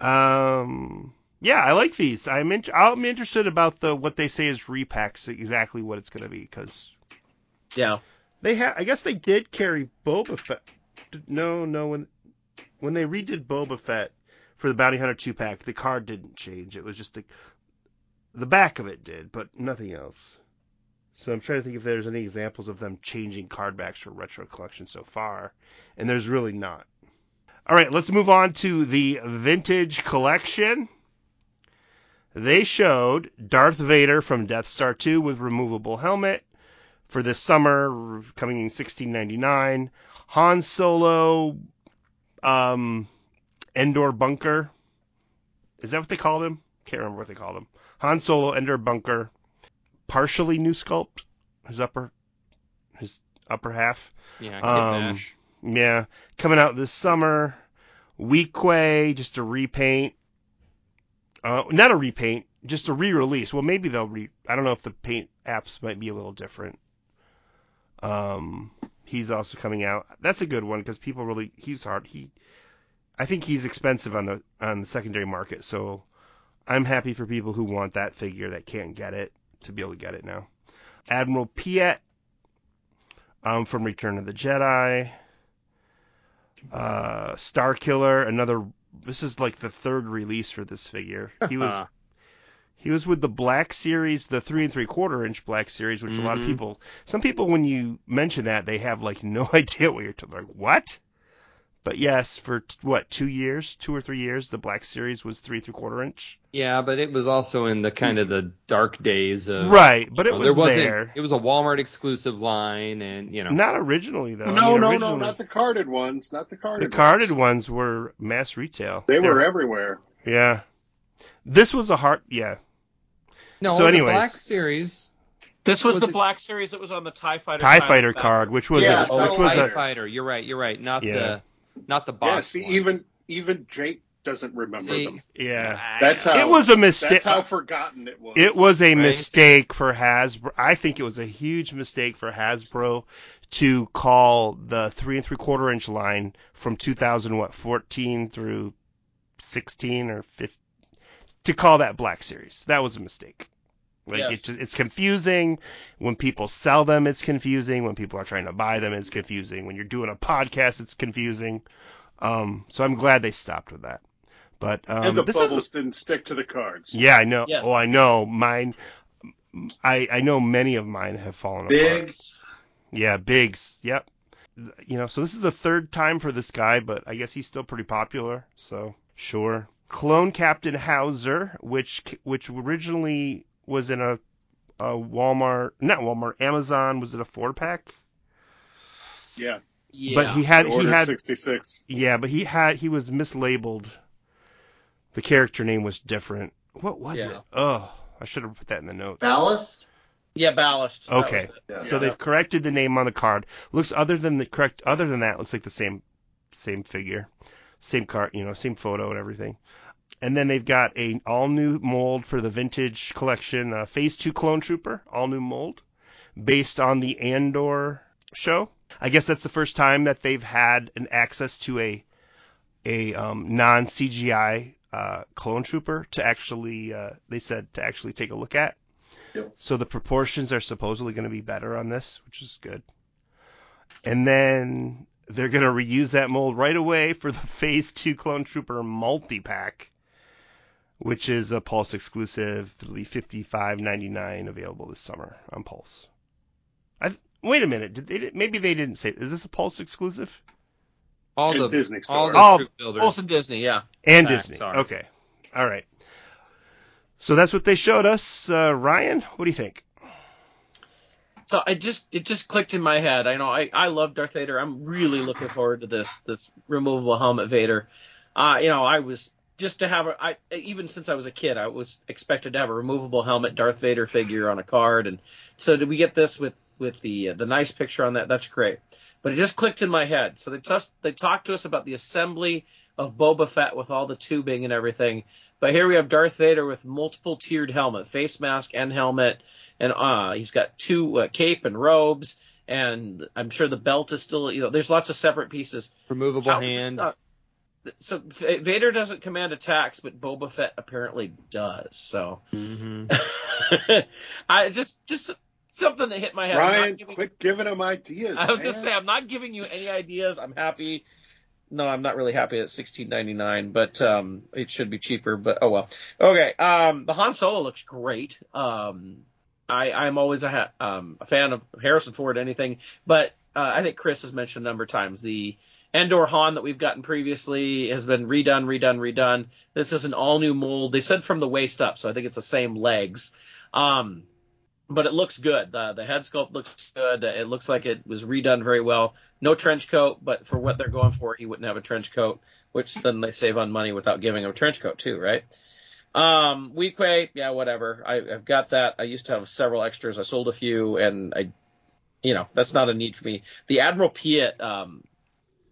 Um, yeah, I like these. I'm in, I'm interested about the what they say is repacks, exactly what it's going to be, because Yeah. They have. I guess they did carry Boba Fett. No, no. When when they redid Boba Fett for the Bounty Hunter two pack, the card didn't change. It was just the the back of it did, but nothing else. So I'm trying to think if there's any examples of them changing card backs for retro collection so far, and there's really not. All right, let's move on to the vintage collection. They showed Darth Vader from Death Star 2 with removable helmet for this summer, coming in 1699. Han Solo, um, Endor Bunker. Is that what they called him? Can't remember what they called him. Han Solo, Endor Bunker, partially new sculpt, his upper, his upper half. Yeah, Um. Yeah, coming out this summer. Weequay, just a repaint. Uh, not a repaint, just a re-release. Well, maybe they'll re. I don't know if the paint apps might be a little different. Um, he's also coming out. That's a good one because people really he's hard. He, I think he's expensive on the on the secondary market. So, I'm happy for people who want that figure that can't get it to be able to get it now. Admiral Piet, um, from Return of the Jedi. Uh, Star Killer, another. This is like the third release for this figure. He was (laughs) he was with the Black Series, the three and three quarter inch Black Series, which a lot of Mhm. people, some people, when you mention that, they have like no (laughs) idea what you're talking. About. Like what? But yes, for t- what two years, two or three years, the Black Series was three three quarter inch. Yeah, but it was also in the kind of the dark days of Right, but it know, was there there. it was a Walmart exclusive line and you know Not originally though. I no, mean, no, no, not the carded ones. Not the carded. the carded. carded ones. ones were mass retail. They were They're- everywhere. Yeah. This was a hard. Yeah. no so the. Black Series This was, Was the it- Black Series that was on the Tie Fighter. Tie card Fighter card, which was Yeah, a, so which was TIE a Fighter. You're right. You're right. Not Yeah. the not the Yeah, see, ones. even even Jake doesn't remember See, them. yeah. That's how It was a mistake. That's how forgotten it was. It was a Right. mistake for Hasbro. I think it was a huge mistake for Hasbro to call the three and three quarter inch line from 2000 what 14 through 16 or 15 to call that Black Series. That was a mistake. Like Yes. it just, it's confusing when people sell them. It's confusing when people are trying to buy them. It's confusing when you're doing a podcast. It's confusing. Um, so I'm glad they stopped with that. But um, and the this bubbles is didn't stick to the cards. yeah, I know. Yes. Oh, I know. Mine. I I know many of mine have fallen apart. Biggs. Yeah, Biggs. Yep. You know, so this is the third time for this guy, but I guess he's still pretty popular. So sure. Clone Captain Howzer, which which originally was in a, a Walmart, not Walmart, Amazon. Was it a four pack? Yeah. Yeah. But he had he had 66. yeah, but he had he was mislabeled. The character name was different. What was Yeah. it? Oh, I should have put that in the notes. Ballast. yeah, ballast. Okay. Yeah. So they've corrected the name on the card. Looks other than the correct other than that looks like the same same figure. Same card, you know, same photo and everything. And then they've got a all new mold for the vintage collection, uh, Phase 2 Clone Trooper, all new mold based on the Andor show. I guess that's the first time that they've had an access to a a um, non CGI uh, clone trooper to actually uh, they said to actually take a look at. Yep. So the proportions are supposedly going to be better on this, which is good. And then they're going to reuse that mold right away for the (laughs) Phase 2 Clone Trooper multi pack, which is a Pulse exclusive. It'll be $55.99 available this summer on Pulse. I, wait a minute. Did they, maybe they didn't say. Is this a Pulse exclusive? all And the Disney all the Oh, troop builders. Olsen Disney, yeah. And Ah, Disney. sorry. Okay. All right. So that's what they showed us. Uh, Ryan, what do you think? So I just it just clicked in my head. I know I, I love Darth Vader. I'm really looking forward to this this removable helmet Vader. Uh, you know, I was just to have a I even since I was a kid, I was expected to have a removable helmet Darth Vader figure on a card, and so did we get this with with the uh, the nice picture on that? That's great. But it just clicked in my head. So they just they talked to us about the assembly of Boba Fett with all the tubing and everything. But here we have Darth Vader with multiple tiered helmet, face mask and helmet, and uh, he's got two uh, cape and robes, and I'm sure the belt is still, you know, there's lots of separate pieces. removable How hand. not- so Vader doesn't command attacks, but Boba Fett apparently does. So hmm (laughs) I just just something that hit my head. I'm Ryan, giving- quit giving him ideas. I was just saying, I'm not giving you any ideas. I'm happy. No, I'm not really happy at 16.99, but um, it should be cheaper. But oh well. Okay. Um, the Han Solo looks great. Um, I I'm always a ha- um a fan of Harrison Ford anything, but uh, I think Chris has mentioned a number of times the Endor Han that we've gotten previously has been redone, redone, redone. This is an all new mold. They said from the waist up, so I think it's the same legs. Um, but it looks good. Uh, the head sculpt looks good. It looks like it was redone very well. No trench coat, but for what they're going for, he wouldn't have a trench coat, which then they save on money without giving him a trench coat too, right? Um, Weequay, yeah, whatever. I, I've got that. I used to have several extras. I sold a few, and I, you know, that's not a need for me. The Admiral Piet, um,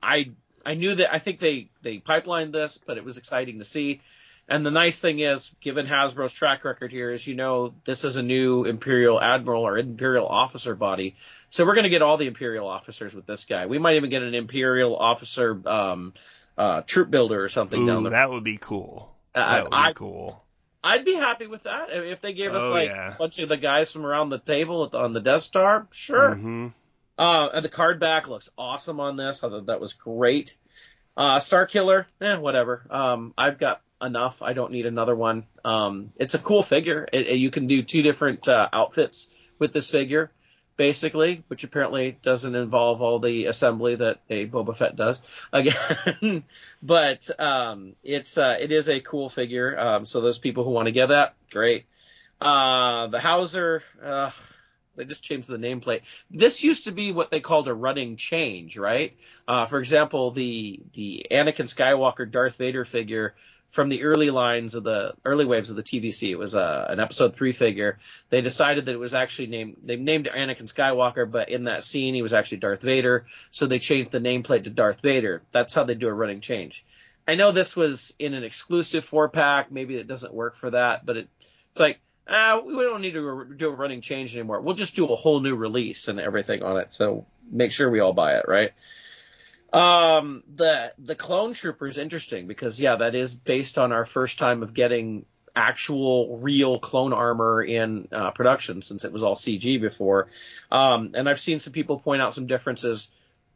I I knew that. I think they they pipelined this, but it was exciting to see. And the nice thing is, given Hasbro's track record here, is you know this is a new Imperial Admiral or Imperial officer body, so we're going to get all the Imperial officers with this guy. We might even get an Imperial officer um, uh, troop builder or something down there. that would be cool. Uh, That would be I- cool. I'd be happy with that if they gave us Oh, like yeah. a bunch of the guys from around the table on the Death Star. Sure. hmm Uh, the card back looks awesome on this. I thought that was great. Uh, Star Killer, eh, whatever. Um, I've got enough. I don't need another one. Um, it's a cool figure. It, it- you can do two different uh, outfits with this figure. basically, which apparently doesn't involve all the assembly that a Boba Fett does. Again, (laughs) but um, it's uh, it is a cool figure. Um, so those people who want to get that, great. Uh, the Howzer uh, they just changed the nameplate. This used to be what they called a running change, right? Uh, for example, the the Anakin Skywalker Darth Vader figure from the early lines of the early waves of the TVC. It was uh, an episode three figure. They decided that it was actually named, they named Anakin Skywalker, but in that scene he was actually Darth Vader. So they changed the nameplate to Darth Vader. That's how they do a running change. I know this was in an exclusive four pack. Maybe it doesn't work for that, but it, it's like, ah, we don't need to do a running change anymore. We'll just do a whole new release and everything on it. So make sure we all buy it, right? Um, the the clone trooper is interesting because yeah, that is based on our first time of getting actual real clone armor in uh, production since it was all CG before. Um, and I've seen some people point out some differences.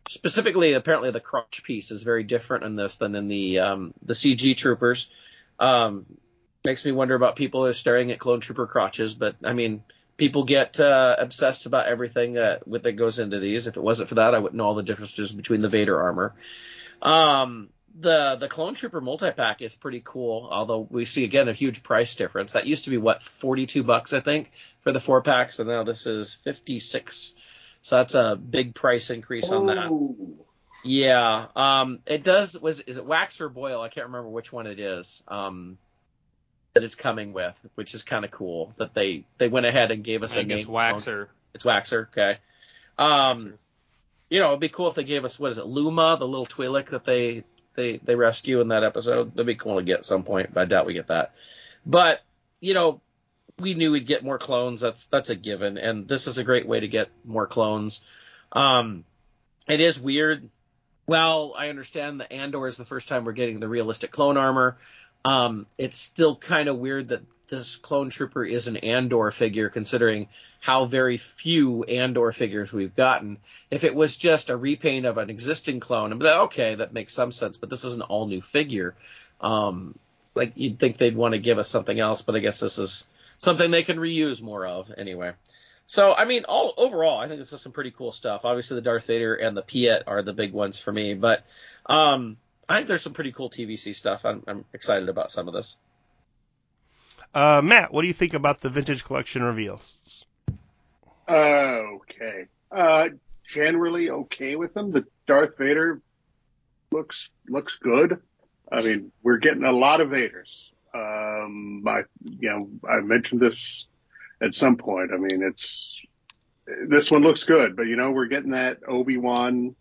Specifically, apparently the crotch piece is very different in this than in the um, the CG troopers. Um, makes me wonder about people who are staring at clone trooper crotches, but I mean, people get uh, obsessed about everything that that goes into these. If it wasn't for that, I wouldn't know all the differences between the Vader armor. Um, the the Clone Trooper multi pack is pretty cool, although we see again a huge price difference. That used to be what forty two bucks I think for the four packs, and now this is fifty six. So that's a big price increase on that. Yeah. Um, it does was is it wax or boil? I can't remember which one it is. Um, that is coming with, which is kind of cool that they they went ahead and gave us I a name. it's Waxer. It's Waxer, okay. Um, you know, it'd be cool if they gave us what is it, Luma, the little Twi'lek that they they they rescue in that episode. That'd be cool to get at some point, but I doubt we get that. But you know, we knew we'd get more clones. That's that's a given, and this is a great way to get more clones. Um, it is weird. Well, I understand that Andor is the first time we're getting the realistic clone armor. Um, it's still kind of weird that this clone trooper is an Andor figure, considering how very few Andor figures we've gotten. If it was just a repaint of an existing clone, be like, okay, that makes some sense. But this is an all new figure. Um, like you'd think they'd want to give us something else, but I guess this is something they can reuse more of anyway. So I mean, all overall, I think this is some pretty cool stuff. Obviously, the Darth Vader and the Piet are the big ones for me, but um, I think there's some pretty cool TVC stuff. I'm, I'm excited about some of this. Uh, Matt, what do you think about the vintage collection reveals? Okay. Uh, generally okay with them. The Darth Vader looks looks good. I mean, we're getting a lot of Vaders. Um, I you know I mentioned this at some point. I mean, it's this one looks good, but you know we're getting that Obi Wan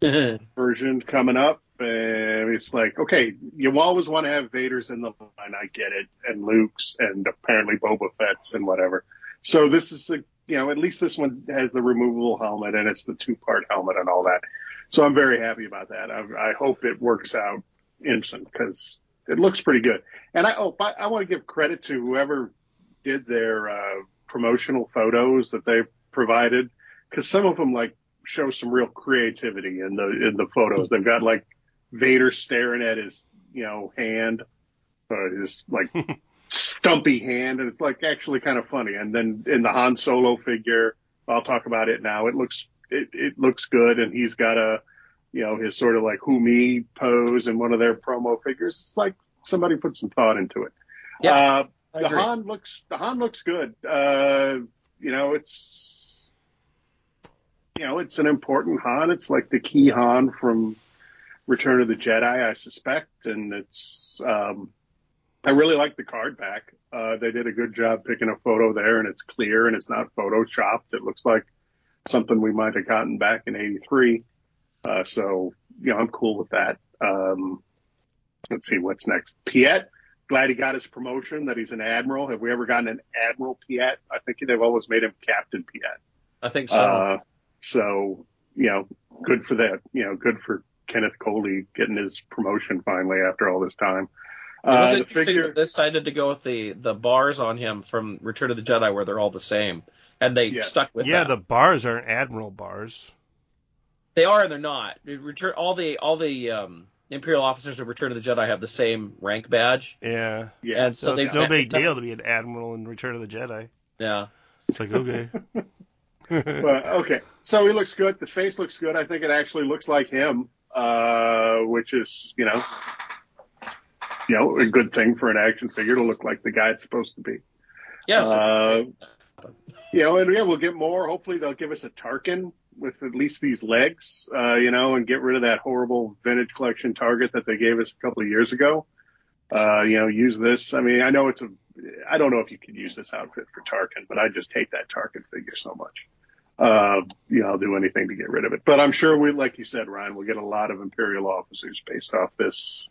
(laughs) version coming up. It's like, okay, you always want to have Vader's in the line. I get it. And Luke's and apparently Boba Fett's and whatever. So this is a, you know, at least this one has the removable helmet and it's the two part helmet and all that. So I'm very happy about that. I, I hope it works out instant because it looks pretty good. And I, oh, I, I want to give credit to whoever did their, uh, promotional photos that they provided because some of them like show some real creativity in the, in the photos. They've got like, Vader staring at his, you know, hand, uh, his like (laughs) stumpy hand, and it's like actually kind of funny. And then in the Han Solo figure, I'll talk about it now. It looks it, it looks good, and he's got a, you know, his sort of like who me pose in one of their promo figures. It's like somebody put some thought into it. Yeah, uh, the Han looks the Han looks good. Uh, you know, it's you know, it's an important Han. It's like the key Han from Return of the Jedi, I suspect, and it's um, I really like the card back. Uh, they did a good job picking a photo there, and it's clear and it's not photoshopped. It looks like something we might have gotten back in '83. Uh, so you know, I'm cool with that. Um, let's see what's next. Piet, glad he got his promotion. That he's an admiral. Have we ever gotten an admiral Piet? I think they've always made him Captain Piet. I think so. Uh, so you know, good for that. You know, good for Kenneth Coley getting his promotion finally after all this time. It was Uh, the interesting figure, that they decided to go with the the bars on him from Return of the Jedi, where they're all the same, and they Yes. stuck with yeah, that. the bars aren't Admiral bars. They are and they're not. Return all the all the um, Imperial officers of Return of the Jedi have the same rank badge, Yeah. yeah, and so, So it's no big deal to be an Admiral in Return of the Jedi. Yeah, It's like, okay. (laughs) (laughs) but okay, so he looks good. The face looks good. I think it actually looks like him, uh, which is you know, you know, a good thing for an action figure to look like the guy it's supposed to be. Yes. Uh, you know, and yeah, we'll get more. Hopefully, they'll give us a Tarkin with at least these legs, uh, you know, and get rid of that horrible vintage collection target that they gave us a couple of years ago. Uh, you know, use this. I mean, I know it's a, I don't know if you could use this outfit for Tarkin, but I just hate that Tarkin figure so much. Uh, you know, I'll do anything to get rid of it. But I'm sure we, like you said, Ryan, we'll get a lot of Imperial officers based off this,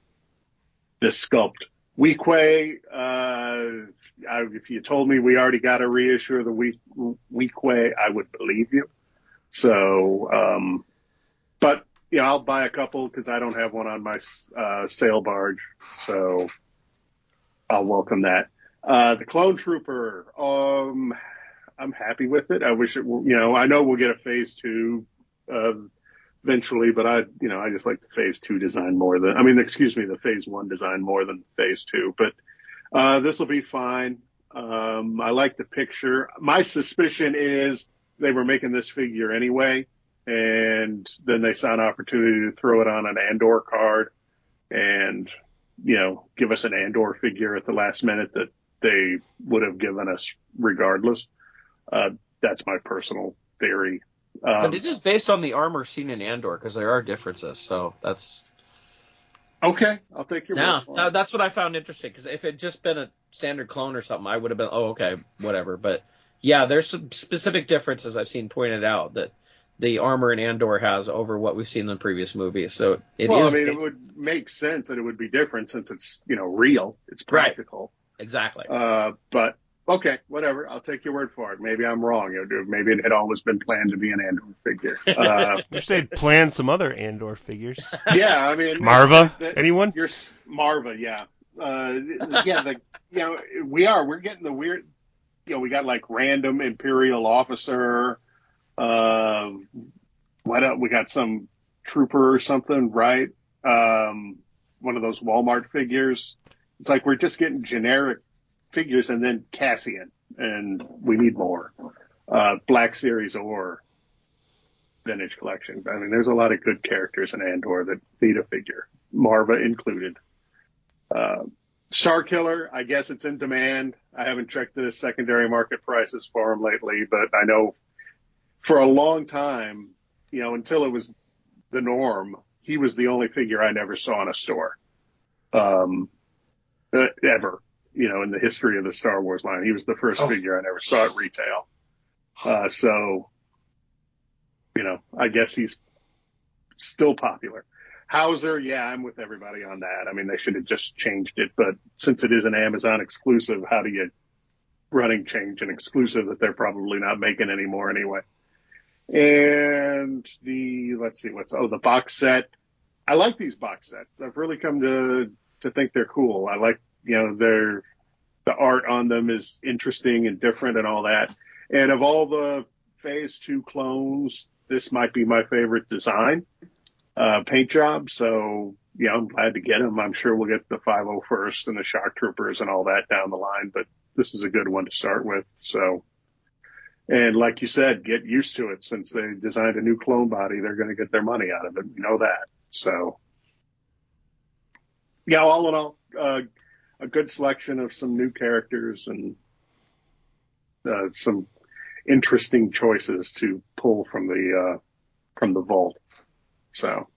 this sculpt. Weequay, uh, I, if you told me we already got a reissue of the Week, Weequay, I would believe you. So, um, but yeah, I'll buy a couple because I don't have one on my uh, sail barge, so I'll welcome that. Uh, the Clone Trooper, um, I'm happy with it. I wish it were, you know, I know we'll get a phase two, uh, eventually, but I, you know, I just like the phase two design more than, I mean, excuse me, the phase one design more than phase two, but, uh, this will be fine. Um, I like the picture. My suspicion is they were making this figure anyway, and then they saw an opportunity to throw it on an Andor card and, you know, give us an Andor figure at the last minute that they would have given us regardless. Uh, that's my personal theory. Um, but it is based on the armor seen in Andor because there are differences. So that's okay. I'll take your yeah. no, that's what I found interesting because if it just been a standard clone or something, I would have been oh okay whatever. But yeah, there's some specific differences I've seen pointed out that the armor in Andor has over what we've seen in the previous movies. So it is well, I mean, it would make sense that it would be different since it's, you know, real. It's practical. Right. practical. exactly. Uh, but okay, whatever. I'll take your word for it. Maybe I'm wrong. Maybe it had always been planned to be an Andor figure. (laughs) Uh, Wish they'd plan some other Andor figures. yeah, I mean, Marva? that- Anyone? You're Marva, yeah. Uh, yeah, the, you know, we are, we're getting the weird, you know, we got like random Imperial officer, uh, what else? We got some trooper or something, right? Um, one of those Walmart figures. It's like we're just getting generic figures and then Cassian and we need more. Uh, Black Series or vintage collection. I mean, there's a lot of good characters in Andor that need a figure, Marva included. Uh, Star Killer, I guess it's in demand. I haven't checked the secondary market prices for him lately, but I know for a long time, you know, until it was the norm, he was the only figure I never saw in a store. Um, uh, ever, you know, in the history of the Star Wars line. He was the first Oh. figure I never saw at retail. Uh, so, you know, I guess he's still popular. Howzer, yeah, I'm with everybody on that. I mean, they should have just changed it, but since it is an Amazon exclusive, how do you running change an exclusive that they're probably not making anymore anyway? And the, let's see, what's, oh, the box set. I like these box sets. I've really come to, to think they're cool. I like, you know, they're, the art on them is interesting and different and all that. And of all the phase two clones, this might be my favorite design, uh, paint job. So, yeah, I'm glad to get them. I'm sure we'll get the 501st and the shock troopers and all that down the line, but this is a good one to start with. So, and like you said, get used to it since they designed a new clone body. They're going to get their money out of it. We know that. So, yeah, all in all, uh, a good selection of some new characters and uh, some interesting choices to pull from the uh, from the vault. So,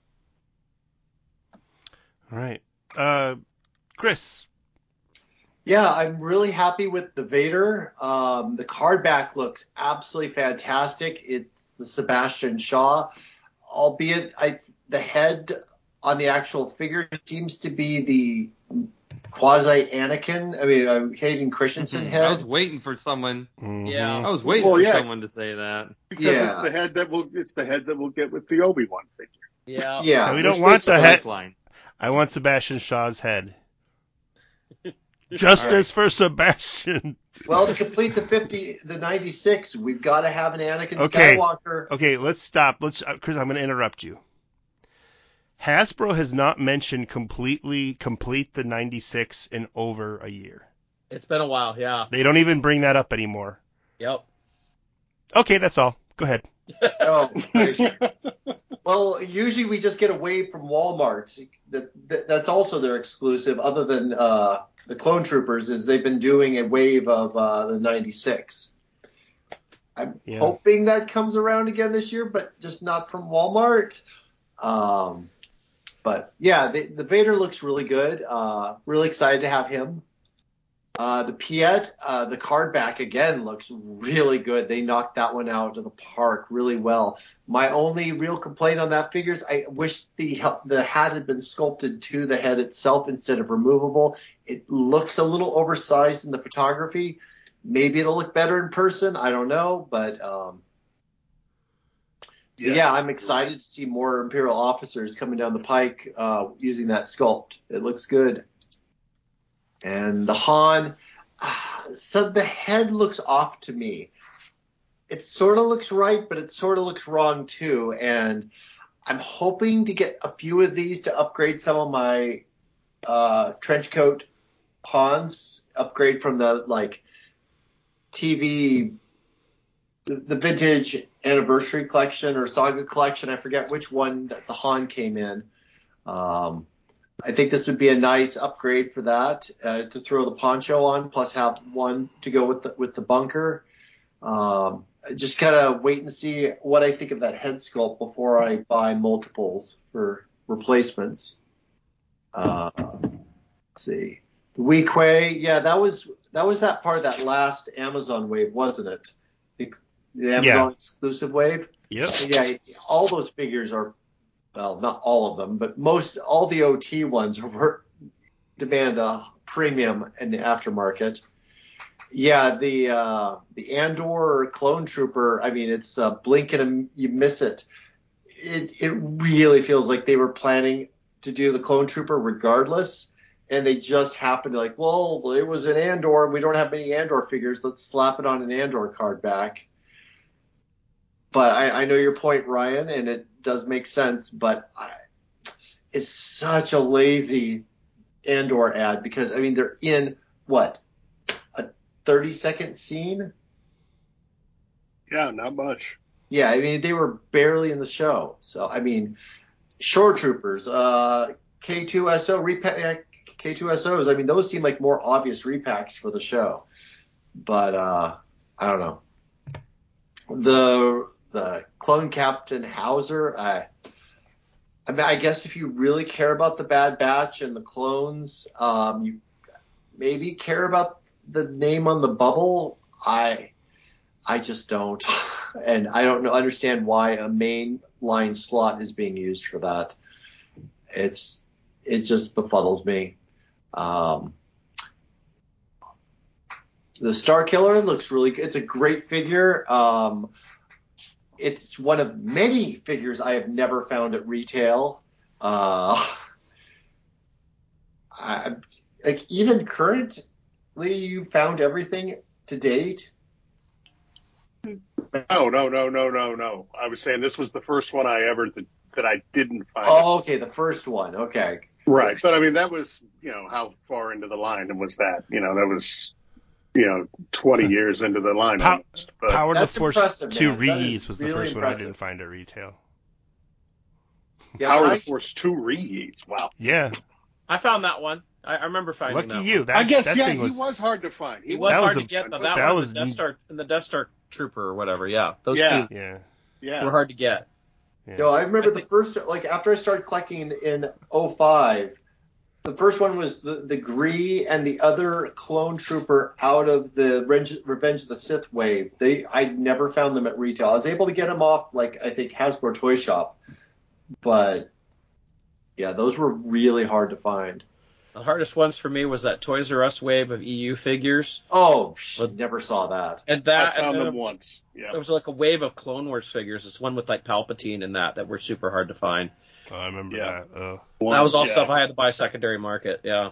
All right. Uh, Chris. Yeah, I'm really happy with the Vader. Um, the card back looks absolutely fantastic. It's the Sebastian Shaw, albeit I the head on the actual figure seems to be the quasi Anakin. I mean, uh, Hayden Christensen head. I was waiting for someone. Mhm. Yeah. I was waiting Well, for yeah. someone to say that. because Yeah. it's the head that will it's the head that we'll get with the Obi Wan figure. Yeah. yeah, we don't want the the head. line. I want Sebastian Shaw's head. (laughs) Justice for Sebastian. Well, to complete the 50, the 96, we've got to have an Anakin Okay. Skywalker. Okay, let's stop. Let's, uh, Chris. I'm going to interrupt you. Hasbro has not mentioned completely complete the 96 in over a year. It's been a while. Yeah. They don't even bring that up anymore. Yep. Okay, that's all. Go ahead. (laughs) Oh, well, usually we just get a wave from Walmart. That, that that's also their exclusive, other than uh, the Clone Troopers. Is they've been doing a wave of uh, the '96. I'm Yeah. hoping that comes around again this year, but just not from Walmart. Um, but yeah, the, the Vader looks really good. Uh, really excited to have him. Uh, the Piet, uh, the card back again looks really good. They knocked that one out of the park really well. My only real complaint on that figure is I wish the the hat had been sculpted to the head itself instead of removable. It looks a little oversized in the photography. Maybe it'll look better in person. I don't know, but um, yeah, I'm excited to see more Imperial officers coming down the pike uh, using that sculpt. It looks good. And the Han, ah, so the head looks off to me. It sort of looks right, but it sort of looks wrong too. And I'm hoping to get a few of these to upgrade some of my uh, trench coat Hans, upgrade from the like TV the, the vintage anniversary collection or saga collection. I forget which one that the Han came in. Um, I think this would be a nice upgrade for that uh, to throw the poncho on, plus have one to go with the with the bunker. Um, just kind of wait and see what I think of that head sculpt before I buy multiples for replacements. Uh, let's see. The Weequay, yeah, that was that was that part of that last Amazon wave, wasn't it? The, Amazon Yeah. exclusive wave. Yep. So, yeah, all those figures are, well, not all of them, but most, all the OT ones (laughs) wor- demand a premium in the aftermarket. Yeah, the uh, the Andor clone trooper. I mean, it's uh, blink and you miss it. It it really feels like they were planning to do the clone trooper regardless, and they just happened to like, well, it was an Andor. We don't have many Andor figures. Let's slap it on an Andor card back. But I, I know your point, Ryan, and it does make sense. But I, it's such a lazy Andor ad because I mean they're in what a 30 second scene. Yeah, not much. Yeah, I mean they were barely in the show. So I mean, Shore Troopers, uh, K2SO repack, K2SOs. I mean those seem like more obvious repacks for the show. But uh, I don't know. The the clone Captain Howzer. I, I mean, I guess if you really care about the Bad Batch and the clones, um, you maybe care about the name on the bubble. I I just don't, (laughs) and I don't know, understand why a main line slot is being used for that. It's it just befuddles me. Um, the Star Killer looks really good. It's a great figure. Um, it's one of many figures I have never found at retail. Uh, I, like even currently, you found everything to date. No, no, no, no, no, no. I was saying this was the first one I ever that, that I didn't find. Oh, okay, the first one. Okay. Right, but I mean that was you know how far into the line was that? You know that was you know 20 years into the line. Pow- almost, but Power of the Force impressive, 2 man. That is Rees was the really first one I didn't find at retail. Yeah, Power when of I- the Force two reheats. Wow. Yeah. I found that one. I, I remember finding Lucky that you. That, I guess that yeah, thing he was, was hard to find. He was That hard was to get, but that that, one, was- the Death Star and the Death Star Trooper or whatever. Yeah, those Yeah. two Yeah. Yeah. were hard to get. yeah. No, I remember I the first, like after I started collecting in, in 05, the first one was the, the Gree and the other clone trooper out of the Revenge, Revenge of the Sith wave. They, I never found them at retail. I was able to get them off, like, I think Hasbro Toy Shop. But, yeah, those were really hard to find. The hardest ones for me was that Toys R Us wave of EU figures, Oh, sh- But- never saw that. and that I that found and them was- once. Yeah. There was like a wave of Clone Wars figures. It's one with like Palpatine and that that were super hard to find. Oh, I remember Yeah. that. Uh, that was all yeah. stuff I had to buy secondary market. Yeah.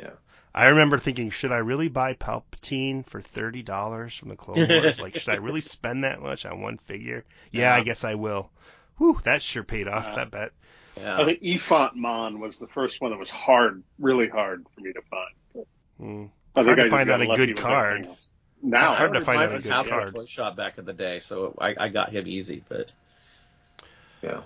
Yeah. I remember thinking, should I really buy Palpatine for thirty dollars from the Clone Wars? like, should I really (laughs) spend that much on one figure? Yeah, Yeah. I guess I will. Whew, that sure paid off. Yeah. That bet. Yeah. I think Ephant Mon was the first one that was hard, really hard for me to find. Mm. I Hard think to I just find out a good card. everything else. now. Hard to find My out a friend good Hasbro card. toy shop back in the day, so I, I got him easy. But Yeah.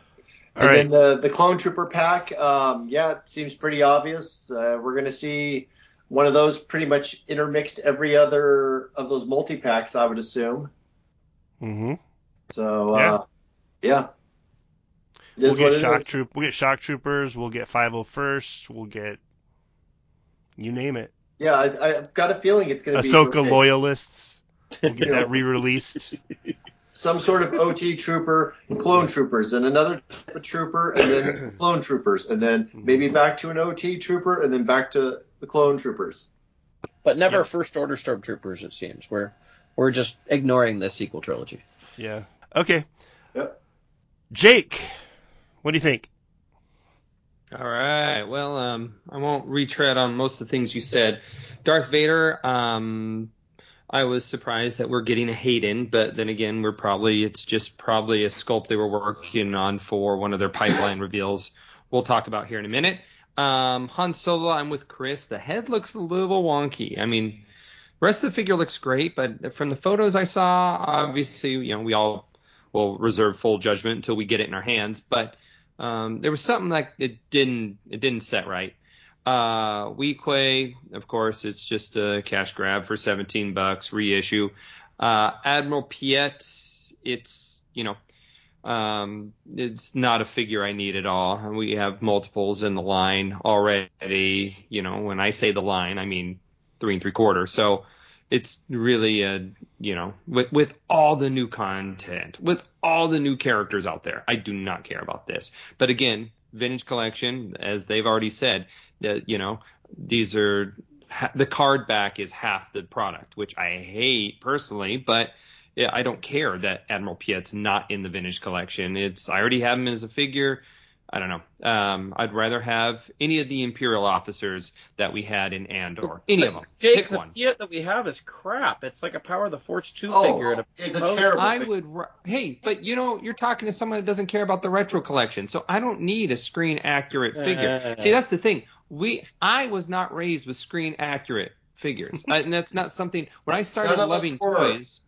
All and right. then the the clone trooper pack, um, yeah, it seems pretty obvious. Uh, we're gonna see one of those pretty much intermixed every other of those multi packs, I would assume. Mm-hmm. So Yeah. uh, yeah, We'll get shock troop. We'll get shock troopers. We'll get 501st. We'll get you name it. Yeah, I, I've got a feeling it's gonna be Ahsoka loyalists. We'll get (laughs) that re-released. Some sort of OT trooper, clone troopers, and another type of trooper, and then (clears throat) clone troopers, and then maybe back to an OT trooper, and then back to the clone troopers. but never Yep. first order stormtroopers. It seems we're we're just ignoring the sequel trilogy. Yeah. Okay. Yep. Jake, what do you think? All right. Well, um, I won't retread on most of the things you said. Darth Vader. Um, I was surprised that we're getting a Hayden, but then again, we're probably it's just probably a sculpt they were working on for one of their pipeline reveals. We'll talk about here in a minute. Um, Han Solo. I'm with Chris. The head looks a little wonky. I mean, rest of the figure looks great, but from the photos I saw, obviously, you know, we all will reserve full judgment until we get it in our hands. But um, there was something like it didn't it didn't set right. Uh, Weequay, of course, it's just a cash grab for 17 bucks reissue. Uh, Admiral Piet, it's you know, um, it's not a figure I need at all. We have multiples in the line already. You know, when I say the line, I mean three and three quarters. So it's really a you know with with all the new content, with all the new characters out there, I do not care about this. But again, vintage collection, as they've already said, that you know these are the card back is half the product, which I hate personally, but. I don't care that Admiral Piet's not in the vintage collection. It's I already have him as a figure. I don't know. Um, I'd rather have any of the Imperial officers that we had in Andor. Any of them. Jake, Pick the one. Piet that we have is crap. It's like a Power of the Force two Oh, figure. at a it's a terrible I figure. would. ra- Hey, but you know, you're talking to someone that doesn't care about the retro collection, so I don't need a screen accurate figure. Uh. See, that's the thing. We, I was not raised with screen accurate figures, I, and that's not something. When I started None of us loving toys,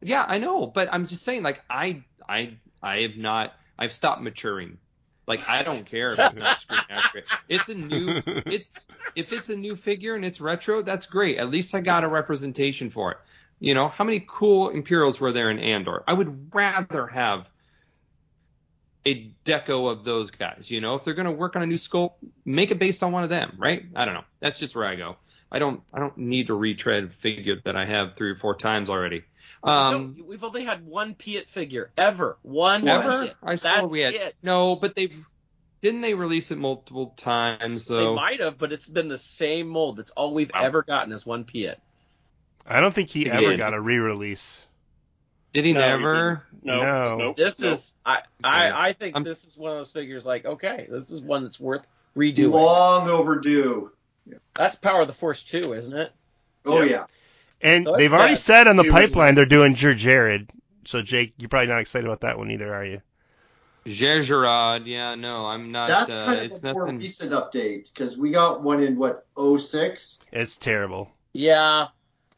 yeah, I know, but I'm just saying, like, I, I, I have not. I've stopped maturing. Like, I don't care if it's not screen accurate. It's a new. It's if it's a new figure and it's retro, that's great. At least I got a representation for it. You know, how many cool Imperials were there in Andor? I would rather have a deco of those guys. You know, if they're going to work on a new sculpt, make it based on one of them, right? I don't know. That's just where I go. I don't. I don't need to retread a figure that I have three or four times already. Um, No, we've only had one Piet figure ever. One ever? Piet. I saw That's we had it. no, but they didn't they release it multiple times though. They might have, but it's been the same mold. That's all we've Wow. ever gotten is one Piet. I don't think he He ever did. got a re-release. Did he No, he never? No, No. nope, This nope. is I I, I think I'm- this is one of those figures like okay, this is one that's worth redoing. Long overdue. That's Power of the Force too, isn't it? Oh Yeah. yeah. And So they've already bad. said on the He was- pipeline they're doing Jerjerrod. So Jake, you're probably not excited about that one either, are you? Jerjerrod, yeah, no, I'm not. That's uh, kind of it's a more recent update because we got one in what 06. It's terrible. Yeah,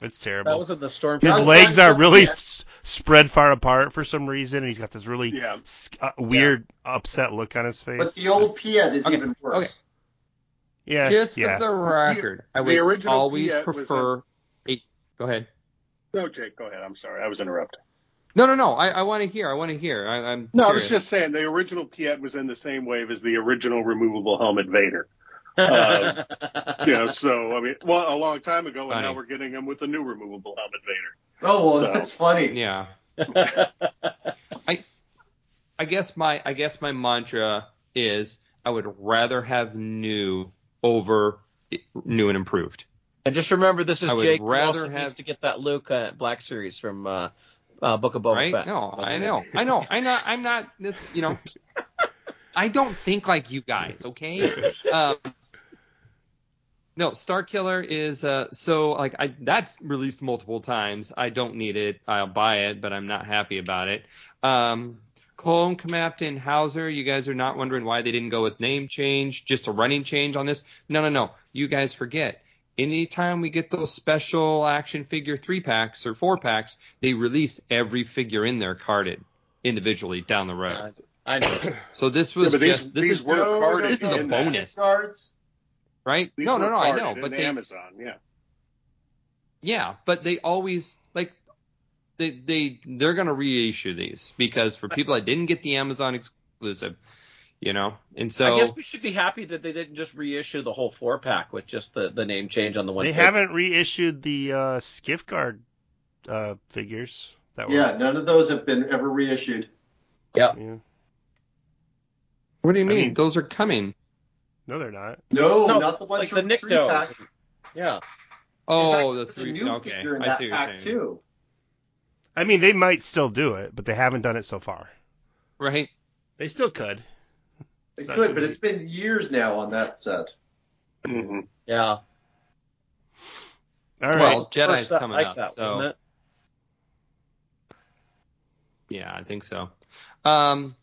It's terrible. that was in the Storm. His legs are (laughs) really something- s- spread far apart for some reason, and he's got this really Yeah. s- uh, weird, upset look on his face. But the old It's- Piet is Okay, even worse. okay. Yeah, Just for yeah. the record, I the would original always Piet was prefer. a, go ahead. No, Jake, go ahead. I'm sorry. I was interrupting. No, no, no. I, I want to hear. I want to hear. I, I'm. No, I was just saying the original Piet was in the same wave as the original removable helmet Vader. Uh, (laughs) You know, so I mean, well, a long time ago, and Funny. now we're getting him with the new removable helmet Vader. Oh well, So- that's funny. Yeah. (laughs) I, I guess my I guess my mantra is I would rather have new over new and improved. and just remember, this is I Jake. rather also have- needs to get that Luke uh, Black Series from uh, uh, Book of Boba right? Fett. No, I know, I know, I know. I'm not. This, you know, (laughs) I don't think like you guys. Okay. Um, no, Star Killer is uh so like I that's released multiple times. I don't need it. I'll buy it, but I'm not happy about it. Um, Clone Captain Howzer, you guys are not wondering why they didn't go with name change, just a running change on this. No, no, no. You guys forget. anytime we get those special action figure three packs or four packs, they release every figure in there carded individually down the road. I know. So this was Yeah, these- just this these is were No, carded this is a bonus. Cards. right. These no, no, no, I know, but they Amazon, yeah. yeah, but they always like they they they're gonna reissue these because for people that didn't get the Amazon exclusive, you know, and so I guess we should be happy that they didn't just reissue the whole four pack with just the, the name change on the one. They figure. haven't reissued the uh, Skiff Guard uh, figures that were. Yeah, none of those have been ever reissued. yeah. what do you I mean? mean- Those are coming. No, they're not. No, No, not the ones like from the Nick three pack. Yeah. Oh, fact, the there's a three. new Okay, figure in I that see what you're pack saying. too. I mean, they might still do it, but they haven't done it so far. Right? They still could. It It's could, but it's been years now on that set. hmm Yeah. All Well, right. Jedi's coming like up, that, so- wasn't it? Yeah, I think so. Um,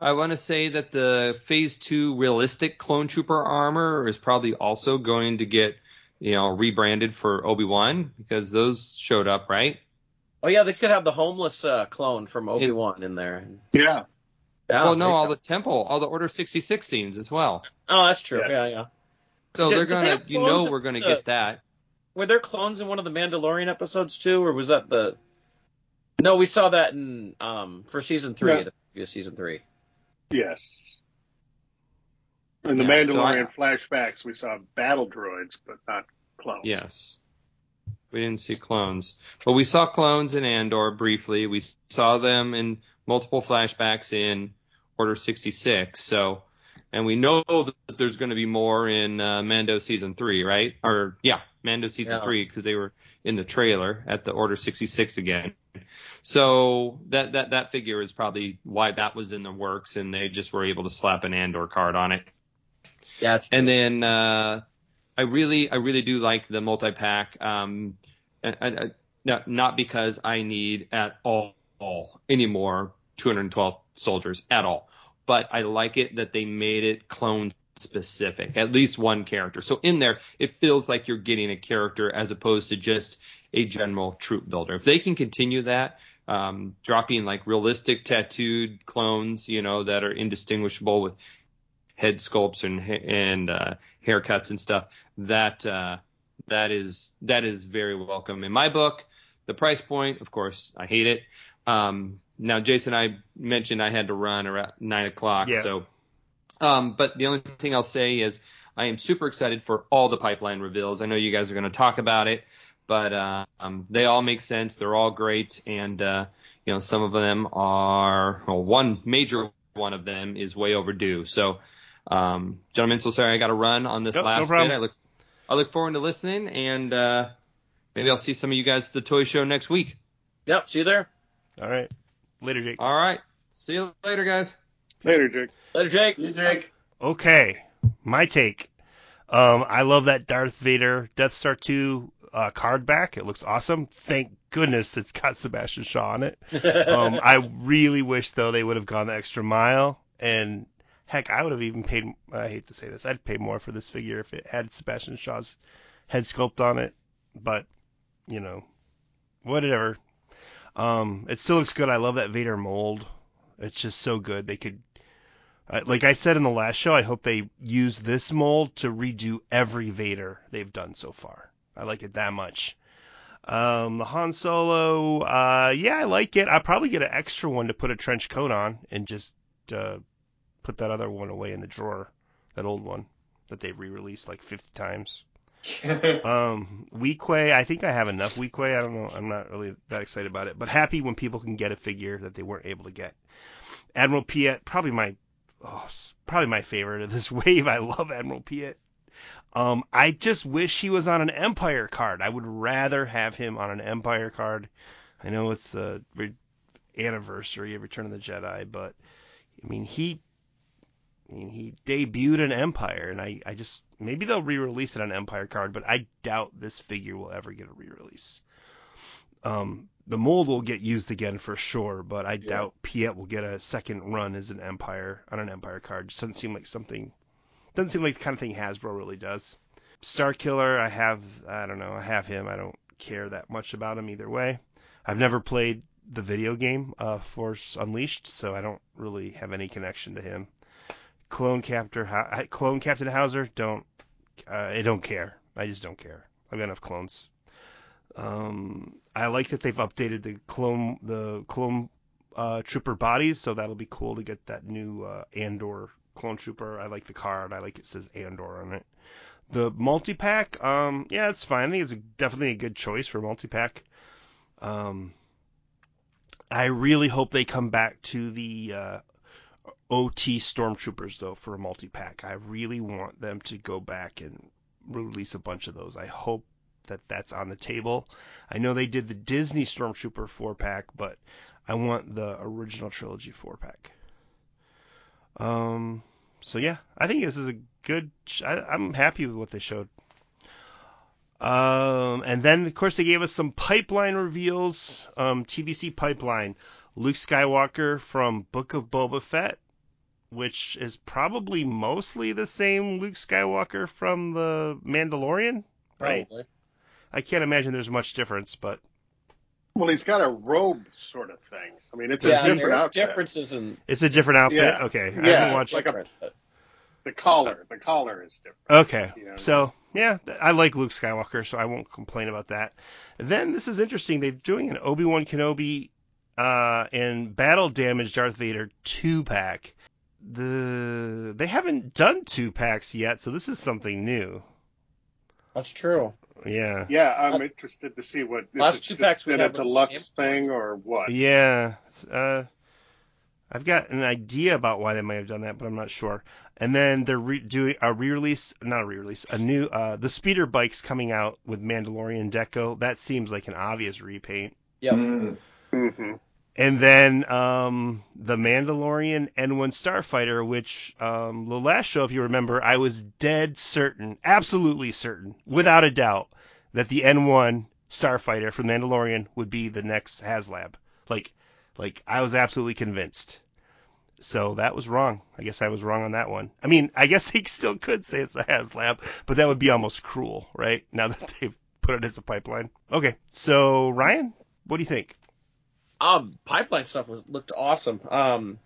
I want to say that the Phase Two realistic Clone Trooper armor is probably also going to get, you know, rebranded for Obi Wan because those showed up, right? Oh yeah, they could have the homeless uh, clone from Obi Wan in there. Yeah. Yeah, well, no, there all go. the Temple, all the Order 66 scenes as well. Oh, that's true. Yes. Yeah, yeah. So Did- they're gonna, have you know, we're gonna the- get that. Were there clones in one of the Mandalorian episodes too, or was that the? No, we saw that in um for season three, Yeah. the previous season three. Yes. In the Yeah, so Mandalorian flashbacks, we saw battle droids, but not clones. Yes. We didn't see clones. But we saw clones in Andor briefly. We saw them in multiple flashbacks in Order 66. So, and we know that there's going to be more in uh, Mando season 3, right? Or, yeah, Mando season Yeah. 3 because they were in the trailer at the Order 66 again. So that, that, that figure is probably why that was in the works and they just were able to slap an Andor card on it. Yeah, And then uh, I really, I really do like the multi pack. Um, uh, not, not because I need at all, all anymore 212 soldiers at all, but I like it that they made it clone specific, at least one character. So in there, it feels like you're getting a character as opposed to just a general troop builder. If they can continue that, um, dropping like realistic tattooed clones, you know, that are indistinguishable with head sculpts and and uh, haircuts and stuff. That uh, that is that is very welcome in my book. The price point, of course, I hate it. Um, now, Jason, I mentioned I had to run around nine o'clock, Yeah. so. Um, but the only thing I'll say is I am super excited for all the pipeline reveals. I know you guys are going to talk about it, but uh, um, they all make sense. They're all great, and uh, you know some of them are. Well, one major one of them is way overdue. So, um, gentlemen, so sorry I got to run on this Yep, no last problem. bit. I look I look forward to listening, and uh, maybe I'll see some of you guys at the toy show next week. Yep. See you there. All right. Later, Jake. All right, see you later, guys. Later, Jake. Later, Jake. See you, Jake. Okay, my take. Um, I love that Darth Vader Death Star 2 uh, card back. It looks awesome. Thank goodness it's got Sebastian Shaw on it. (laughs) Um, I really wish though they would have gone the extra mile, and heck, I would have even paid. I hate to say this, I'd pay more for this figure if it had Sebastian Shaw's head sculpt on it. But you know, whatever. Um, it still looks good. I love that Vader mold. It's just so good. They could uh, like I said in the last show, I hope they use this mold to redo every Vader they've done so far. I like it that much. Um, the Han Solo, uh, yeah, I like it. I'll probably get an extra one to put a trench coat on and just uh, put that other one away in the drawer, that old one that they've re-released like 50 times. (laughs) Um, Weequay, I think I have enough Weequay. I don't know. I'm not really that excited about it, but happy when people can get a figure that they weren't able to get. Admiral Piet, probably my, oh, probably my favorite of this (laughs) wave. I love Admiral Piet. Um, I just wish he was on an Empire card. I would rather have him on an Empire card. I know it's the re- anniversary of Return of the Jedi, but I mean he, I mean he debuted an Empire, and I, I just maybe they'll re-release it on Empire card, but I doubt this figure will ever get a re-release. Um, the mold will get used again for sure, but I doubt Piet will get a second run as an Empire on an Empire card. Just doesn't seem like something. Doesn't seem like the kind of thing Hasbro really does. Star Killer, I have, I don't know, I have him. I don't care that much about him either way. I've never played the video game uh, Force Unleashed, so I don't really have any connection to him. Clone Captain, Clone Captain Howzer, don't, uh, I don't care. I just don't care. I've got enough clones. Um, I like that they've updated the clone, the clone uh, trooper bodies, so that'll be cool to get that new uh, Andor clone trooper. I like the card. I like it says Andor on it. The multi pack, um, yeah, it's fine. I think it's a, definitely a good choice for multi pack. Um, I really hope they come back to the uh, OT Stormtroopers though for a multi pack. I really want them to go back and release a bunch of those. I hope that that's on the table. I know they did the Disney Stormtrooper four pack, but I want the original trilogy four pack. Um, so yeah, I think this is a good. I, I'm happy with what they showed. Um, and then of course they gave us some pipeline reveals. Um, TVC pipeline, Luke Skywalker from Book of Boba Fett, which is probably mostly the same Luke Skywalker from the Mandalorian, right? Probably. I can't imagine there's much difference, but Well, he's got a robe sort of thing. I mean, it's Yeah, a different outfit. differences in it's a different outfit. Yeah. Okay, I Yeah, haven't watched. like a- The collar, the collar is different. Okay. You know, So, yeah, I like Luke Skywalker, so I won't complain about that. Then this is interesting. They're doing an Obi Wan Kenobi uh, and Battle Damage Darth Vader two pack. The they haven't done two packs yet, so this is something new. That's true. Yeah. Yeah, I'm That's- interested to see what if Last it's two just packs we been a had deluxe thing or what. Yeah. Uh, I've got an idea about why they might have done that, but I'm not sure. And then they're re- doing a re-release, not a re-release, a new uh, the speeder bikes coming out with Mandalorian deco. That seems like an obvious repaint. Yep. hmm And then um, the Mandalorian N1 Starfighter, which um, the last show, if you remember, I was dead certain, absolutely certain, without a doubt, that the N1 Starfighter from Mandalorian would be the next HasLab. Like, like I was absolutely convinced. So that was wrong. I guess I was wrong on that one. I mean, I guess they (laughs) still could say it's a HasLab, but that would be almost cruel, right? Now that (laughs) they've put it as a pipeline. Okay, so Ryan, what do you think? Um, pipeline stuff was looked awesome. Um,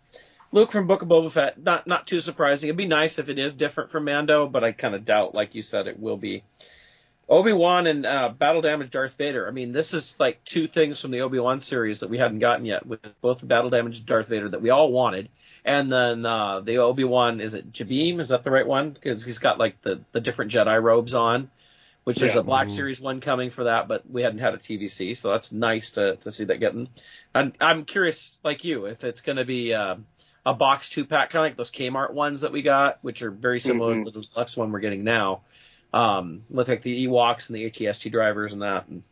Luke from Book of Boba Fett, not not too surprising. It'd be nice if it is different from Mando, but I kind of doubt, like you said, it will be. Obi Wan and uh, Battle Damage Darth Vader. I mean, this is like two things from the Obi Wan series that we hadn't gotten yet, with both Battle Damage Darth Vader that we all wanted, and then uh, the Obi Wan. Is it Jabiim? Is that the right one? Because he's got like the the different Jedi robes on. Which Yeah. a Black. Series one coming for that, but we hadn't had a TVC, so that's nice to, to see that getting. And I'm curious, like you, if it's going to be uh, a box two pack, kind of like those Kmart ones that we got, which are very similar Mhm. to the deluxe one we're getting now, um, with like the Ewoks and the ATST drivers and that. And,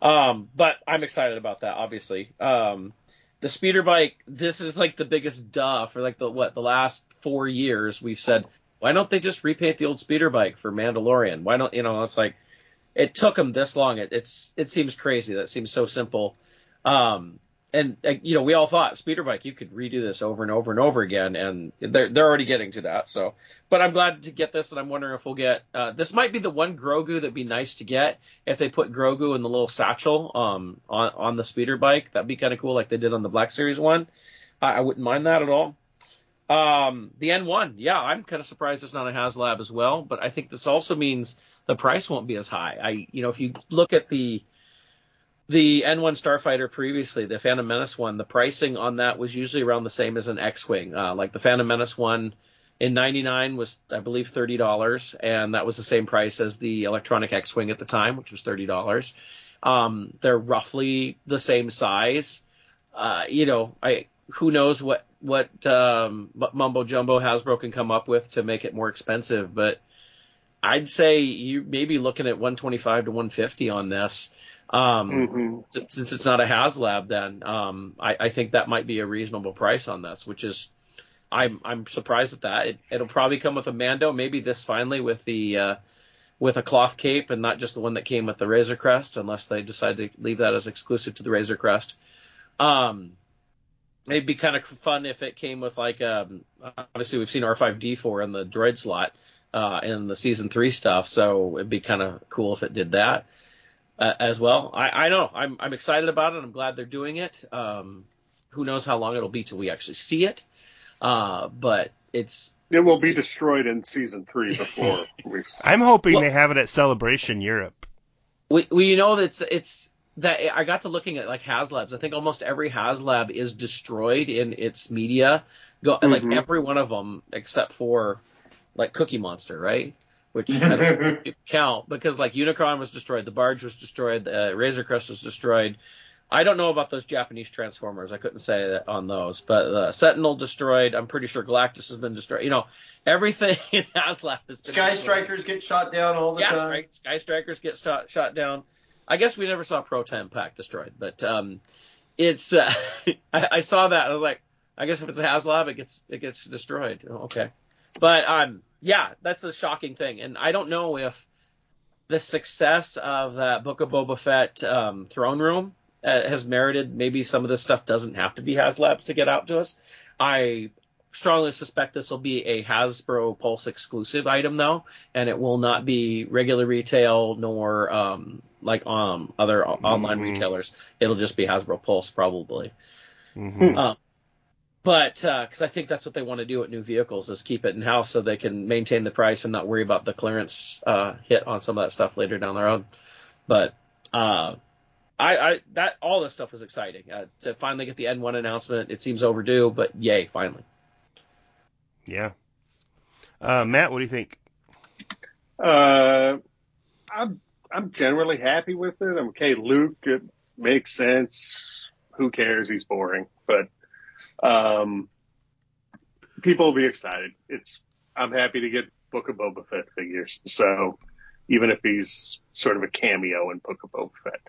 um, but I'm excited about that, obviously. Um, the speeder bike, this is like the biggest duh for like the what the last four years. We've said, why don't they just repaint the old speeder bike for Mandalorian? Why don't you know? It's like it took them this long. It, it's it seems crazy. That seems so simple. Um, and uh, you know, we all thought speeder bike, you could redo this over and over and over again, and they're they're already getting to that. So, but I'm glad to get this, and I'm wondering if we'll get uh, this. Might be the one Grogu that'd be nice to get if they put Grogu in the little satchel um on on the speeder bike. That'd be kind of cool, like they did on the Black Series one. I, I wouldn't mind that at all. Um, the N1, yeah, I'm kind of surprised it's not a HasLab as well, but I think this also means the price won't be as high. I, you know, if you look at the the N1 Starfighter previously, the Phantom Menace one, the pricing on that was usually around the same as an X-wing. Uh, like the Phantom Menace one in '99 was, I believe, thirty dollars, and that was the same price as the electronic X-wing at the time, which was thirty dollars. Um, they're roughly the same size. Uh, you know, I who knows what what um, mumbo jumbo Hasbro can come up with to make it more expensive, but I'd say you may be looking at 125 to 150 on this. Um, hmm s- since it's not a HasLab, then um, I, I think that might be a reasonable price on this, which is I'm I'm surprised at that. It, it'll probably come with a Mando, maybe this finally with the uh, with a cloth cape and not just the one that came with the Razor Crest, unless they decide to leave that as exclusive to the Razor Crest. Um, it'd be kind of fun if it came with like um, obviously we've seen R5D4 in the droid slot. uh, in the season three stuff. So it'd be kind of cool if it did that uh, as well. I, I know I'm I'm excited about it. I'm glad they're doing it. Um, who knows how long it'll be till we actually see it? Uh, but it's It will be destroyed in season three before (laughs) we. I'm hoping Well- they have it at Celebration Europe. we we know that it's it's that I got to looking at like HasLabs. I think almost every HasLab is destroyed in its media. Go like Mhm. every one of them except for like Cookie Monster, right? Which I don't (laughs) count because like Unicron was destroyed, the Barge was destroyed, uh, Razor Crest was destroyed. I don't know about those Japanese Transformers. I couldn't say that on those, but uh, Sentinel destroyed. I'm pretty sure Galactus has been destroyed. You know, everything (laughs) in HasLab has been Sky destroyed. Strikers get shot down all the Yeah, time. strike, Sky Strikers get shot, shot down. I guess we never saw Proton Pack destroyed, but um, it's uh, (laughs) I, I saw that I was like, I guess if it's a HasLab, it gets it gets destroyed. Oh, Okay, but um, yeah, that's a shocking thing, and I don't know if the success of that Book of Boba Fett um, throne room uh, has merited maybe some of this stuff doesn't have to be HasLabs to get out to us. I strongly suspect this will be a Hasbro Pulse exclusive item though, and it will not be regular retail nor um, like um other o- online retailers. It'll just be Hasbro Pulse probably. hmm Um, but because I think that's what they want to do at new vehicles is keep it in house so they can maintain the price and not worry about the clearance uh, hit on some of that stuff later down the road. But uh, I, I that all this stuff is exciting uh, to finally get the N1 announcement. It seems overdue, but yay, finally. Yeah. Uh, Matt, what do you think? Uh, I'm I'm generally happy with it. I'm okay. Luke, it makes sense. Who cares? He's boring, but um, people will be excited. It's I'm happy to get Book of Boba Fett figures. So even if he's sort of a cameo in Book of Boba Fett,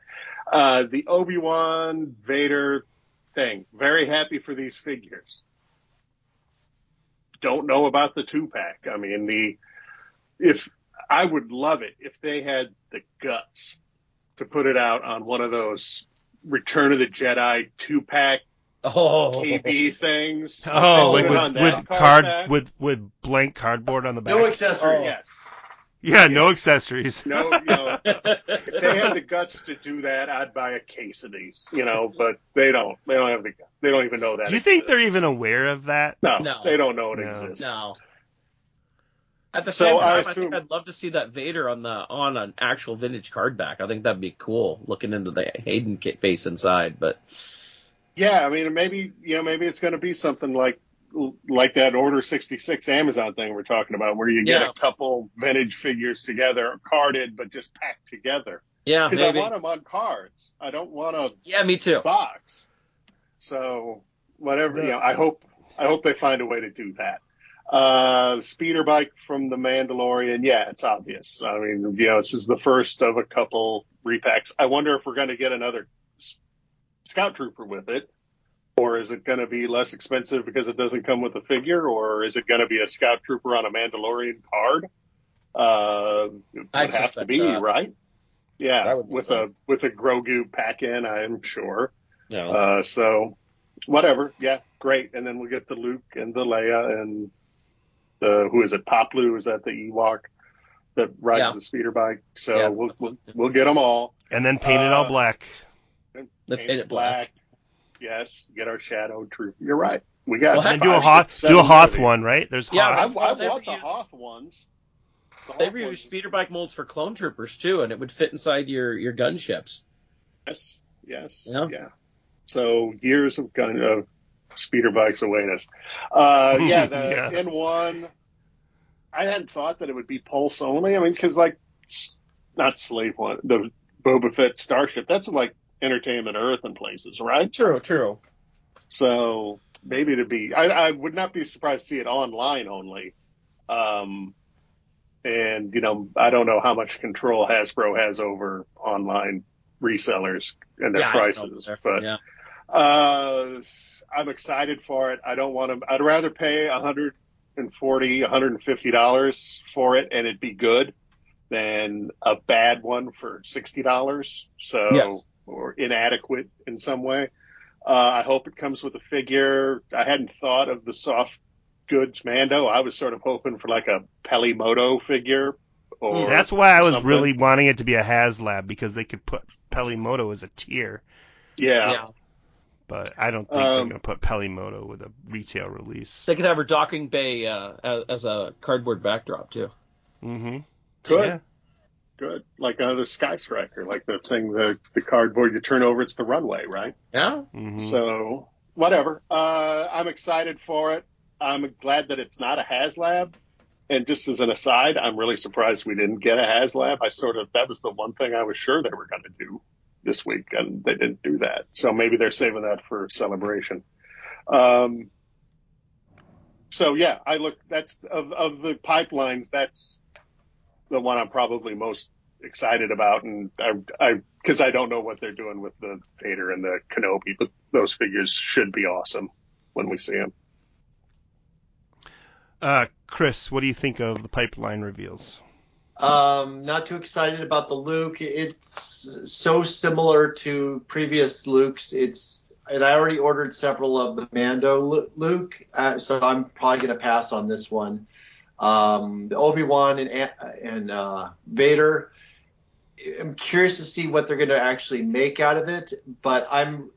uh, the Obi Wan Vader thing. Very happy for these figures. Don't know about the two pack. I mean the if I would love it if they had the guts to put it out on one of those Return of the Jedi two pack Oh, KB things. Oh, like with, with card pack. with with blank cardboard on the back. No Oh, accessories. yes. yeah, no accessories. No, you know, (laughs) if they had the guts to do that, I'd buy a case of these, you know, but they don't. They don't have the they don't even know that. Do you think they're even aware of that? No, No. they don't know it No. exists. no. At the So same time, I, assume- think I'd love to see that Vader on the on an actual vintage card back. I think that'd be cool, looking into the Hayden face inside. But Yeah, I mean, maybe you know, maybe it's going to be something like like that Order sixty six Amazon thing we're talking about, where you get Yeah. a couple vintage figures together, carded but just packed together. yeah, Because I want them on cards. I don't want a yeah, me too. box. So whatever, you know, I hope I hope they find a way to do that. Uh, speeder bike from the Mandalorian, yeah, it's obvious. I mean, you know, this is the first of a couple repacks. I wonder if we're going to get another Scout Trooper with it, or is it going to be less expensive because it doesn't come with a figure, or is it going to be a Scout Trooper on a Mandalorian card? Uh, it would I'd have to be that. right. Yeah, That would make with sense. a with a Grogu pack in, I'm sure. No. Uh, so whatever. Yeah, great. And then we'll get the Luke and the Leia and the, who is it? Paploo? Is that the Ewok that rides Yeah. the speeder bike? So Yeah. we'll, we'll, we'll get them all. And then paint it all Uh, black. They paint it black. Yes. Get our shadow troop. You're right. We got Well, And do a Hoth six, do a Hoth of one, right? There's Yeah, I, Hoth. I Well, they want the reuse- Hoth ones. The They Hoth reuse ones- speeder bike molds for clone troopers too, and it would fit inside your your gunships. Yes, yes, Yeah. yeah. So years of gun of speeder bikes await us. Uh, (laughs) yeah, the Yeah. N1. I hadn't thought that it would be pulse only. I mean, because like, not slave one, the Boba Fett starship. That's like Entertainment Earth and places, right? True, true. So maybe to be, I, I would not be surprised to see it online only. Um, and you know, I don't know how much control Hasbro has over online resellers and their yeah, I don't know prices, but yeah, uh, I'm excited for it. I don't want to. I'd rather pay 140, 150 dollars for it, and it'd be good, than a bad one for sixty dollars. So Yes. or inadequate in some way. Uh, I hope it comes with a figure. I hadn't thought of the soft goods Mando. I was sort of hoping for like a Peli Motto figure. Or That's why I was something. really wanting it to be a HasLab because they could put Peli Motto as a tier, yeah. Yeah. But I don't think they're Um, going to put Peli Motto with a retail release. They could have her docking bay uh, as, as a cardboard backdrop too. Mm-hmm. Good. Yeah. Good. Like uh, the Sky Striker, like the thing, the the cardboard you turn over, it's the runway, right? Yeah. hmm So whatever. Uh, I'm excited for it. I'm glad that it's not a HasLab. And just as an aside, I'm really surprised we didn't get a HasLab. I sort of that was the one thing I was sure they were going to do this week, and they didn't do that. So maybe they're saving that for celebration. Um, so yeah, I look. That's of of the pipelines. That's the one I'm probably most excited about, and I I because I don't know what they're doing with the Vader and the Kenobi, but those figures should be awesome when we see them. Uh, Chris, what do you think of the pipeline reveals? Um, not too excited about the Luke. It's so similar to previous Lukes. It's and I already ordered several of the Mando Luke, uh, so I'm probably gonna pass on this one. Um, the Obi Wan and and uh, Vader. I'm curious to see what they're gonna actually make out of it, but I'm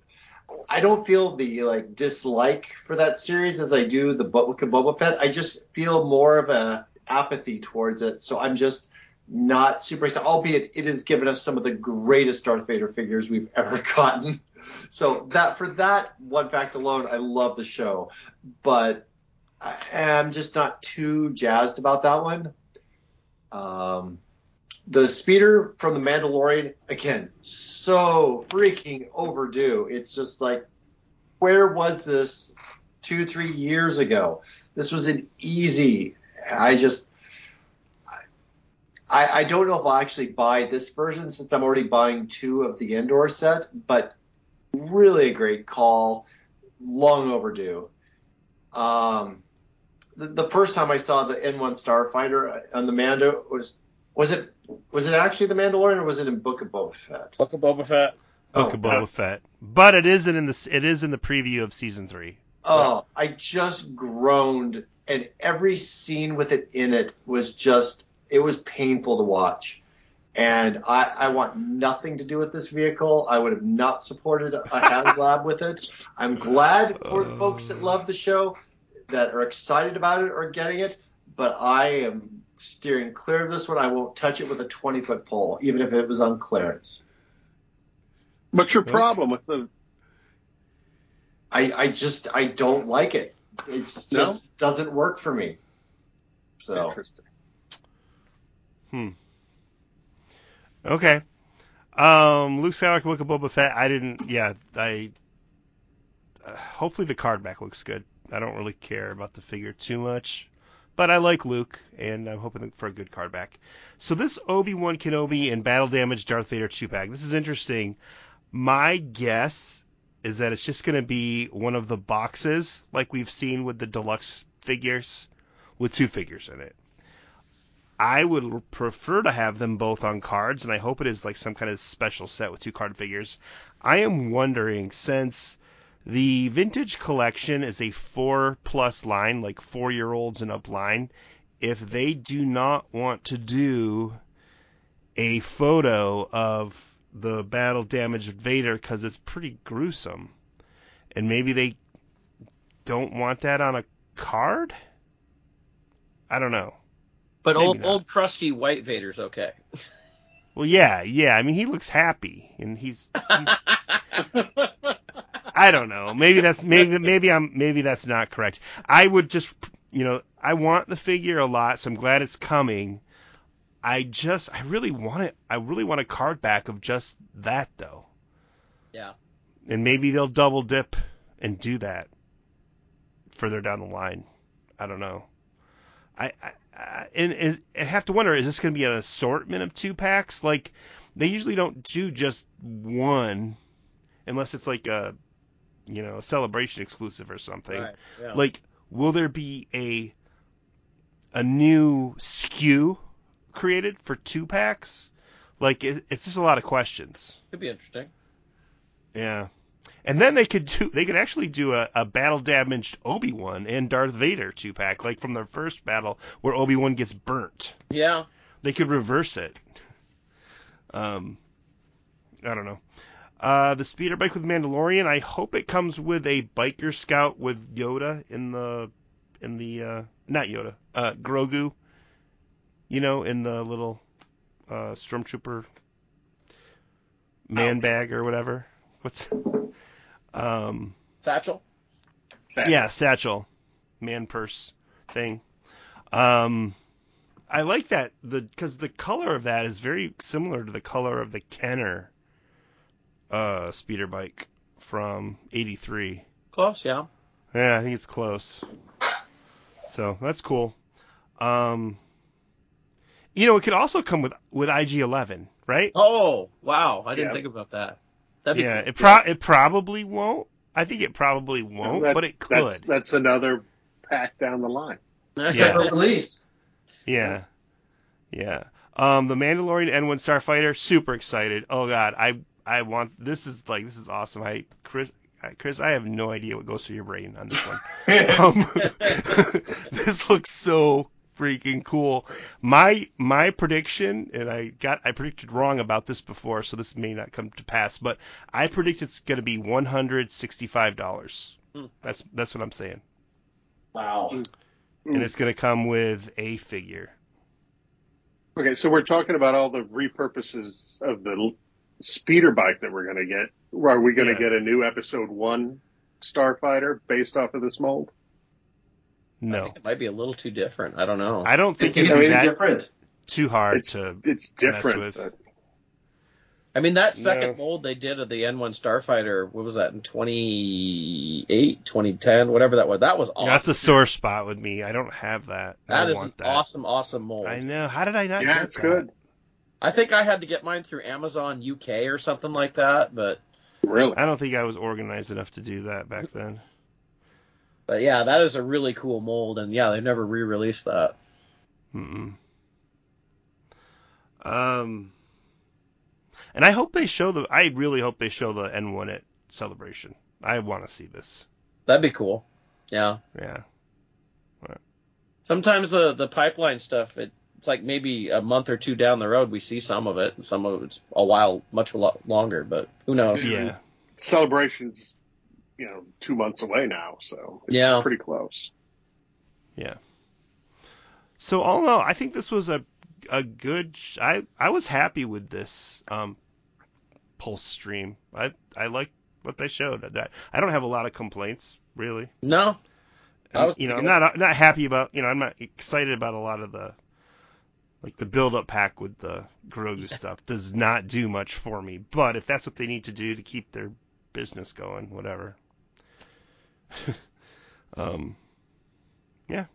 I don't feel the like dislike for that series as I do the Book of Boba Fett. I just feel more of a apathy towards it. So I'm just not super excited. Albeit it has given us some of the greatest Darth Vader figures we've (laughs) ever gotten. So that for that one fact alone, I love the show. But I am just not too jazzed about that one. Um, the speeder from the Mandalorian, again, so freaking overdue. It's just like, where was this two, three years ago? This was an easy. I just, I, I don't know if I'll actually buy this version since I'm already buying two of the Endor set, but really a great call, long overdue. Um, the, the first time I saw the N1 Starfighter on the Mando was was it was it actually the Mandalorian or was it in Book of Boba Fett? Book of Boba Fett. Book Oh, of Boba Fett, but it isn't in this. It is in the preview of season three. Oh, I just groaned, and every scene with it in it was just, it was painful to watch. And I, I want nothing to do with this vehicle. I would have not supported a (laughs) HasLab with it. I'm glad for the folks that oh. love the show, that are excited about it, or getting it, but I am steering clear of this one. I won't touch it with a 20 foot pole, even if it was on clearance. What's your problem with the? I, I just, I don't like it. It's No? just doesn't work for me. So. Interesting. Hmm. Okay. Um, Luke Skywalker, Book of Boba Fett. I didn't. Yeah, I. Uh, hopefully the card back looks good. I don't really care about the figure too much, but I like Luke, and I'm hoping for a good card back. So this Obi Wan Kenobi and Battle Damage Darth Vader two pack. This is interesting. My guess is that it's just going to be one of the boxes like we've seen with the deluxe figures, with two figures in it. I would prefer to have them both on cards, and I hope it is like some kind of special set with two card figures. I am wondering since the vintage collection is a four plus line, like four year olds and up line, if they do not want to do a photo of the battle damaged Vader because it's pretty gruesome, and maybe they don't want that on a card. I don't know. But Maybe old not. old crusty white Vader's okay. (laughs) Well, yeah, yeah. I mean, he looks happy, and he's. he's (laughs) I don't know. Maybe that's maybe maybe I'm maybe that's not correct. I would just you know I want the figure a lot, so I'm glad it's coming. I just I really want it. I really want a card back of just that though, Yeah. and maybe they'll double dip and do that further down the line. I don't know. I, I, I and, and I have to wonder: is this going to be an assortment of two packs? Like they usually don't do just one, unless it's like a, you know, a celebration exclusive or something. Right. Yeah. Like, will there be a a new SKU created for two packs? Like, it, it's just a lot of questions. Could be interesting. Yeah. And then they could do they could actually do a, a battle damaged Obi Wan and Darth Vader two pack, like from their first battle where Obi Wan gets burnt. Yeah. They could reverse it. Um, I don't know. Uh, the speeder bike with Mandalorian. I hope it comes with a biker scout with Yoda in the in the uh, not Yoda, uh, Grogu. You know, in the little uh, stormtrooper man Oh. bag or whatever. What's um Satchel. yeah satchel man purse thing. Um, I like that the because the color of that is very similar to the color of the Kenner uh, speeder bike from '83. Close, yeah. Yeah, I think it's close. So that's cool. Um, you know, it could also come with with IG11, right? Oh, wow. I didn't Yeah. think about that. That'd be yeah, cool. it pro it probably won't. I think it probably won't, That- but it could. That's that's another pack down the line. Yeah. Separate release. Yeah. Yeah. Um, the Mandalorian N1 Starfighter, super excited. Oh god, I I want this is like this is awesome. I Chris Chris, I have no idea what goes through your brain on this one. (laughs) um, (laughs) this looks so freaking cool. My my prediction, and I got I predicted wrong about this before, so this may not come to pass, but I predict it's going to be one hundred sixty five dollars. Hmm. That's that's what I'm saying, Wow. and it's going to come with a figure. Okay, so we're talking about all the repurposes of the speeder bike that we're going to get. Are we going to Yeah. get a new episode one Starfighter based off of this mold? I No, think it might be a little too different. I don't know. I don't think It's it'd be I mean, that different. too hard It's to. it's mess different. with. But I mean, that second No. mold they did of the N1 Starfighter, what was that, in 2008, 2010, whatever that was? That was awesome. That's a sore spot with me. I don't have that. I That don't is an that. awesome, awesome mold. I know. How did I not yeah, get it's that? good. I think I had to get mine through Amazon UK or something like that, but Really. I don't think I was organized enough to do that back then. But yeah, that is a really cool mold, and yeah, they've never re-released that. Mm-mm. Um, and I hope they show the. I really hope they show the N1 at Celebration. I want to see this. That'd be cool. Yeah. Yeah. Sometimes the the pipeline stuff, it, it's like maybe a month or two down the road we see some of it, and some of it's a while, much a lot longer. But who knows? Yeah. Celebration's, you know, two months away now, so it's Yeah. pretty close. Yeah. So all in all, I think this was a a good. Sh- I I was happy with this um pulse stream. I I like what they showed. That I don't have a lot of complaints really. No, I was you know, I'm thinking not not happy about. You know, I'm not excited about a lot of the like the build up pack with the Grogu stuff. Does not do much for me. But if that's what they need to do to keep their business going, whatever. (laughs) um, yeah.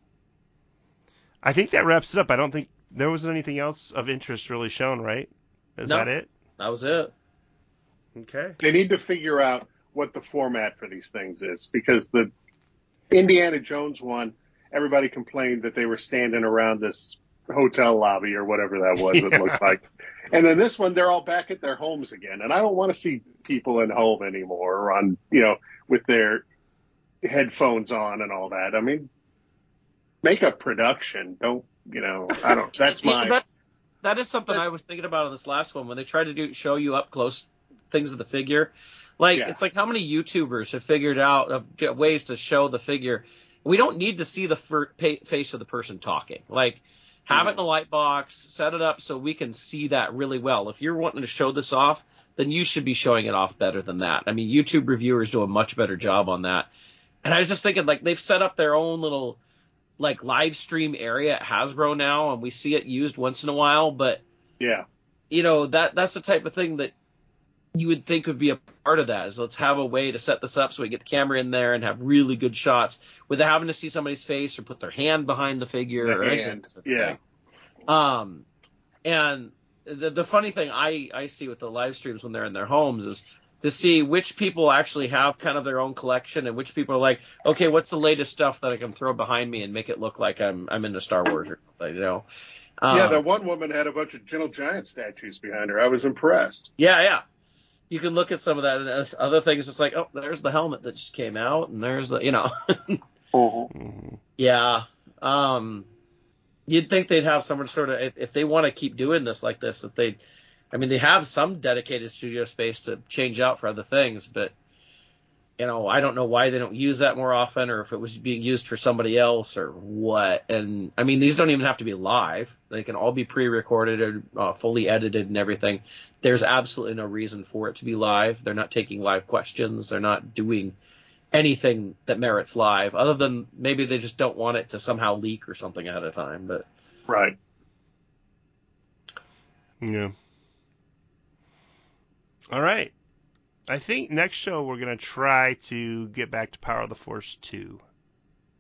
I think that wraps it up. I don't think there was anything else of interest really shown, right? Is No. that it? that was it. Okay. They need to figure out what the format for these things is because the Indiana Jones one, everybody complained that they were standing around this hotel lobby or whatever that was. It (laughs) looked like, and then this one, they're all back at their homes again, and I don't want to see people in home anymore or on, you know, with their headphones on and all that. I mean, make a production. Don't, you know, I don't. (laughs) That's Yeah, my. that's that is something I was thinking about on this last one when they tried to do show you up close things of the figure. Like Yeah. it's like how many YouTubers have figured out of ways to show the figure. We don't need to see the fir- face of the person talking. Like have it in a light box, set it up so we can see that really well. If you're wanting to show this off, then you should be showing it off better than that. I mean, YouTube reviewers do a much better job on that. And I was just thinking, like, they've set up their own little, like, live stream area at Hasbro now, and we see it used once in a while. But yeah. you know, that that's the type of thing that you would think would be a part of that. Is let's have a way to set this up so we get the camera in there and have really good shots without having to see somebody's face or put their hand behind the figure The or anything. yeah. Um, and the the funny thing I I see with the live streams when they're in their homes is to see which people actually have kind of their own collection and which people are like, okay, what's the latest stuff that I can throw behind me and make it look like I'm I'm into Star Wars or something, you know? Um, yeah, that one woman had a bunch of Gentle Giant statues behind her. I was impressed. yeah, yeah. you can look at some of that and other things. It's like, oh, there's the helmet that just came out, and there's the, you know, (laughs) Mhm. yeah. Um, you'd think they'd have some sort of if, if they want to keep doing this like this, that they, I mean, they have some dedicated studio space to change out for other things, but you know, I don't know why they don't use that more often, or if it was being used for somebody else, or what. And I mean, these don't even have to be live; they can all be pre-recorded and uh, fully edited and everything. There's absolutely no reason for it to be live. They're not taking live questions. They're not doing anything that merits live, other than maybe they just don't want it to somehow leak or something ahead of time. But Right. Yeah. All right. I think next show we're gonna try to get back to Power of the Force two.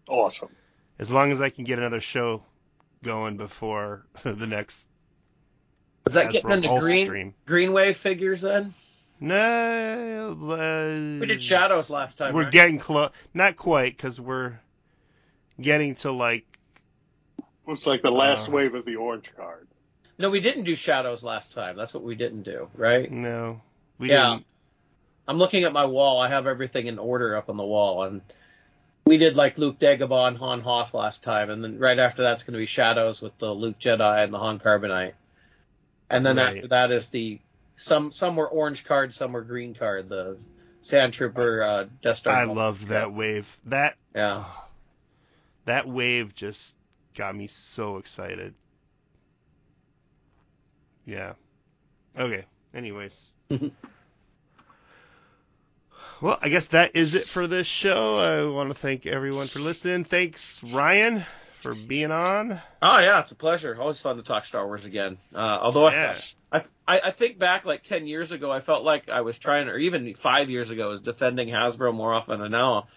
Awesome. As long as I can get another show going before (laughs) the next is that getting into green stream. green wave figures then? No, uh, We did shadows last time. We're right? getting close. Not quite, because we're getting to like. Looks like the last Uh. wave of the orange card. no, we didn't do shadows last time. That's what we didn't do, right? No, we Yeah. didn't. I'm looking at my wall. I have everything in order up on the wall, and we did like Luke Dagobah and Han Hoth last time, and then right after that's going to be Shadows with the Luke Jedi and the Han Carbonite, and then Right. after that is the some some were orange card, some were green card. The Sand Trooper uh, Death Star. I love that wave. That Yeah, oh, that wave just got me so excited. Yeah. Okay. Anyways. (laughs) well, I guess that is it for this show. I want to thank everyone for listening. Thanks, Ryan, for being on. Oh yeah, it's a pleasure. Always fun to talk Star Wars again. Uh, although Yeah. I, I I think back like ten years ago, I felt like I was trying, or even five years ago, I was defending Hasbro more often. And now,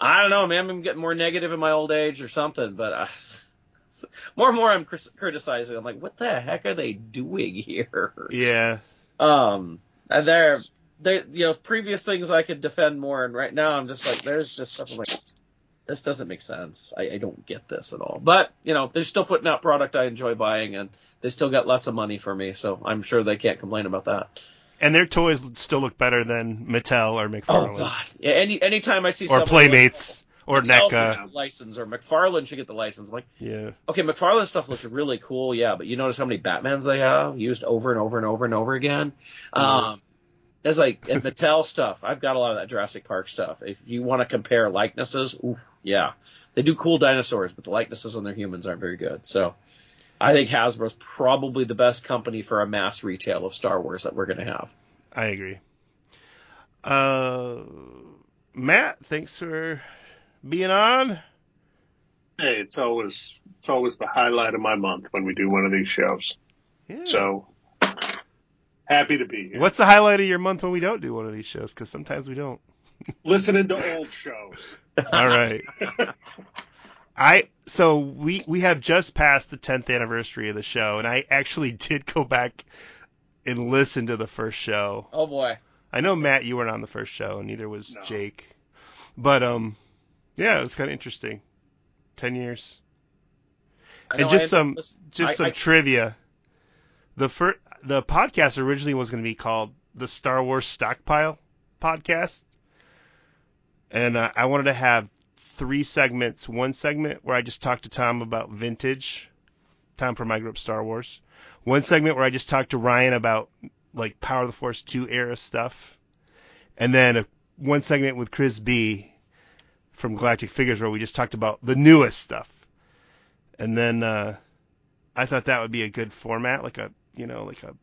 I don't know, man. I'm getting more negative in my old age or something. But uh, (laughs) more and more, I'm criticizing. I'm like, what the heck are they doing here? Yeah. Um, Uh, and they're they you know previous things I could defend more, and right now I'm just like, there's just stuff I'm like. This doesn't make sense. I, I don't get this at all. But you know, they're still putting out product I enjoy buying, and they still got lots of money for me, so I'm sure they can't complain about that. And their toys still look better than Mattel or oh, McFarlane. Oh God! Yeah, any anytime I see Or Playmates or Mattel NECA. get license or McFarlane should get the license. I'm like, Yeah. okay, McFarlane stuff looks really cool, yeah, but you notice how many Batmans they have used over and over and over and over again. Um, there's like and Mattel stuff. I've got a lot of that Jurassic Park stuff. If you want to compare likenesses, ooh, yeah, they do cool dinosaurs, but the likenesses on their humans aren't very good. So. I think Hasbro's probably the best company for a mass retail of Star Wars that we're going to have. I agree. Uh, Matt, thanks for being on. Hey, it's always it's always the highlight of my month when we do one of these shows. Yeah. So happy to be here. What's the highlight of your month when we don't do one of these shows? Because sometimes we don't. (laughs) Listening to old shows. All right. I so we we have just passed the 10th anniversary of the show, and I actually did go back and listen to the first show. Oh boy. I know Matt, you weren't on the first show, and neither was No. Jake. But um, yeah, it was kind of interesting. Ten years. I and just some listen, just I- some I- trivia. The fir- the podcast originally was going to be called the Star Wars Stockpile Podcast, and uh, I wanted to have three segments. One segment where I just talked to Tom about vintage, Tom from My Group Star Wars. One segment where I just talked to Ryan about like Power of the Force two era stuff, and then a, one segment with Chris B from Galactic Figures where we just talked about the newest stuff. And then uh, I thought that would be a good format, like a you know like a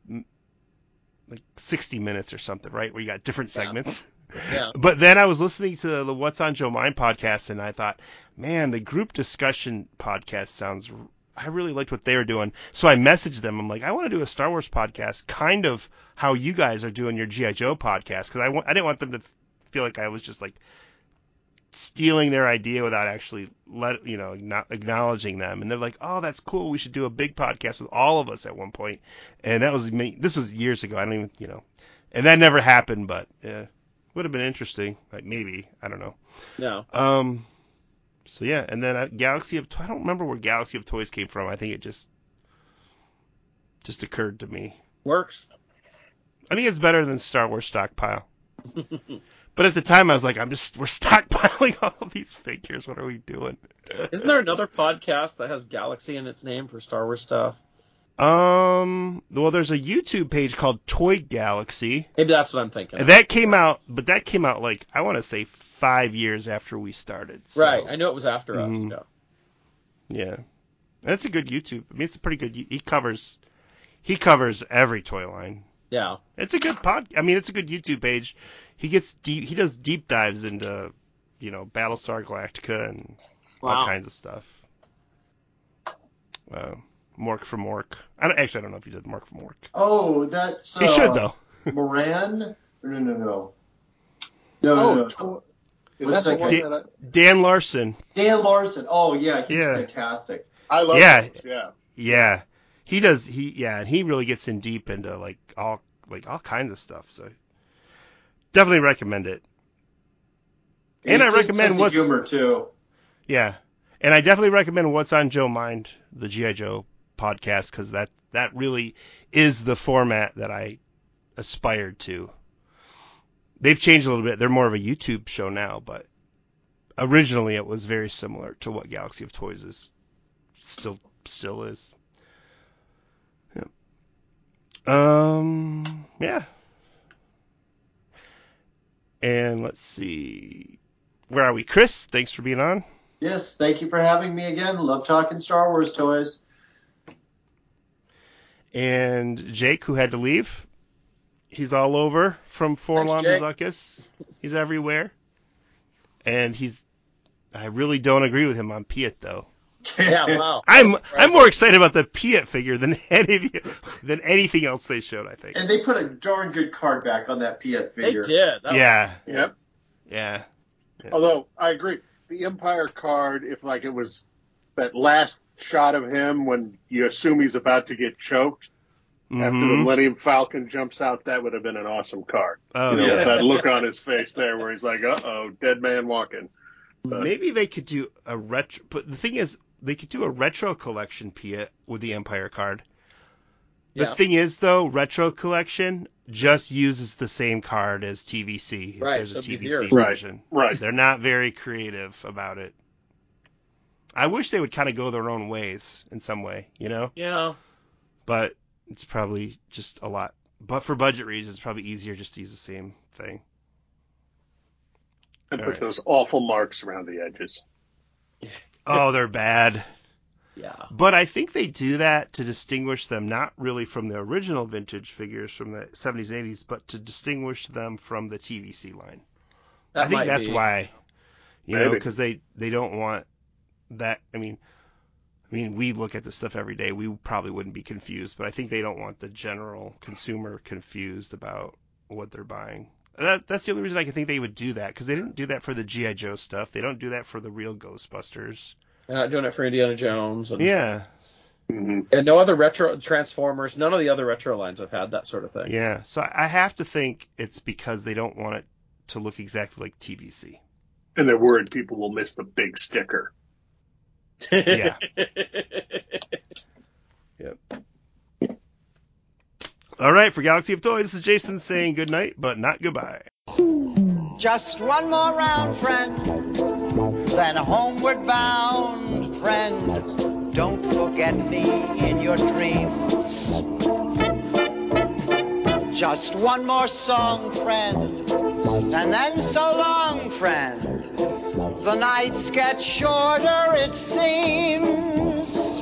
like 60 minutes or something, right? Where you got different segments. (laughs) Yeah. But then I was listening to the What's on Joe Mind podcast, and I thought, man, the group discussion podcast sounds. I really liked what they were doing, so I messaged them. I'm like, I want to do a Star Wars podcast, kind of how you guys are doing your GI Joe podcast, because I I didn't want them to feel like I was just like stealing their idea without actually let you know not acknowledging them. And they're like oh that's cool. We should do a big podcast with all of us at one point. And that was me this was years ago. I don't even you know. And that never happened but yeah would have been interesting. Like maybe. I don't know. No. um so yeah. And then uh, galaxy of i don't remember where galaxy of toys came from. I think it just just occurred to me. Works. I think it's better than Star Wars stockpile. (laughs) but at the time, I was like, I'm just we're stockpiling (laughs) all of these figures. What are we doing? Isn't there another podcast that has Galaxy in its name for Star Wars stuff? Um, well, there's a YouTube page called Toy Galaxy. Maybe that's what I'm thinking. And that came out, but that came out like I want to say five years after we started. So, Right. I know it was after us. Yeah. Yeah, that's a good YouTube. I mean, it's a pretty good. He covers, he covers every toy line. Yeah. It's a good pod. I mean, it's a good YouTube page. He gets deep. He does deep dives into, you know, Battlestar Galactica and all kinds of stuff. Uh, Mork from Ork. I don't actually. I don't know if he did Mork from Ork. Oh, that's. He uh, should though. (laughs) Moran? No, no, no. No, no, Oh, no. to- is What's that the one guy? that Dan Larson. Dan Larson. Oh, yeah, he's Yeah. fantastic. I, I love? Yeah. those, yeah. Yeah, he does. He yeah, and he really gets in deep into like all like all kinds of stuff. So definitely recommend it. And I recommend what's humor too. yeah, and I definitely recommend what's on Joe Mind, the GI Joe podcast, because that that really is the format that I aspired to. They've changed a little bit. They're more of a YouTube show now, but originally it was very similar to what Galaxy of Toys is still still is. Yeah. Um. Yeah. And let's see. Where are we, Chris? Thanks for being on. Yes, thank you for having me again. Love talking Star Wars toys. And Jake, who had to leave. He's all over from Forlom Jake. He's everywhere. And he's. I really don't agree with him on Piet though. (laughs) Yeah. Wow. (laughs) I'm I'm more excited about the Piet figure than (laughs) any of you, than anything else they showed. I think. And they put a darn good card back on that Piet figure. They did. That Yeah, Yep. yeah, Although I agree, the Empire card, if like it was that last shot of him when you assume he's about to get choked after the Mhm. Millennium Falcon jumps out, that would have been an awesome card. Oh you know, yeah. that look on his face there, where he's like, "Uh oh, dead man walking." But- Maybe they could do a retro. But the thing is, they could do a retro collection Piet with the Empire card. The Yeah. thing is, though, retro collection just uses the same card as TVC. If Right, there's a so it'd TVC here. Right. version. Right. They're not very creative about it. I wish they would kind of go their own ways in some way, you know. Yeah. But it's probably just a lot. But for budget reasons, it's probably easier just to use the same thing. And All put right. those awful marks around the edges. Oh, they're bad. (laughs) Yeah. But I think they do that to distinguish them not really from the original vintage figures from the 70s and 80s, but to distinguish them from the TVC line. That I think might that's be. why, you know, because they they don't want that. I mean, I mean, we look at this stuff every day. We probably wouldn't be confused, but I think they don't want the general consumer confused about what they're buying. That, that's the only reason I can think they would do that because they didn't do that for the GI Joe stuff. They don't do that for the real Ghostbusters. They're not doing it for Indiana Jones. And, Yeah, hmm and no other retro Transformers. None of the other retro lines have had that sort of thing. Yeah, so I I have to think it's because they don't want it to look exactly like TVC. And they're worried people will miss the big sticker. (laughs) Yeah. (laughs) All right, for Galaxy of Toys, this is Jason saying good night, but not goodbye. Just one more round, friend. Then homeward bound, friend. Don't forget me in your dreams. Just one more song, friend. And then so long, friend. The nights get shorter, it seems.